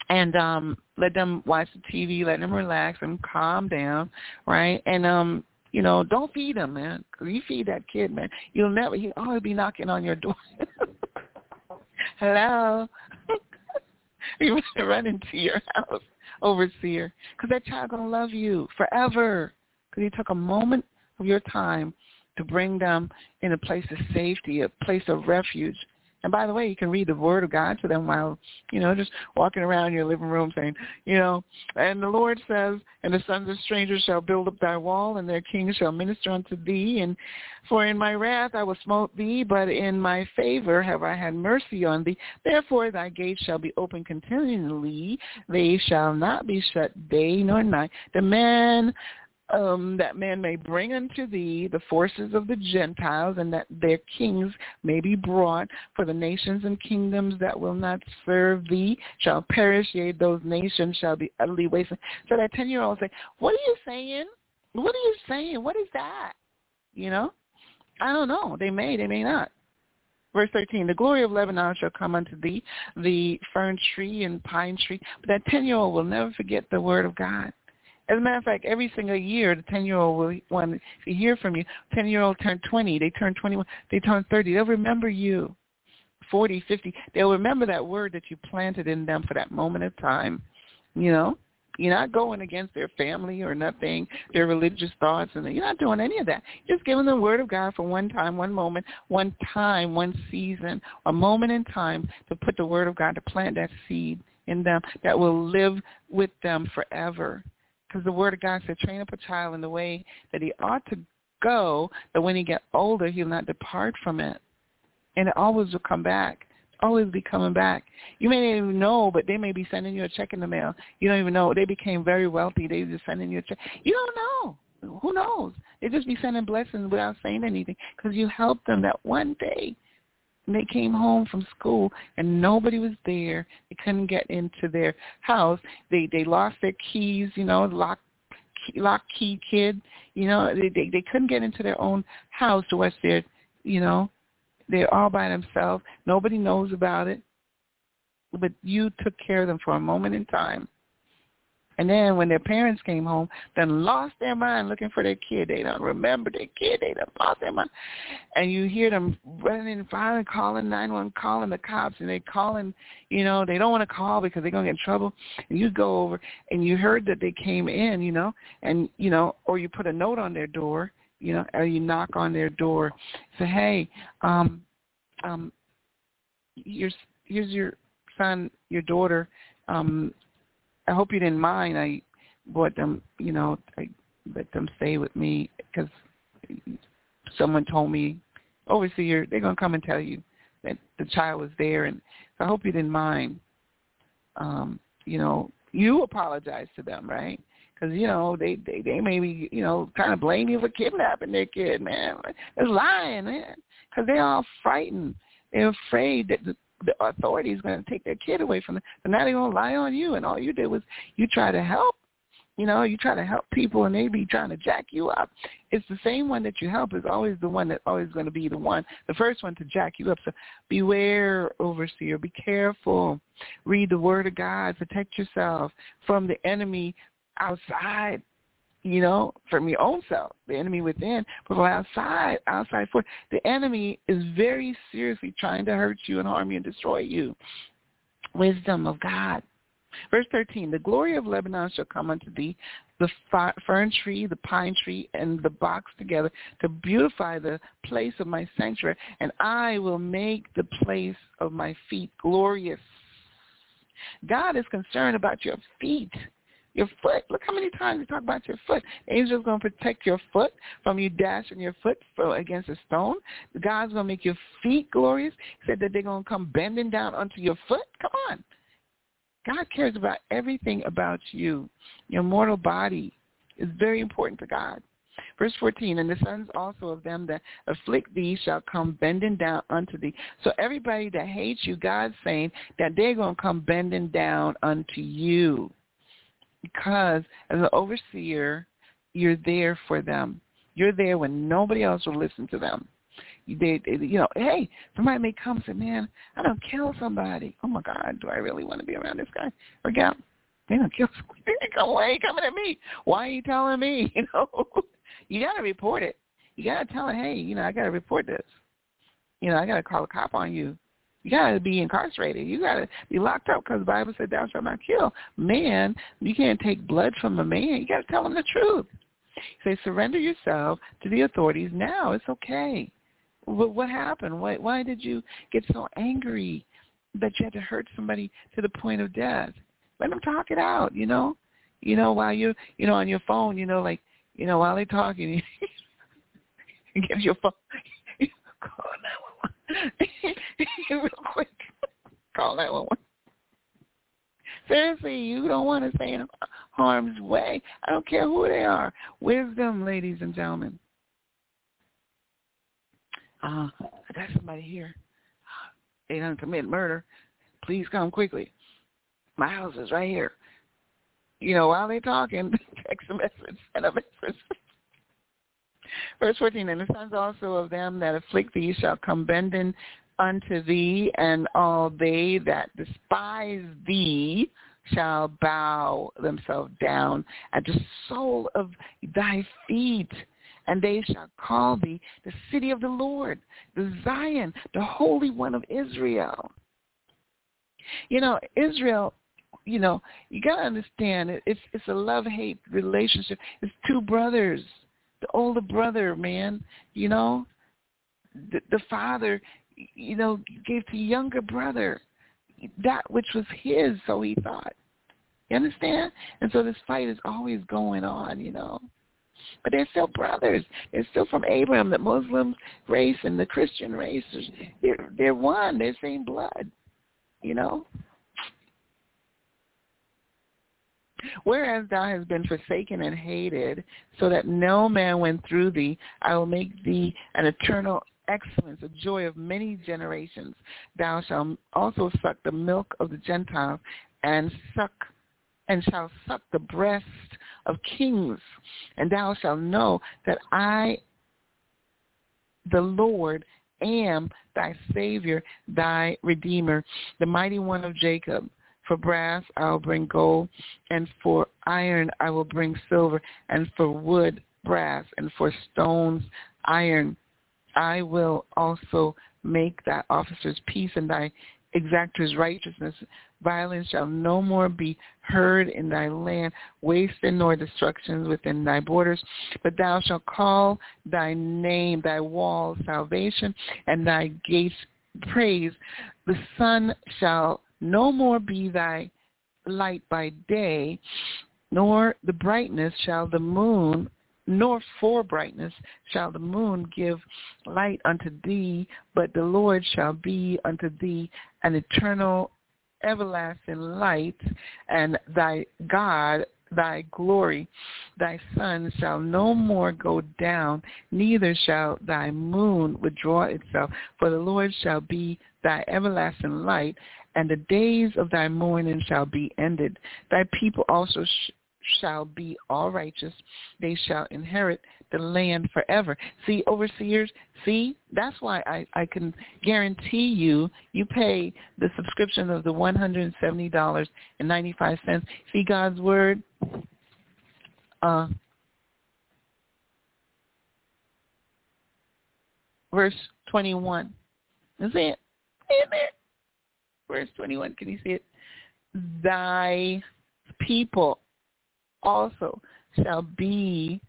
and um let them watch the TV, let them relax and calm down, right? And um you know, don't feed him, man. You feed that kid, man, you'll never. He'll always be knocking on your door. Hello. you run into your house, overseer, because that child gonna love you forever. Because you took a moment of your time to bring them in a place of safety, a place of refuge, and by the way, you can read the Word of God to them while, you know, just walking around your living room saying, you know, and the Lord says, and the sons of strangers shall build up thy wall, and their kings shall minister unto thee. And for in my wrath I will smote thee, but in my favor have I had mercy on thee. Therefore thy gates shall be open continually. They shall not be shut day nor night. The man um, that man may bring unto thee the forces of the Gentiles, and that their kings may be brought. For the nations and kingdoms that will not serve thee shall perish, yea, those nations shall be utterly wasted. So that 10-year-old say, what are you saying? What are you saying? What is that? You know? I don't know. They may, they may not. Verse 13, the glory of Lebanon shall come unto thee, the fern tree and pine tree. But that 10-year-old will never forget the word of God. As a matter of fact, every single year, the 10-year-old will want to hear from you. 10-year-old turn 20. They turn 21. They turn 30. They'll remember you. 40, 50. They'll remember that word that you planted in them for that moment of time. You know, you're not going against their family or nothing, their religious thoughts, and you're not doing any of that. Just giving the word of God for one time, one moment, one time, one season, a moment in time to put the word of God to plant that seed in them that will live with them forever because the Word of God said, train up a child in the way that he ought to go, that when he get older, he'll not depart from it. And it always will come back, always be coming back. You may not even know, but they may be sending you a check in the mail. You don't even know. They became very wealthy. They just sending you a check. You don't know. who knows? They just be sending blessings without saying anything because you helped them that one day. And they came home from school and nobody was there. They couldn't get into their house. They they lost their keys, you know, lock key, lock key kid. You know, they, they they couldn't get into their own house to watch their, you know, they're all by themselves. Nobody knows about it. But you took care of them for a moment in time and then when their parents came home, then lost their mind looking for their kid. They don't remember their kid. They don't lost their mind. And you hear them running and finally calling 911, calling the cops, and they calling, you know, they don't want to call because they're going to get in trouble. And you go over and you heard that they came in, you know, and, you know, or you put a note on their door, you know, or you knock on their door, say, hey, um, um, here's, here's your son, your daughter, um, I hope you didn't mind. I bought them, you know, I let them stay with me because someone told me, overseer, they're gonna come and tell you that the child was there, and so I hope you didn't mind. Um, you know, you apologize to them, right? Because you know they they they maybe you know kind of blame you for kidnapping their kid, man. It's lying, man, because they're all frightened. They're afraid that the the authority is going to take their kid away from them. But now they're not going to lie on you, and all you did was you try to help. You know, you try to help people, and they be trying to jack you up. It's the same one that you help is always the one that's always going to be the one, the first one to jack you up. So beware, overseer. Be careful. Read the Word of God. Protect yourself from the enemy outside you know, from your own self, the enemy within, but from outside, outside for the enemy is very seriously trying to hurt you and harm you and destroy you. Wisdom of God. Verse 13, the glory of Lebanon shall come unto thee, the fern tree, the pine tree, and the box together to beautify the place of my sanctuary, and I will make the place of my feet glorious. God is concerned about your feet. Your foot. Look how many times we talk about your foot. The angel's going to protect your foot from you dashing your foot against a stone. God's going to make your feet glorious. He said that they're going to come bending down onto your foot. Come on. God cares about everything about you. Your mortal body is very important to God. Verse 14, and the sons also of them that afflict thee shall come bending down unto thee. So everybody that hates you, God's saying that they're going to come bending down unto you because as an overseer, you're there for them. You're there when nobody else will listen to them. They, they, you know, hey, somebody may come and say, man, I don't kill somebody. Oh my God, do I really want to be around this guy or gal? They don't kill somebody. Come away, coming at me. Why are you telling me? You know, you got to report it. You got to tell it, hey, you know, I got to report this. You know, I got to call a cop on you you got to be incarcerated. You got to be locked up because the Bible said thou shalt not kill. Man, you can't take blood from a man. You got to tell him the truth. Say, surrender yourself to the authorities now. It's okay. What, what happened? Why, why did you get so angry that you had to hurt somebody to the point of death? Let them talk it out, you know? You know, while you, you know, on your phone, you know, like, you know, while they're talking, you your phone, call 911 Real quick. Call that one. Seriously, you don't want to stay in harm's way. I don't care who they are. Wisdom, ladies and gentlemen. Uh, I got somebody here. They done commit murder. Please come quickly. My house is right here. You know, while they're talking, text a message, send a message. Verse 14, and the sons also of them that afflict thee shall come bending unto thee, and all they that despise thee shall bow themselves down at the sole of thy feet. And they shall call thee the city of the Lord, the Zion, the Holy One of Israel. You know, Israel you know, you gotta understand it, it's it's a love hate relationship. It's two brothers the older brother, man. You know, the, the father, you know, gave to younger brother that which was his, so he thought. You understand? And so this fight is always going on, you know. But they're still brothers. They're still from Abraham, the Muslim race and the Christian race. They're they're one. They're same blood. You know. Whereas thou hast been forsaken and hated, so that no man went through thee, I will make thee an eternal excellence, a joy of many generations. Thou shalt also suck the milk of the Gentiles, and suck and shall suck the breast of kings, and thou shalt know that I, the Lord, am thy Savior, thy Redeemer, the mighty one of Jacob. For brass I will bring gold, and for iron I will bring silver, and for wood brass, and for stones iron. I will also make thy officers peace and thy exactors righteousness. Violence shall no more be heard in thy land, waste nor destructions within thy borders. But thou shalt call thy name, thy wall salvation, and thy gates praise. The sun shall no more be thy light by day, nor the brightness shall the moon, nor for brightness shall the moon give light unto thee, but the Lord shall be unto thee an eternal everlasting light, and thy God thy glory. Thy sun shall no more go down, neither shall thy moon withdraw itself, for the Lord shall be thy everlasting light, and the days of thy mourning shall be ended. Thy people also sh- shall be all righteous. They shall inherit the land forever. See, overseers, see, that's why I, I can guarantee you, you pay the subscription of the $170.95. See God's word? Uh, verse 21. Is it? Verse 21, can you see it? Thy people also shall be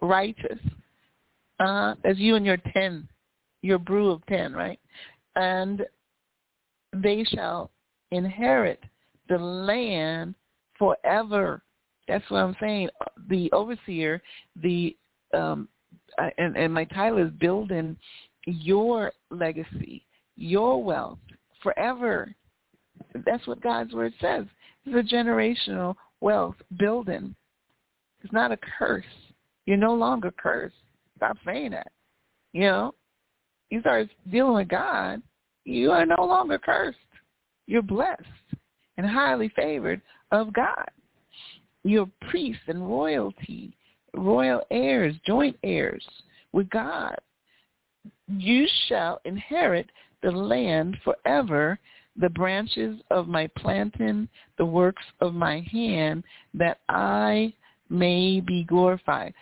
righteous. Uh, as you and your ten, your brew of ten, right? And they shall inherit the land forever. That's what I'm saying. The overseer, the um, and, and my title is building your legacy, your wealth forever. That's what God's word says. It's a generational wealth building. It's not a curse. You're no longer cursed. Stop saying that. You know, you start dealing with God, you are no longer cursed. You're blessed and highly favored of God. You're priests and royalty, royal heirs, joint heirs with God. You shall inherit the land forever, the branches of my planting, the works of my hand, that I may be glorified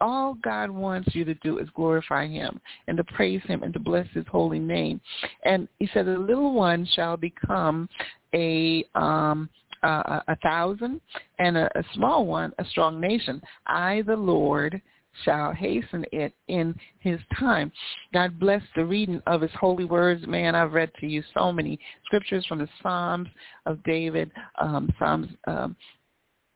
all God wants you to do is glorify him and to praise him and to bless his holy name. And he said, the little one shall become a um, a, a thousand, and a, a small one a strong nation. I, the Lord, shall hasten it in his time. God bless the reading of his holy words. Man, I've read to you so many scriptures from the Psalms of David, um, Psalms um,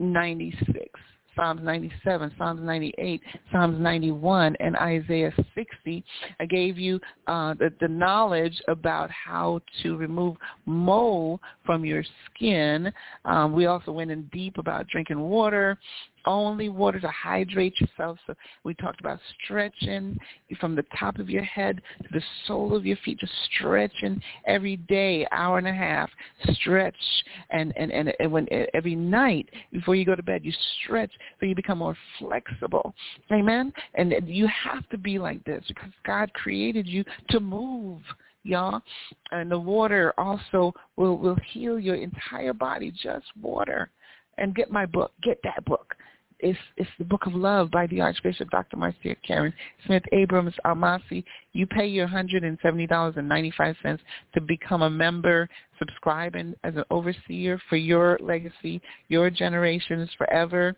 96. Psalms 97, Psalms 98, Psalms 91, and Isaiah 60. I gave you uh, the, the knowledge about how to remove mole from your skin. Um, we also went in deep about drinking water, only water to hydrate yourself. So we talked about stretching from the top of your head to the sole of your feet, just stretching every day, hour and a half, stretch. And, and, and, and when every night before you go to bed, you stretch so you become more flexible. Amen? And you have to be like this because God created you to move y'all. And the water also will, will heal your entire body, just water. And get my book. Get that book. It's, it's the Book of Love by the Archbishop Dr. Marcia Karen Smith Abrams Almasi. You pay your $170.95 to become a member, subscribing as an overseer for your legacy, your generations forever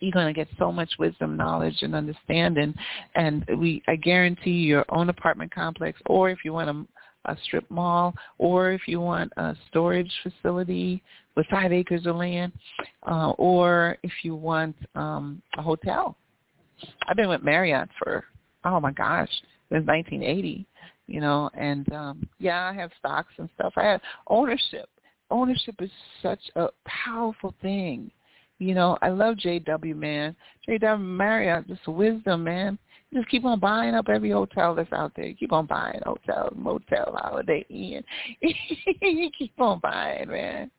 you're going to get so much wisdom, knowledge, and understanding. And we, I guarantee your own apartment complex, or if you want a, a strip mall, or if you want a storage facility with five acres of land, uh, or if you want um, a hotel. I've been with Marriott for oh my gosh, since 1980, you know, and um, yeah, I have stocks and stuff. I have ownership ownership is such a powerful thing. You know, I love JW, man. JW Marriott, just wisdom, man. Just keep on buying up every hotel that's out there. Keep on buying hotels, motel, holiday inn. keep on buying, man.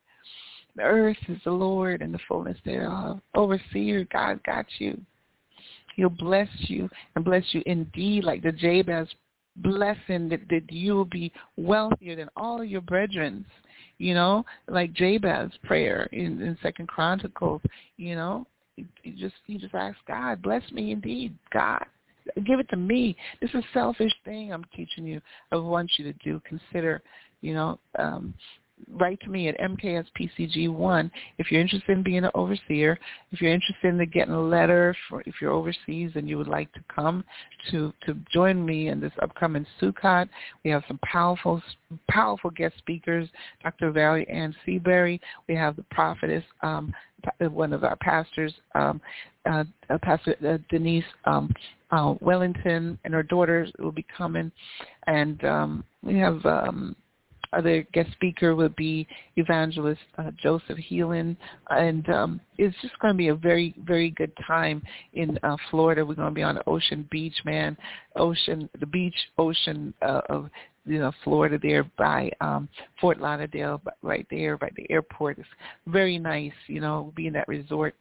The earth is the Lord and the fullness thereof. Overseer, God got you. He'll bless you and bless you indeed like the Jabez blessing that, that you will be wealthier than all your brethren. You know, like Jabez's prayer in, in Second Chronicles, you know, you just you just ask God, bless me indeed, God. Give it to me. This is a selfish thing I'm teaching you. I want you to do. Consider, you know, um, write to me at mkspcg1 if you're interested in being an overseer. If you're interested in getting a letter for if you're overseas and you would like to come to to join me in this upcoming Sukkot, we have some powerful powerful guest speakers, Dr. Valerie Ann Seabury. We have the prophetess, um, one of our pastors, um, uh, uh, Pastor uh, Denise um, uh, Wellington, and her daughters will be coming, and um, we have. Um, other guest speaker would be evangelist uh, Joseph Heelan, and um, it's just going to be a very, very good time in uh, Florida. We're going to be on Ocean Beach, man, Ocean, the beach, ocean uh, of you know Florida there by um, Fort Lauderdale, right there by the airport. It's very nice, you know, being that resort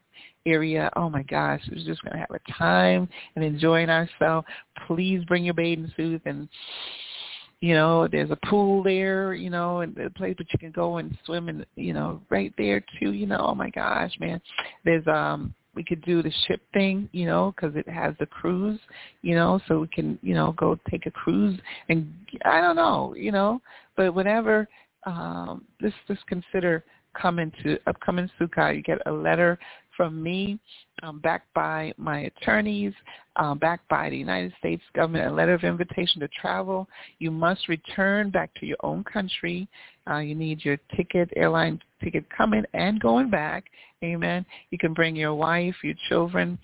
area. Oh my gosh, we're just going to have a time and enjoying ourselves. Please bring your bathing suits and you know there's a pool there you know and a place that you can go and swim and you know right there too you know. Oh my gosh man. There's um we could do the ship thing you know because it has the cruise you know so we can you know go take a cruise and i don't know you know. But whatever um just just consider coming to upcoming sukkah. You get a letter from me, um, backed by my attorneys, um, backed by the United States government, a letter of invitation to travel. You must return back to your own country. Uh, you need your ticket, airline ticket coming and going back. Amen. You can bring your wife, your children,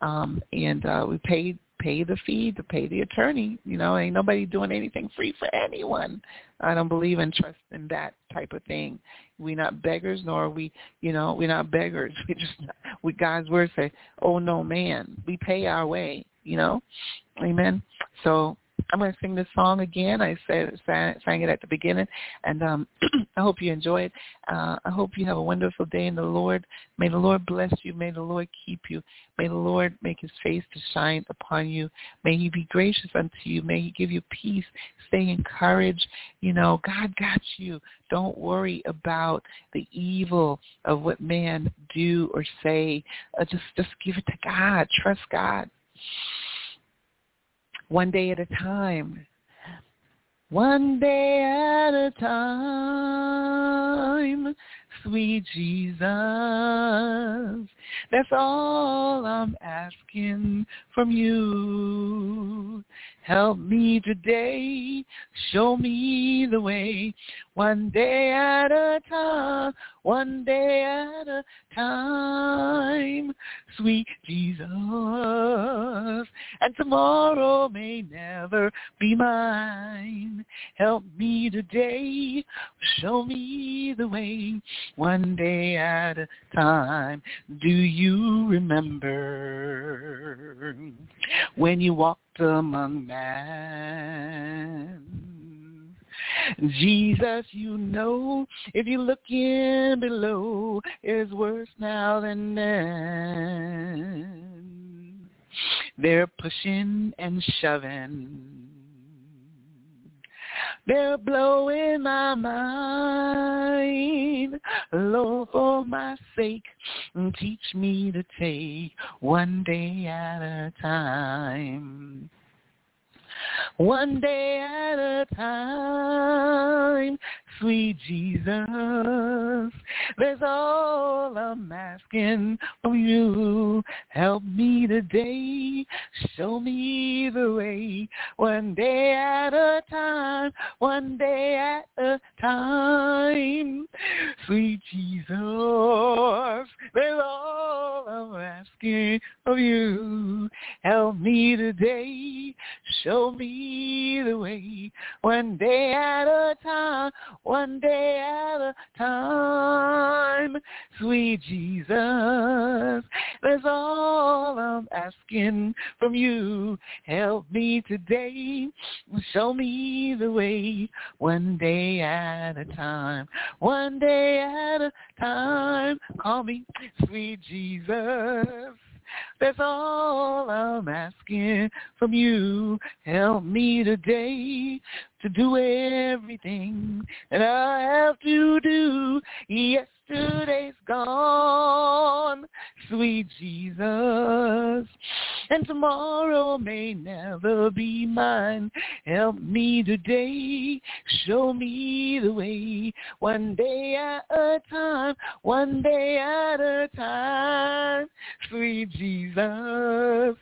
um, and uh, we paid pay the fee to pay the attorney. You know, ain't nobody doing anything free for anyone. I don't believe in trust in that type of thing. We're not beggars, nor are we, you know, we're not beggars. We just, we God's word say, "Oh no, man, we pay our way." You know, Amen. So I'm going to sing this song again. I said sang, it at the beginning, and um, I hope you enjoy it. Uh, I hope you have a wonderful day in the Lord. May the Lord bless you. May the Lord keep you. May the Lord make his face to shine upon you. May he be gracious unto you. May he give you peace. Stay encouraged. You know, God got you. Don't worry about the evil of what man do or say. Uh, just, just give it to God. Trust God one day at a time. One day at a time, sweet Jesus. That's all I'm asking from you. Help me today, show me the way, one day at a time, one day at a time, sweet Jesus. And tomorrow may never be mine. Help me today, show me the way, one day at a time. Do you remember when you walked among men. Jesus, you know, if you look in below, is worse now than then. They're pushing and shoving. They're blowing my mind. Lord, for my sake, teach me to take one day at a time. One day at a time, sweet Jesus. That's all I'm asking of you. Help me today. Show me the way. One day at a time. One day at a time. Sweet Jesus. That's all I'm asking of you. Help me today. Show me the way. One day at a time. One day at a time. Sweet Jesus. That's all I'm asking from you. Help me today. Show me the way. One day at a time. One day at a time. Call me sweet Jesus. That's all I'm asking from you. Help me today to do everything that I have to do. Yesterday's gone, sweet Jesus. And tomorrow may never be mine. Help me today. Show me the way. One day at a time. One day at a time. Sweet Jesus.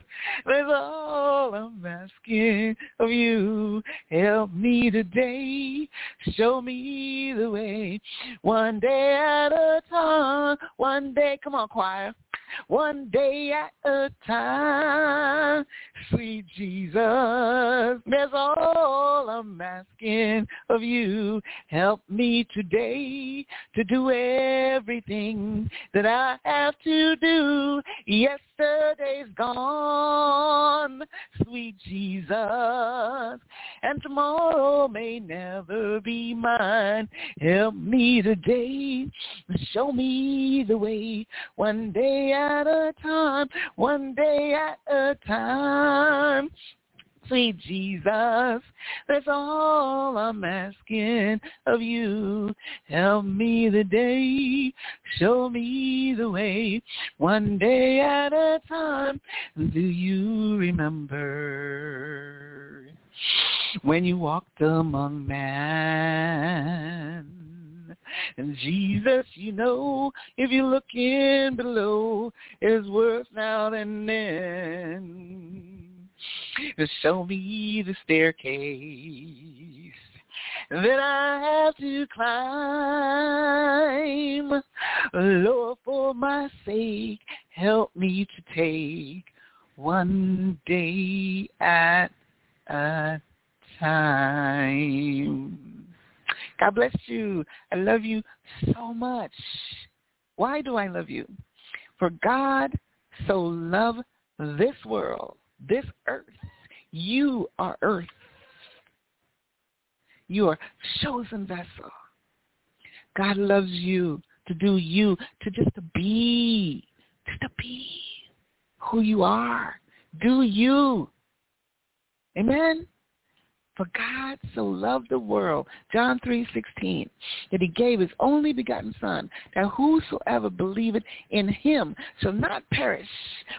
That's all I'm asking of you. Help me today. Show me the way. One day at One day. Come on, choir one day at a time. Sweet Jesus, that's all I'm asking of you. Help me today to do everything that I have to do. Yesterday's gone, sweet Jesus, and tomorrow may never be mine. Help me today, show me the way. One day at a time, one day at a time. Sweet Jesus, that's all I'm asking of you. Help me the day, show me the way, one day at a time. Do you remember when you walked among man? And Jesus, you know, if you're looking below, is worse now than then. Show me the staircase that I have to climb. Lord, for my sake, help me to take one day at a time. God bless you. I love you so much. Why do I love you? For God so loved this world, this earth. You are earth. You are chosen vessel. God loves you to do you, to just to be, just to be who you are. Do you. Amen? For God so loved the world, John 3:16, that he gave his only begotten son, that whosoever believeth in him shall not perish,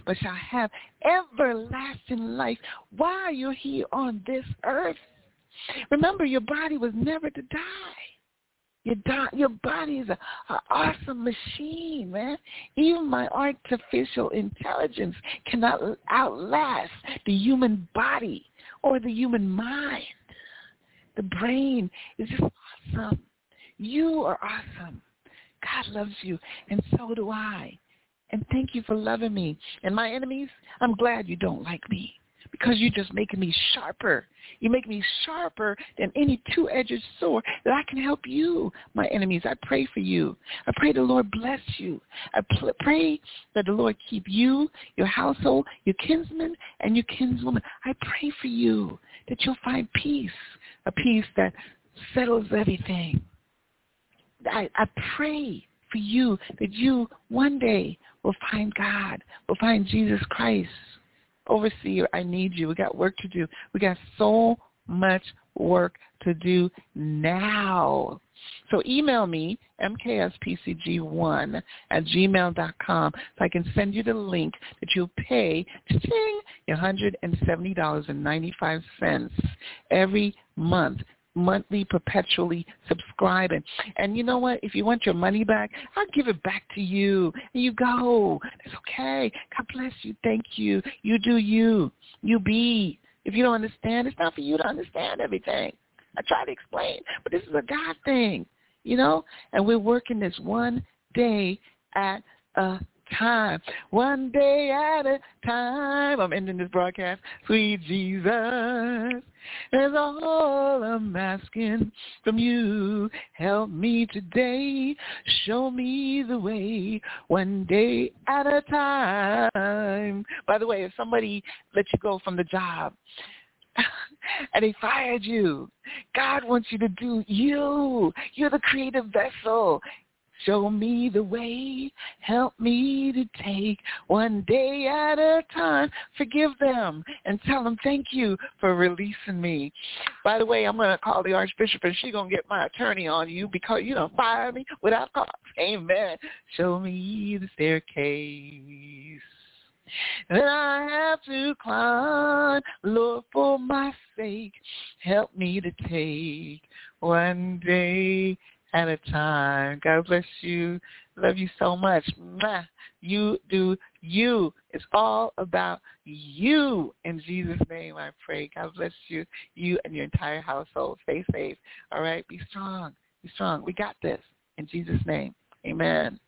but shall have everlasting life while you're here on this earth. Remember, your body was never to die. Your, do- your body is an awesome machine, man. Even my artificial intelligence cannot outlast the human body or the human mind. The brain is just awesome. You are awesome. God loves you, and so do I. And thank you for loving me. And my enemies, I'm glad you don't like me because you're just making me sharper. You make me sharper than any two-edged sword that I can help you, my enemies. I pray for you. I pray the Lord bless you. I pray that the Lord keep you, your household, your kinsmen, and your kinswoman. I pray for you that you'll find peace, a peace that settles everything. I, I pray for you that you one day will find God, will find Jesus Christ overseer, I need you. We got work to do. We got so much work to do now. So email me, mkspcg1 at gmail.com, so I can send you the link that you'll pay, $170.95 every month monthly perpetually subscribing. And you know what? If you want your money back, I'll give it back to you. And you go. It's okay. God bless you. Thank you. You do you. You be. If you don't understand, it's not for you to understand everything. I try to explain, but this is a God thing, you know? And we're working this one day at a time, one day at a time. I'm ending this broadcast. Sweet Jesus, is all I'm asking from you. Help me today. Show me the way, one day at a time. By the way, if somebody let you go from the job, and they fired you. God wants you to do you. You're the creative vessel. Show me the way. Help me to take one day at a time. Forgive them and tell them thank you for releasing me. By the way, I'm going to call the Archbishop and she's going to get my attorney on you because you don't fire me without cause. Amen. Show me the staircase. Then I have to climb, Lord, for my sake, help me to take one day at a time. God bless you. Love you so much. You do you. It's all about you. In Jesus' name I pray. God bless you, you and your entire household. Stay safe. All right? Be strong. Be strong. We got this. In Jesus' name. Amen.